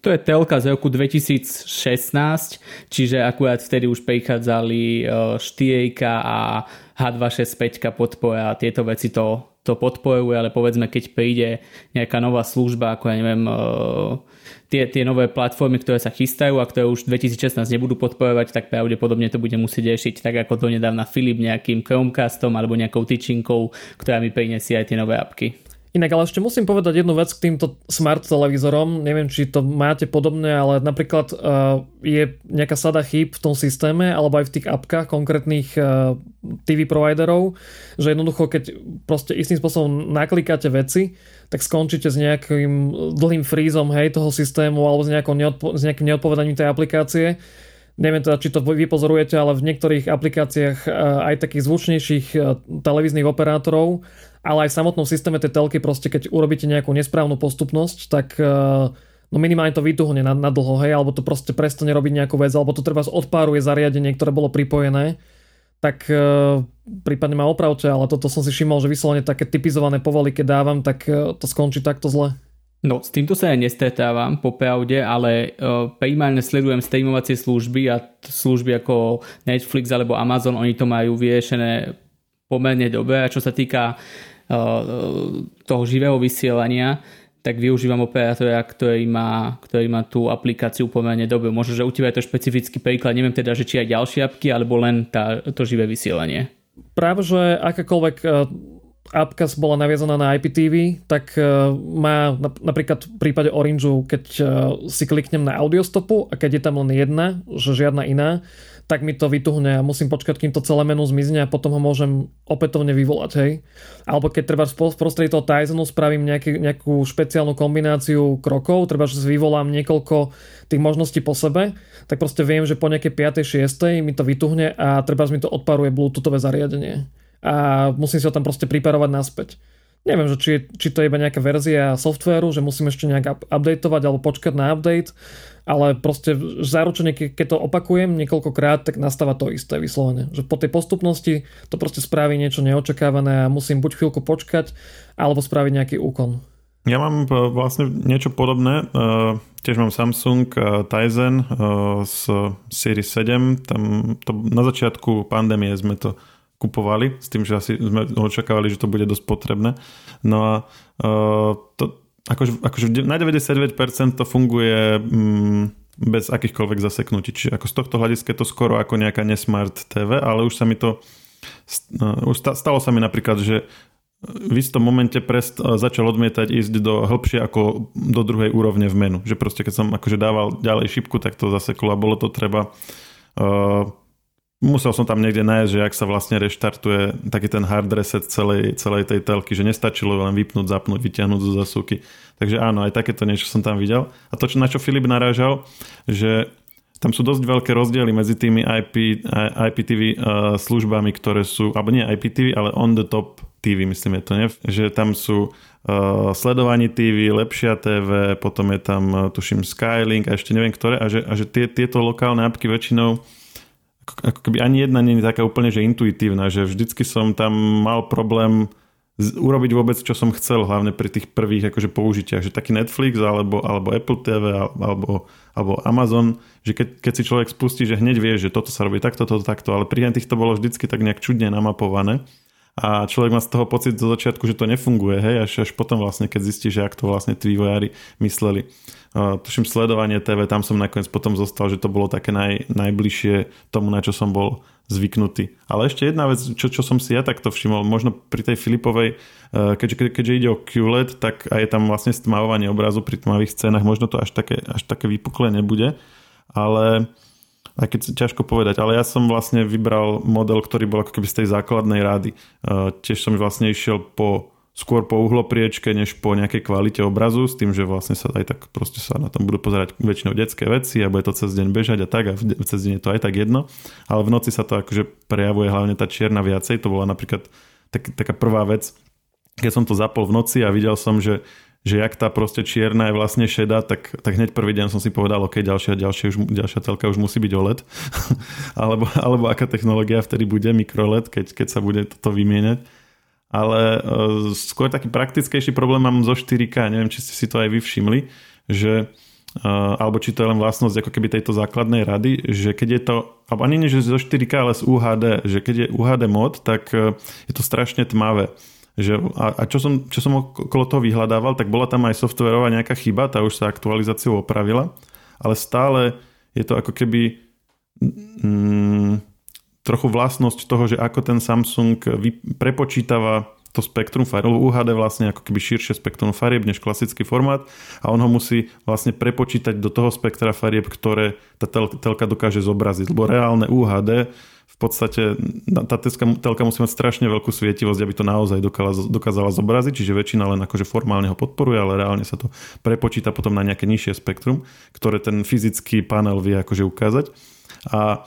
To je telka z roku 2016, čiže akurát vtedy už prichádzali 4K a H265 podpora a tieto veci to, to podporujú, ale povedzme, keď príde nejaká nová služba, ako ja neviem, tie, tie nové platformy, ktoré sa chystajú a ktoré už 2016 nebudú podporovať, tak pravdepodobne to bude musieť riešiť tak ako to nedávna Filip nejakým Chromecastom alebo nejakou tyčinkou, ktorá mi prinesie aj tie nové apky. Inak ale ešte musím povedať jednu vec k týmto smart televízorom. Neviem, či to máte podobné, ale napríklad uh, je nejaká sada chýb v tom systéme alebo aj v tých apkách konkrétnych uh, TV providerov, že jednoducho keď proste istým spôsobom naklikáte veci, tak skončíte s nejakým dlhým frízom hej, toho systému alebo s, neodpo- s nejakým neodpovedaním tej aplikácie. Neviem teda, či to vy pozorujete, ale v niektorých aplikáciách uh, aj takých zvučnejších uh, televíznych operátorov ale aj v samotnom systéme tej telky proste keď urobíte nejakú nesprávnu postupnosť, tak eh, no minimálne to vytuhne na, na dlho, hej, alebo to proste prestane robiť nejakú vec, alebo to treba odpáruje zariadenie, ktoré bolo pripojené, tak e, prípadne ma opravte, ale toto som si všimol, že vyslovene také typizované povoly, keď dávam, tak e, to skončí takto zle. No, s týmto sa ja nestretávam, popravde, ale uh, primárne sledujem streamovacie služby a služby ako Netflix alebo Amazon, oni to majú vyriešené pomerne dobre a čo sa týka toho živého vysielania, tak využívam operátora, ktorý má, ktorý má tú aplikáciu pomerne dobre. Možno, že u teba je to špecifický príklad, neviem teda, že či aj ďalšie apky, alebo len tá, to živé vysielanie. Práve, že akákoľvek e, apka bola naviazaná na IPTV, tak e, má napríklad v prípade Orangeu, keď e, si kliknem na audiostopu a keď je tam len jedna, že žiadna iná, tak mi to vytuhne a musím počkať, kým to celé menu zmizne a potom ho môžem opätovne vyvolať, hej. Alebo keď treba v prostredí toho Tizenu spravím nejaký, nejakú špeciálnu kombináciu krokov, treba, že vyvolám niekoľko tých možností po sebe, tak proste viem, že po nejakej 5. 6. mi to vytuhne a treba mi to odparuje bluetoothové zariadenie. A musím si ho tam proste priparovať naspäť. Neviem, že či, či to je iba nejaká verzia softvéru, že musím ešte nejak up- updateovať alebo počkať na update, ale proste zaručene, keď to opakujem niekoľkokrát, tak nastáva to isté vyslovene. Že po tej postupnosti to proste spraví niečo neočakávané a musím buď chvíľku počkať, alebo spraviť nejaký úkon. Ja mám vlastne niečo podobné. Tiež mám Samsung Tizen z Series 7. Tam to, na začiatku pandémie sme to kupovali s tým, že asi sme očakávali, že to bude dosť potrebné. No a to, akože, akože na 99% to funguje mm, bez akýchkoľvek zaseknutí. Čiže ako z tohto hľadiska je to skoro ako nejaká nesmart TV, ale už sa mi to už stalo sa mi napríklad, že v istom momente prest, začal odmietať ísť do hĺbšie ako do druhej úrovne v menu. Že proste keď som akože dával ďalej šipku, tak to zaseklo a bolo to treba uh, musel som tam niekde nájsť, že ak sa vlastne reštartuje taký ten hard reset celej, celej tej telky, že nestačilo len vypnúť, zapnúť, vyťahnuť zo zasúky. Takže áno, aj takéto niečo som tam videl. A to, na čo Filip narážal, že tam sú dosť veľké rozdiely medzi tými IP, IPTV uh, službami, ktoré sú, alebo nie IPTV, ale on the top TV, myslím je to, ne? že tam sú uh, sledovanie TV, lepšia TV, potom je tam, uh, tuším, Skylink a ešte neviem ktoré, a že, a že tie, tieto lokálne apky väčšinou ako, keby ani jedna nie je taká úplne že intuitívna, že vždycky som tam mal problém urobiť vôbec, čo som chcel, hlavne pri tých prvých akože použitiach, že taký Netflix alebo, alebo Apple TV alebo, alebo Amazon, že keď, keď si človek spustí, že hneď vie, že toto sa robí takto, toto, takto, ale pri týchto bolo vždycky tak nejak čudne namapované a človek má z toho pocit zo začiatku, že to nefunguje, hej, až, až potom vlastne, keď zistí, že ak to vlastne tí vývojári mysleli. Uh, tuším sledovanie TV, tam som nakoniec potom zostal, že to bolo také naj, najbližšie tomu, na čo som bol zvyknutý. Ale ešte jedna vec, čo, čo som si ja takto všimol, možno pri tej Filipovej, keďže, keďže ide o QLED, tak aj je tam vlastne stmávanie obrazu pri tmavých scénach, možno to až také, až také vypuklé nebude, ale aj keď ťažko povedať, ale ja som vlastne vybral model, ktorý bol ako keby z tej základnej rády. Tiež som vlastne išiel po skôr po uhlopriečke, než po nejakej kvalite obrazu, s tým, že vlastne sa aj tak proste sa na tom budú pozerať väčšinou detské veci a bude to cez deň bežať a tak a cez deň je to aj tak jedno, ale v noci sa to akože prejavuje hlavne tá čierna viacej, to bola napríklad tak, taká prvá vec, keď som to zapol v noci a videl som, že že jak tá proste čierna je vlastne šedá, tak, tak hneď prvý deň som si povedal, ok, ďalšia, ďalšia, už, ďalšia telka už musí byť OLED. alebo, alebo aká technológia vtedy bude, mikroLED, keď, keď sa bude toto vymieňať ale uh, skôr taký praktickejší problém mám zo 4K, neviem, či ste si to aj vy všimli, že uh, alebo či to je len vlastnosť ako keby tejto základnej rady, že keď je to, alebo ani nie, že zo 4K, ale z UHD, že keď je UHD mod, tak uh, je to strašne tmavé. Že, a, a čo, som, čo som okolo toho vyhľadával, tak bola tam aj softverová nejaká chyba, tá už sa aktualizáciou opravila, ale stále je to ako keby mm, trochu vlastnosť toho, že ako ten Samsung prepočítava to spektrum farieb, UHD vlastne ako keby širšie spektrum farieb než klasický formát a on ho musí vlastne prepočítať do toho spektra farieb, ktoré tá telka dokáže zobraziť, lebo reálne UHD podstate tá telka musí mať strašne veľkú svietivosť, aby to naozaj dokázala, dokázala zobraziť, čiže väčšina len akože formálne ho podporuje, ale reálne sa to prepočíta potom na nejaké nižšie spektrum, ktoré ten fyzický panel vie akože ukázať. A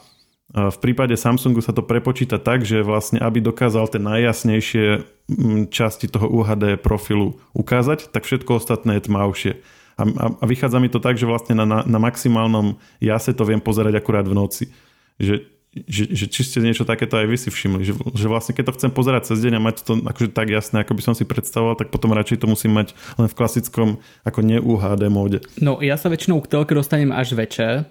v prípade Samsungu sa to prepočíta tak, že vlastne aby dokázal tie najjasnejšie mm, časti toho UHD profilu ukázať, tak všetko ostatné je tmavšie. A, a, a vychádza mi to tak, že vlastne na, na, na maximálnom jase to viem pozerať akurát v noci. Že, že, že či ste niečo takéto aj vy si všimli, že, že vlastne keď to chcem pozerať cez deň a mať to akože tak jasné, ako by som si predstavoval, tak potom radšej to musím mať len v klasickom ako ne UHD móde. No ja sa väčšinou k telke dostanem až večer,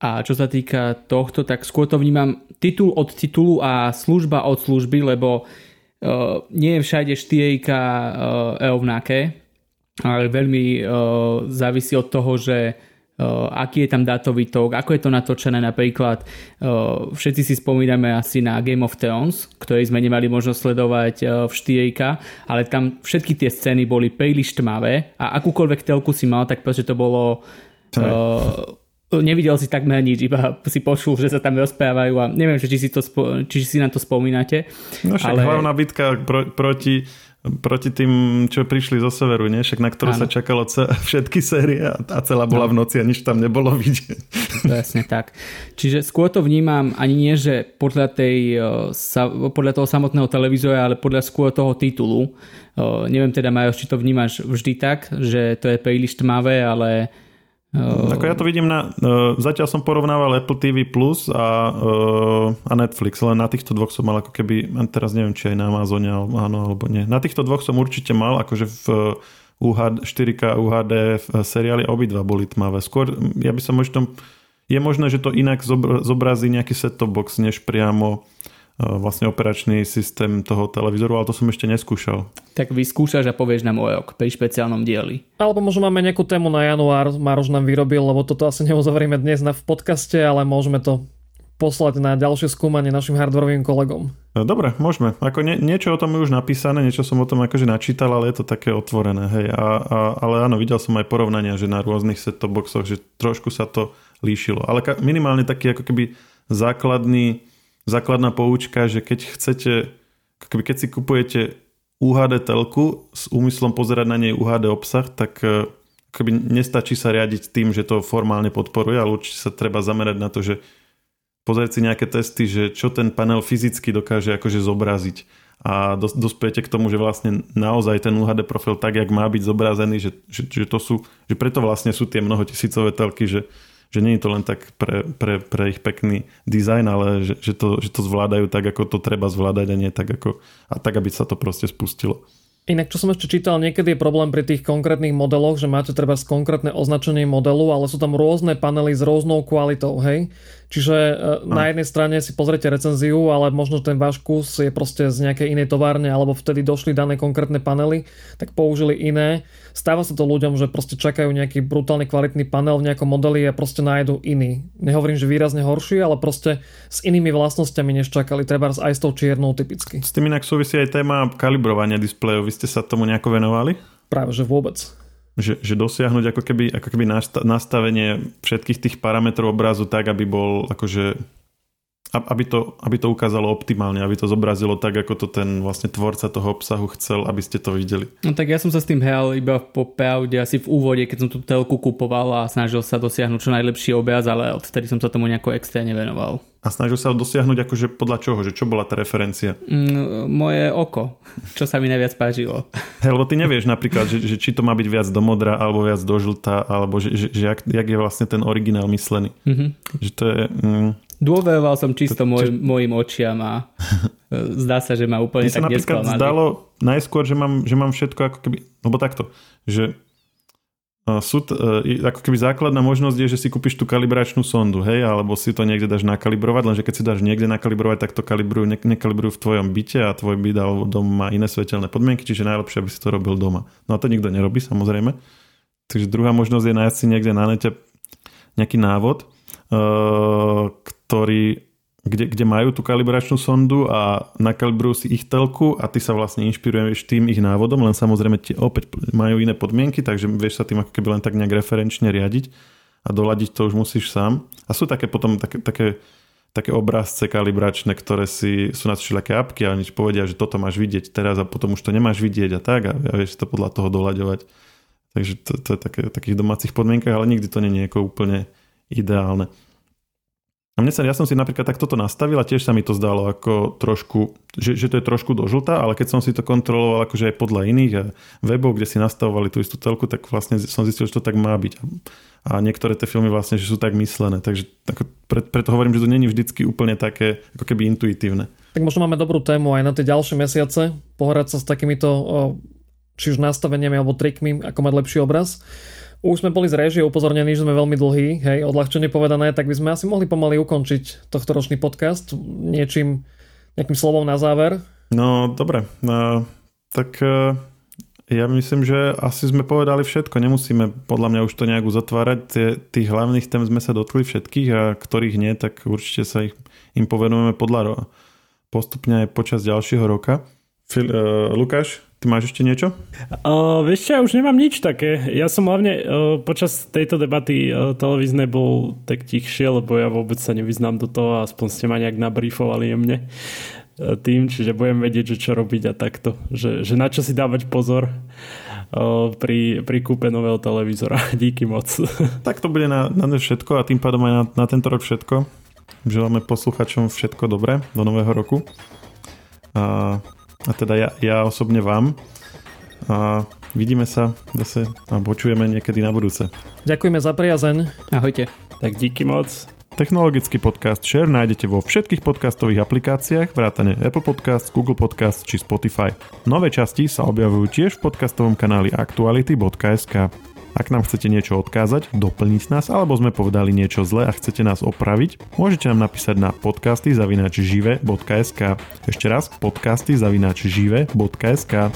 a čo sa týka tohto, tak skôr to vnímam titul od titulu a služba od služby, lebo uh, nie je všade 4 uh, rovnaké, ale veľmi uh, závisí od toho, že aký je tam dátový tok, ako je to natočené napríklad. Uh, všetci si spomíname asi na Game of Thrones, ktorý sme nemali možnosť sledovať uh, v 4 ale tam všetky tie scény boli príliš tmavé a akúkoľvek telku si mal, tak proste to bolo uh, nevidel si takmer nič, iba si počul, že sa tam rozprávajú a neviem, či si, to či si na to spomínate. No však ale... hlavná bitka pro, proti proti tým, čo prišli zo severu, nie? Však na ktorú ano. sa čakalo ce- všetky série a celá bola no. v noci a nič tam nebolo vidieť. Presne tak. Čiže skôr to vnímam ani nie, že podľa, tej, podľa toho samotného televízora, ale podľa skôr toho titulu. Neviem teda, Majo, či to vnímaš vždy tak, že to je príliš tmavé, ale Ako ja to vidím na... Uh, zatiaľ som porovnával Apple TV Plus a, uh, a Netflix, len na týchto dvoch som mal ako keby... Teraz neviem, či aj na Amazone áno alebo nie. Na týchto dvoch som určite mal akože v UHD, 4K UHD seriály obidva boli tmavé. Skôr, ja by som možno... Je možné, že to inak zobrazí nejaký set-top box, než priamo e, vlastne operačný systém toho televízoru, ale to som ešte neskúšal. Tak vyskúšaš a povieš nám o rok pri špeciálnom dieli. Alebo možno máme nejakú tému na január, Maroš nám vyrobil, lebo toto asi neuzavrieme dnes na v podcaste, ale môžeme to poslať na ďalšie skúmanie našim hardwareovým kolegom. No, dobre, môžeme. Ako nie, niečo o tom je už napísané, niečo som o tom akože načítal, ale je to také otvorené. Hej. A, a, ale áno, videl som aj porovnania, že na rôznych set boxoch, že trošku sa to líšilo. Ale minimálne taký ako keby základný, základná poučka, že keď chcete, keď si kupujete UHD telku s úmyslom pozerať na nej UHD obsah, tak e, keby nestačí sa riadiť tým, že to formálne podporuje, ale určite sa treba zamerať na to, že pozrieť si nejaké testy, že čo ten panel fyzicky dokáže akože zobraziť. A dos, dospiete k tomu, že vlastne naozaj ten UHD profil tak, jak má byť zobrazený, že, že, že to sú, že preto vlastne sú tie mnohotisícové telky, že, že nie je to len tak pre, pre, pre ich pekný dizajn, ale že, že, to, že to zvládajú tak, ako to treba zvládať a nie tak, ako, a tak, aby sa to proste spustilo. Inak, čo som ešte čítal, niekedy je problém pri tých konkrétnych modeloch, že máte treba konkrétne označenie modelu, ale sú tam rôzne panely s rôznou kvalitou, hej? Čiže no. na jednej strane si pozrite recenziu, ale možno ten váš kus je proste z nejakej inej továrne, alebo vtedy došli dané konkrétne panely, tak použili iné. Stáva sa to ľuďom, že proste čakajú nejaký brutálny kvalitný panel v nejakom modeli a proste nájdu iný. Nehovorím, že výrazne horší, ale proste s inými vlastnosťami než čakali, treba aj s tou čiernou typicky. S tým inak súvisí aj téma kalibrovania displejov. Vy ste sa tomu nejako venovali? Práve, že vôbec. Že, že dosiahnuť ako keby, ako keby nastavenie všetkých tých parametrov obrazu tak, aby bol akože aby to, aby to ukázalo optimálne, aby to zobrazilo tak, ako to ten vlastne tvorca toho obsahu chcel, aby ste to videli. No tak ja som sa s tým hral iba po pravde asi v úvode, keď som tú telku kupoval a snažil sa dosiahnuť čo najlepší obraz, ale odtedy som sa tomu nejako extrémne venoval. A snažil sa dosiahnuť akože podľa čoho? Že čo bola tá referencia? Mm, moje oko. Čo sa mi najviac páčilo. Hej, lebo ty nevieš napríklad, že, že či to má byť viac do modra, alebo viac do žlta, alebo že, že, že jak, jak je vlastne ten originál myslený. Mm-hmm. Že to je... Mm, Dôveroval som čisto môj, mojim očiam a e, zdá sa, že ma úplne tak sa napríklad nesklamali. zdalo najskôr, že mám, že mám všetko ako keby, lebo takto, že e, sú, e, ako keby základná možnosť je, že si kúpiš tú kalibračnú sondu, hej, alebo si to niekde dáš nakalibrovať, lenže keď si dáš niekde nakalibrovať, tak to kalibrujú, ne, nekalibrujú v tvojom byte a tvoj byt alebo dom má iné svetelné podmienky, čiže najlepšie, aby si to robil doma. No a to nikto nerobí, samozrejme. Takže druhá možnosť je nájsť si niekde na nete nejaký návod, ktorí, kde, kde majú tú kalibračnú sondu a nakalibrujú si ich telku a ty sa vlastne inšpiruješ tým ich návodom, len samozrejme tie opäť majú iné podmienky, takže vieš sa tým ako keby len tak nejak referenčne riadiť a doladiť to už musíš sám. A sú také potom také, také, také obrázce kalibračné, ktoré si, sú na všelijaké apky a nič povedia, že toto máš vidieť teraz a potom už to nemáš vidieť a tak a, a vieš to podľa toho doľaďovať. Takže to, to je také, takých domácich podmienkach, ale nikdy to nie je úplne ideálne. A mne sa, ja som si napríklad takto to nastavil a tiež sa mi to zdalo ako trošku, že, že to je trošku do žlta, ale keď som si to kontroloval akože aj podľa iných webov, kde si nastavovali tú istú telku, tak vlastne som zistil, že to tak má byť. A niektoré tie filmy vlastne, že sú tak myslené. Takže ako, pre, preto hovorím, že to není vždycky úplne také ako keby intuitívne. Tak možno máme dobrú tému aj na tie ďalšie mesiace, pohrať sa s takýmito či už nastaveniami alebo trikmi, ako mať lepší obraz. Už sme boli z režie upozornení, že sme veľmi dlhí, hej, odľahčene povedané, tak by sme asi mohli pomaly ukončiť tohto ročný podcast niečím, nejakým slovom na záver. No, dobre. No, tak uh, ja myslím, že asi sme povedali všetko. Nemusíme podľa mňa už to nejak uzatvárať. Tie, tých hlavných tém sme sa dotkli všetkých a ktorých nie, tak určite sa ich, im povenujeme podľa postupne aj počas ďalšieho roka. Fil, uh, Lukáš, Ty máš ešte niečo? Uh, vieš ja už nemám nič také. Ja som hlavne uh, počas tejto debaty uh, televíznej bol tak tichšie, lebo ja vôbec sa nevyznám do toho a aspoň ste ma nejak nabrifovali jemne uh, tým, čiže budem vedieť, že čo robiť a takto. Že, že na čo si dávať pozor uh, pri, pri kúpe nového televízora. Díky moc. Tak to bude na, na všetko a tým pádom aj na, na tento rok všetko. Želáme posluchačom všetko dobré do nového roku. A a teda ja, ja osobne vám. A vidíme sa zase a počujeme niekedy na budúce. Ďakujeme za priazeň. Ahojte. Tak díky moc. Technologický podcast Share nájdete vo všetkých podcastových aplikáciách, vrátane Apple Podcast, Google Podcast či Spotify. Nové časti sa objavujú tiež v podcastovom kanáli aktuality.sk. Ak nám chcete niečo odkázať, doplniť nás, alebo sme povedali niečo zle a chcete nás opraviť, môžete nám napísať na podcasty zavinač žive.sk. Ešte raz, podcasty zavinač žive.sk.